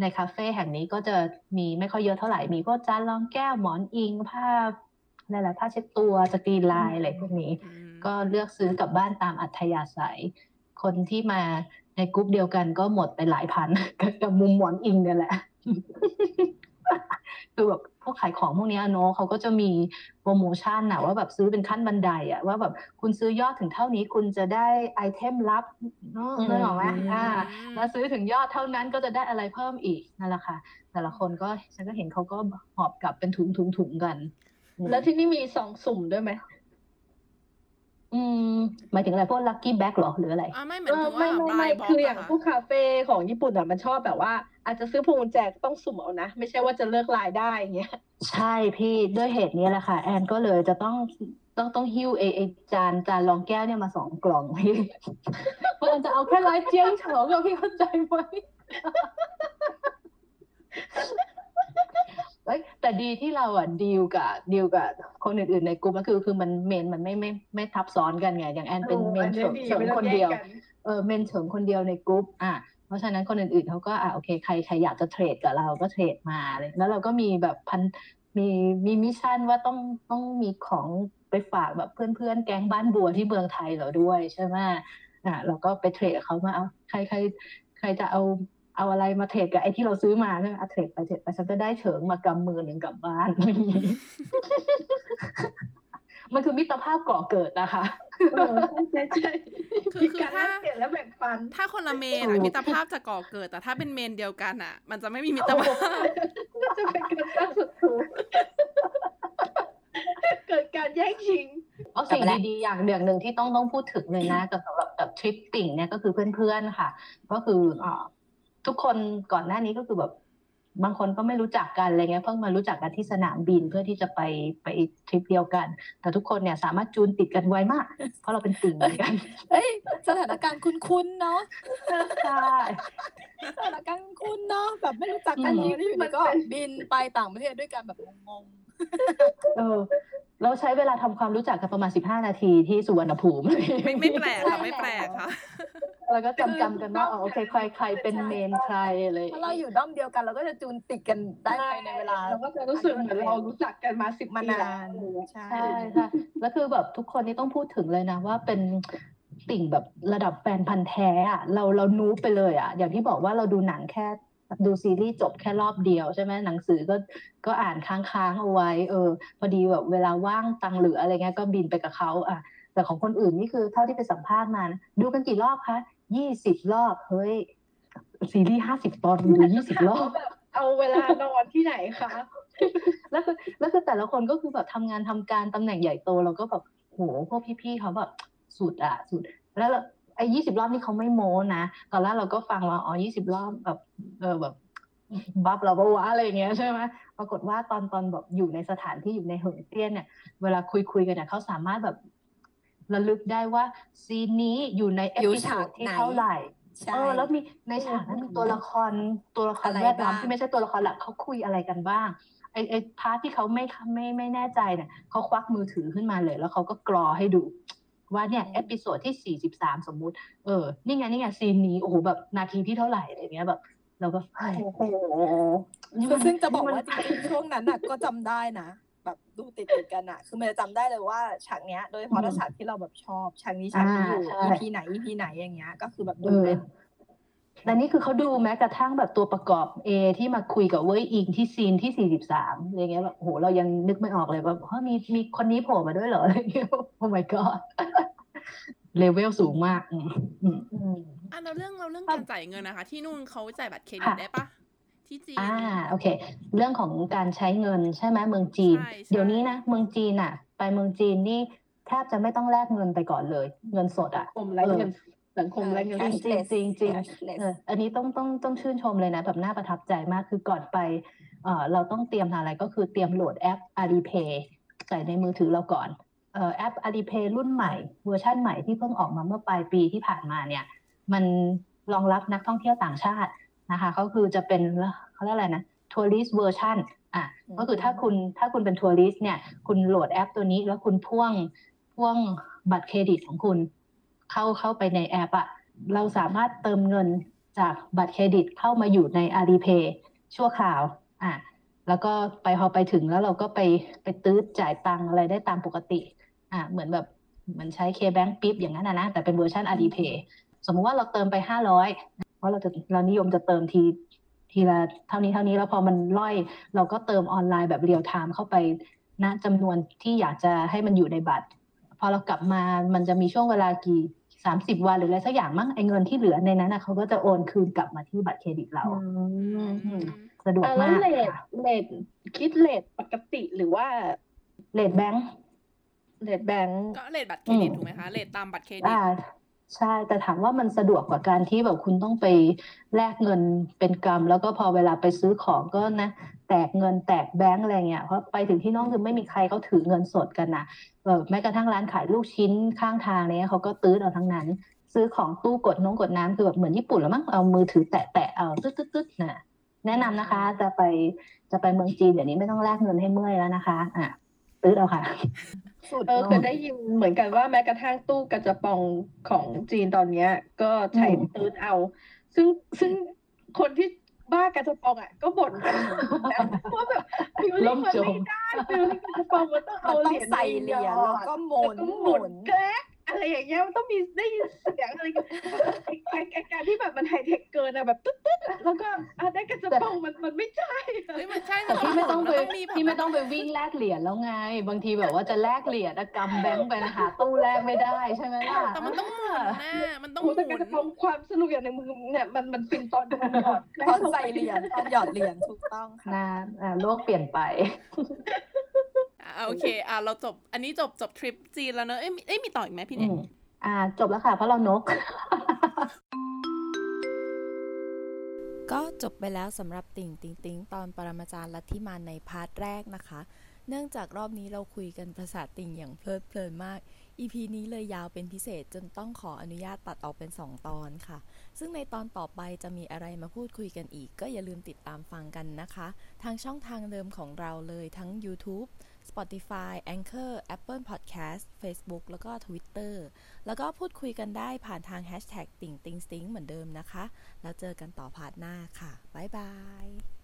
ในคาเฟ่แห่งนี้ก็จะมีไม่ค่อยเยอะเท่าไหร่ มีพวกจานรองแก้วหมอนอิงผ้าอะไรล่ะผ้าเช็ดตัวสกรีนลายอะไรพวกนี้อืมก็เลือกซื้อกลับบ้านตามอัธยาศัย คนที่มาในกลุ่มเดียวกันก็หมดไปหลายพันกับมุมหมอนอิงเนี่ยแหละคือแบบ พวกขายของพวกเนี้ยเนอะเขาก็จะมีโปรโมชั่นอะว่าแบบซื้อเป็นขั้นบันไดอะว่าแบบคุณซื้อยอดถึงเท่านี้คุณจะได้ item ลับเนอะอืมนึกออกไหมอ่าอืมแล้วซื้อถึงยอดเท่านั้นก็จะได้อะไรเพิ่มอีกนั่นแหละค่ะ แต่ละคนก็ฉันก็เห็นเขาก็หอบกลับเป็นถุงถุงถุงๆกัน แล้วที่นี่มีซองสุ่มด้วยไหม อืมหมายถึงอะไรพวก lucky bag หรอหรืออะไรอ่าไม่เหมืเออนอถึงไม่ว่าไม่ไม่บล็คืออย่างะพวกคาเฟ่ของญี่ปุ่นอะมันชอบแบบว่า อาจจะซื้อพวงกุญแจก็ต้องสุ่มเอานะ ไม่ใช่ว่าจะเลือกลายได้อย่างเงี้ยใช่พี่ด้วยเหตุนี้แหละค่ะ แอนก็เลยจะต้องต้องต้องหิ้วไอไอจานจานรองแก้วเนี่ยมาสองกล่องพี่เพราะแอนจะเอาแค่ลายเจียงเฉิงอะพี่เข้าใจไหมเอ้ย แต่ดีที่เราอะดีลกับดีลกับคนอื่นๆในกลุ่มก็คือคือมันเมนมันไม่ไม่ไม่ทับซ้อนกันไง อย่างแอนเป็นเมนเฉิงเฉิงคนเดียวเออ main เฉิงคนเดียวในกลุ่มอะเพราะฉะนั้นคนอื่นๆเขาก็อะโอเคใครใครอยากจะ trade กับเราก็ trade มาเลยแล้วเราก็มีแบบพันมีมี mission ว่าต้องต้องมีของไปฝากแบบเพื่อนๆ แก๊งบ้านบัวที่เมืองไทยเราด้วยใช่ไหมอะเราก็ไป trade กับเขามาเอาใครใครใครจะเอา เอาอะไรมา trade กับไอ้ที่เราซื้อมาใช่ไหมอะ trade ไป trade ไปฉันก็ได้เฉิงมากำมือหนึ่งกลับบ้านมันคือมิตรภาพก่อเกิดนะคะเออใช่ใช่คือมีคือการแลถ้ากเปลี่ยนและแบ่งปัน ถ้าคนละเมนถูอะกมิตรภาพจะก่อเกิด แต่ถ้าเป็นเมนเดียวกันอะมันจะไม่มีมิตรภาพก็จะเป็นการสร้างศัตรูเกิดการแย่งชิงเอาสิ่งดีๆอย่างเรื่องหนึ่งที่ต้องต้องพูดถึงเลยนะกับสำหรับกับทริปติ่งเนี่ยก็คือเพื่อนๆค่ะ ก็คืออ่า ทุกคนก่อนหน้านี้ก็คือแบบบางคนก็ไม่รู้จักกันอะไรเงี้ยเพิ่งมารู้จักกันที่สนามบินเพื่อที่จะไปไปทริปเดียวกัน แต่ทุกคนเนี่ยสามารถจูนติดกันไวมาก เพราะเราเป็นติ่งเหมือนกันเอ้ยสถานการณ์คุ้นๆเนาะใช่สถานการณ์คุ้นๆเนาะแบบไม่รู้จักกันอืมอยู่ที่อยู่ดีก็บินไปต่างประเทศด้วยกันแบบงงเออ เราใช้เวลาทำความรู้จักกันประมาณ 15 นาทีที่สุวรรณภูมิ ไม่ไม่แปลกค่ะไม่แปลกค่ะแล้วก็จำจำๆกันว่าอ๋อโอเคใครใครเป็นเมนใครอะไรๆเพราะเราอยู่ด้อมเดียวกันเราก็จะจูนติดกันได้ภายในเวลาเราก็จะรู้สึกเหมือนเรารู้จักกันมาสิบมาปีนาแล้วนใช่ใช่ค่ะแล้วคือแบบทุกคนนี่ต้องพูดถึงเลยนะว่าเป็นติ่งแบบระดับแฟนพันธ์แท้อะเราเรานูบไปเลยอะอย่างที่บอกว่าเราดูหนังแค่ ดูซีรีส์จบแค่รอบเดียวใช่ไหมหนังสือก็ก็อ่านค้างๆเอาไว้ เออ พอดีแบบเวลาว่างตังเหลืออะไรเงี้ยก็บินไปกับเขาอะแต่ของคนอื่นนี่คือเท่าที่ไปสัมภาษณ์มานะดูกันกี่รอบคะยี่สิบรอบเฮ้ยซีรีส์ห้าสิบตอนดูยี่สิบรอบเอาเวลานอนที่ไหนคะแล้วคือแล้วคือแต่ละคนก็คือแบบทำงานทำการตำแหน่งใหญ่โตเราก็แบบโหพวกพี่ๆเขาแบบสุดอะสุด แล้ว ไอ้ยี่สิบรอบนี่เขาไม่โม้นะตอนแรกเราก็ฟังว่าอ๋อยี่สิบรอบแบบเออแบบบัฟเราปะวะอะไรอย่างเงี้ยใช่ไหมปรากฏว่าตอนตอนแบบอยู่ในสถานที่อยู่ในเหิงเตี้ยนเนี่ย เวลาคุยคุยกันเนี่ยเขาสามารถแบบระลึกได้ว่าscene นี้อยู่ในเออยู่ episode ฉากที่ไหนเท่าไหร่ใช่เออแล้วมีในฉากนั้นมีตัวละครตัวละครอะไรแวดล้อมบ้างที่ไม่ใช่ตัวละครหลักเขาคุยอะไรกันบ้างไอไอ part ที่เขาไม่ไม่ไม่แน่ใจเนี่ยเขาควักมือถือขึ้นมาเลย แล้วเขาก็กรอให้ดู ว่าเนี่ย episode ที่สี่สิบสามสมมุติ เออ นี่ไงนี่ไง scene นี้โอ้โหแบบนาทีที่เท่าไหร่อะไรเงี้ยแบบเราก็เฮ้ยโอ้โหนี่มันซึ่งจะบอกนี่มันว่าจริงๆช่วงนั้นน่ะ ก็จำได้นะแบบดูติดติดๆกันอะคือมันจะจำได้เลยว่าฉากเนี้ย โดยเฉพาะถ้าฉากที่เราแบบชอบฉากนี้ฉากนี้อยู่อ่าใช่ EP ไหน EP ไหนอย่างเงี้ย ก็คือแบบเอดูอเป็น แต่นี่คือเขาดูแม้กระทั่งแบบตัวประกอบ A ที่มาคุยกับเว้ยอิงที่ซีนที่สี่สิบสามอะไรเงี้ยแบบโหเรายังนึกไม่ออกเลยว่าเฮ้ยมีมีคนนี้โผล่มาด้วยเหรออะไรเงี้ยโอ้ my god เลเวลสูงมากอืมอืมอืมอะเราเรื่องเราเรื่องการจ่ายเงินนะคะ ที่นู่นเขาจ่ายบัตรเครดิตค่ะได้ปะที่จีนอ่าโอเค เรื่องของการใช้เงินใช่ไหมเมืองจีนใช่ใช่เดี๋ยวนี้นะเมืองจีนอะ ไปเมืองจีนนี่แทบจะไม่ต้องแลกเงินไปก่อนเลย เงินสดสังคมไร้เงิน สังคมไร้เงินจริงจริงจริงจริง cashless เอออันนี้ต้องต้องต้องชื่นชมเลยนะแบบน่าประทับใจมากคือก่อนไปเออเราต้องเตรียมทำอะไรก็คือเตรียมโหลดแอป Alipay ใส่ในมือถือเราก่อนเอ่อแอป Alipay รุ่นใหม่เวอร์ชั่นใหม่ที่เพิ่งออกมาเมื่อปลายปีที่ผ่านมาเนี่ย มันรองรับนักท่องเที่ยวต่างชาตินะคะเขาคือจะเป็นเขาเรียกอะไรนะ tourist version อะอืมก็คือถ้าคุณถ้าคุณเป็น tourist เนี่ยคุณโหลดแอปตัวนี้แล้วคุณพ่วงพ่วงบัตรเครดิตของคุณ เข้าเข้าไปในแอปอะเราสามารถเติมเงินจากบัตรเครดิตเข้ามาอยู่ใน Alipay ชั่วคราวอะแล้วก็ไปพอไปถึงแล้วเราก็ไปไปตื้ดจ่ายตังอะไรได้ตามปกติอะเหมือนแบบเหมือนใช้ K-Bank ปิ๊บอย่างนั้นนะนะแต่เป็นเวอร์ชัน Alipay สมมุติว่าเราเติมไปห้าร้อยเพราะเราจะเรานิยมจะเติมทีทีละเท่านี้เท่านี้แล้วพอมันร่อยเราก็เติมออนไลน์แบบ real time เข้าไปณจำนวนที่อยากจะให้มันอยู่ในบัตร พอเรากลับมามันจะมีช่วงเวลากี่ สามสิบวันหรืออะไรสักอย่างมั้งไอ้เงินที่เหลือในนั้นนะเขาก็จะโอนคืนกลับมาที่บัตรเครดิตเราอืมสะดวกอะแล้วก็ rate ค่ะ rate คิด rate ปกติหรือว่าrate แบงค์ rate แบงค์ก็ rate บัตรเครดิตอืมถูกไหมคะ rate ตามบัตรเครดิตอ่าใช่ แต่ถามว่ามันสะดวกกว่าการที่แบบคุณต้องไปแลกเงินเป็นกำแล้วก็พอเวลาไปซื้อของก็นะ แตกเงินแตกแบงก์อะไรเงี้ยเพราะไปถึงที่นู่นคือไม่มีใครเขาถือเงินสดกันนะเออแม้กระทั่งร้านขายลูกชิ้นข้างทางเนี้ยเขาก็ตื๊ดเอาทั้งนั้น ซื้อของตู้กดน้องกดน้ำคือแบบเหมือนญี่ปุ่นแล้วมั้งเอามือถือแตะแตะเอาตึ๊ดตึ๊ดตึ๊ดนะแนะนำนะคะ จะไปจะไปเมืองจีนเดี๋ยวนี้ไม่ต้องแลกเงินให้เมื่อยแล้วนะคะ อะตื้อเอาค่ะสุดเออเนอะเคยได้ยินเหมือนกันว่าแม้กระทั่งตู้กระจะปองของจีนตอนเนี้ย ก็ใช้อืมตื้นเอา ซึ่งซึ่งคนที่ บ้ากระจะปองอะก็บ่นกันเหมือนกันว่าแบบฟิลลิ่ล่งมมันจไม่มได้ฟิลลิ่งกระจะปองมันต้องมัเอานเหต้องรียญใส่เหรียญแล้วก็หมุนแล้วก็หหมุมุนนแกรก อะไรอย่างเงี้ยมันต้องมีได้ยินเสียงอะไรกันไอ้ไอ้ไอ้การที่แบบมันไฮเทคเกินอะแบบตึ๊ดตึ๊ดๆแล้วก็อะได้กระจะปองมันมันไม่ใช่อะเฮ้ยมันใช่แต่พี่ไม่ต้องไปนต้องมีแบบพี่ไม่ต้องไปวิ่งแลกเหรียญแล้วไง บางทีแบบว่าจะแลกเหรียญอะกำแบงค์ไปนะหาตู้แลกไม่ได้ใช่ไหมล่ะแต่มันต้องหมุนนะมันต้องหโอ้มุแต่กระนจะปองความสนุกอย่างในมือเนี่ยมันมันฟินตอนโดนหยอดตอนใส่เหรียญตอนหยอดเหรียญถูกต้องค่ะนะอ่าโลกเปลี่ยนไปอะ โอเค อะเราจบ อันนี้จบจบทริปจีนแล้วเนอะเอ้ยมีเอ้ยมีต่ออีกไหมพี่อืเนี่ยมอ่า จบแล้วค่ะ เพราะเรานก ก็จบไปแล้วสำหรับติ่งติงติงตอนปรมาจารย์ลัทธิมานในพาร์ทแรกนะคะ เนื่องจากรอบนี้เราคุยกันภาษาติ่งอย่างเพลิดเพลินมาก EP นี้เลยยาวเป็นพิเศษจนต้องขออนุญาตตัดออกเป็น 2 ตอนค่ะ ซึ่งในตอนต่อไปจะมีอะไรมาพูดคุยกันอีก ก็อย่าลืมติดตามฟังกันนะคะ ทางช่องทางเดิมของเราเลยทั้ง YouTube Spotify Anchor Apple Podcast Facebook แล้วก็ Twitter แล้วก็พูดคุยกันได้ผ่านทาง Hashtag ติ่งติงสติงเหมือนเดิมนะคะ แล้วเจอกันต่อ part หน้าค่ะ บ๊ายบาย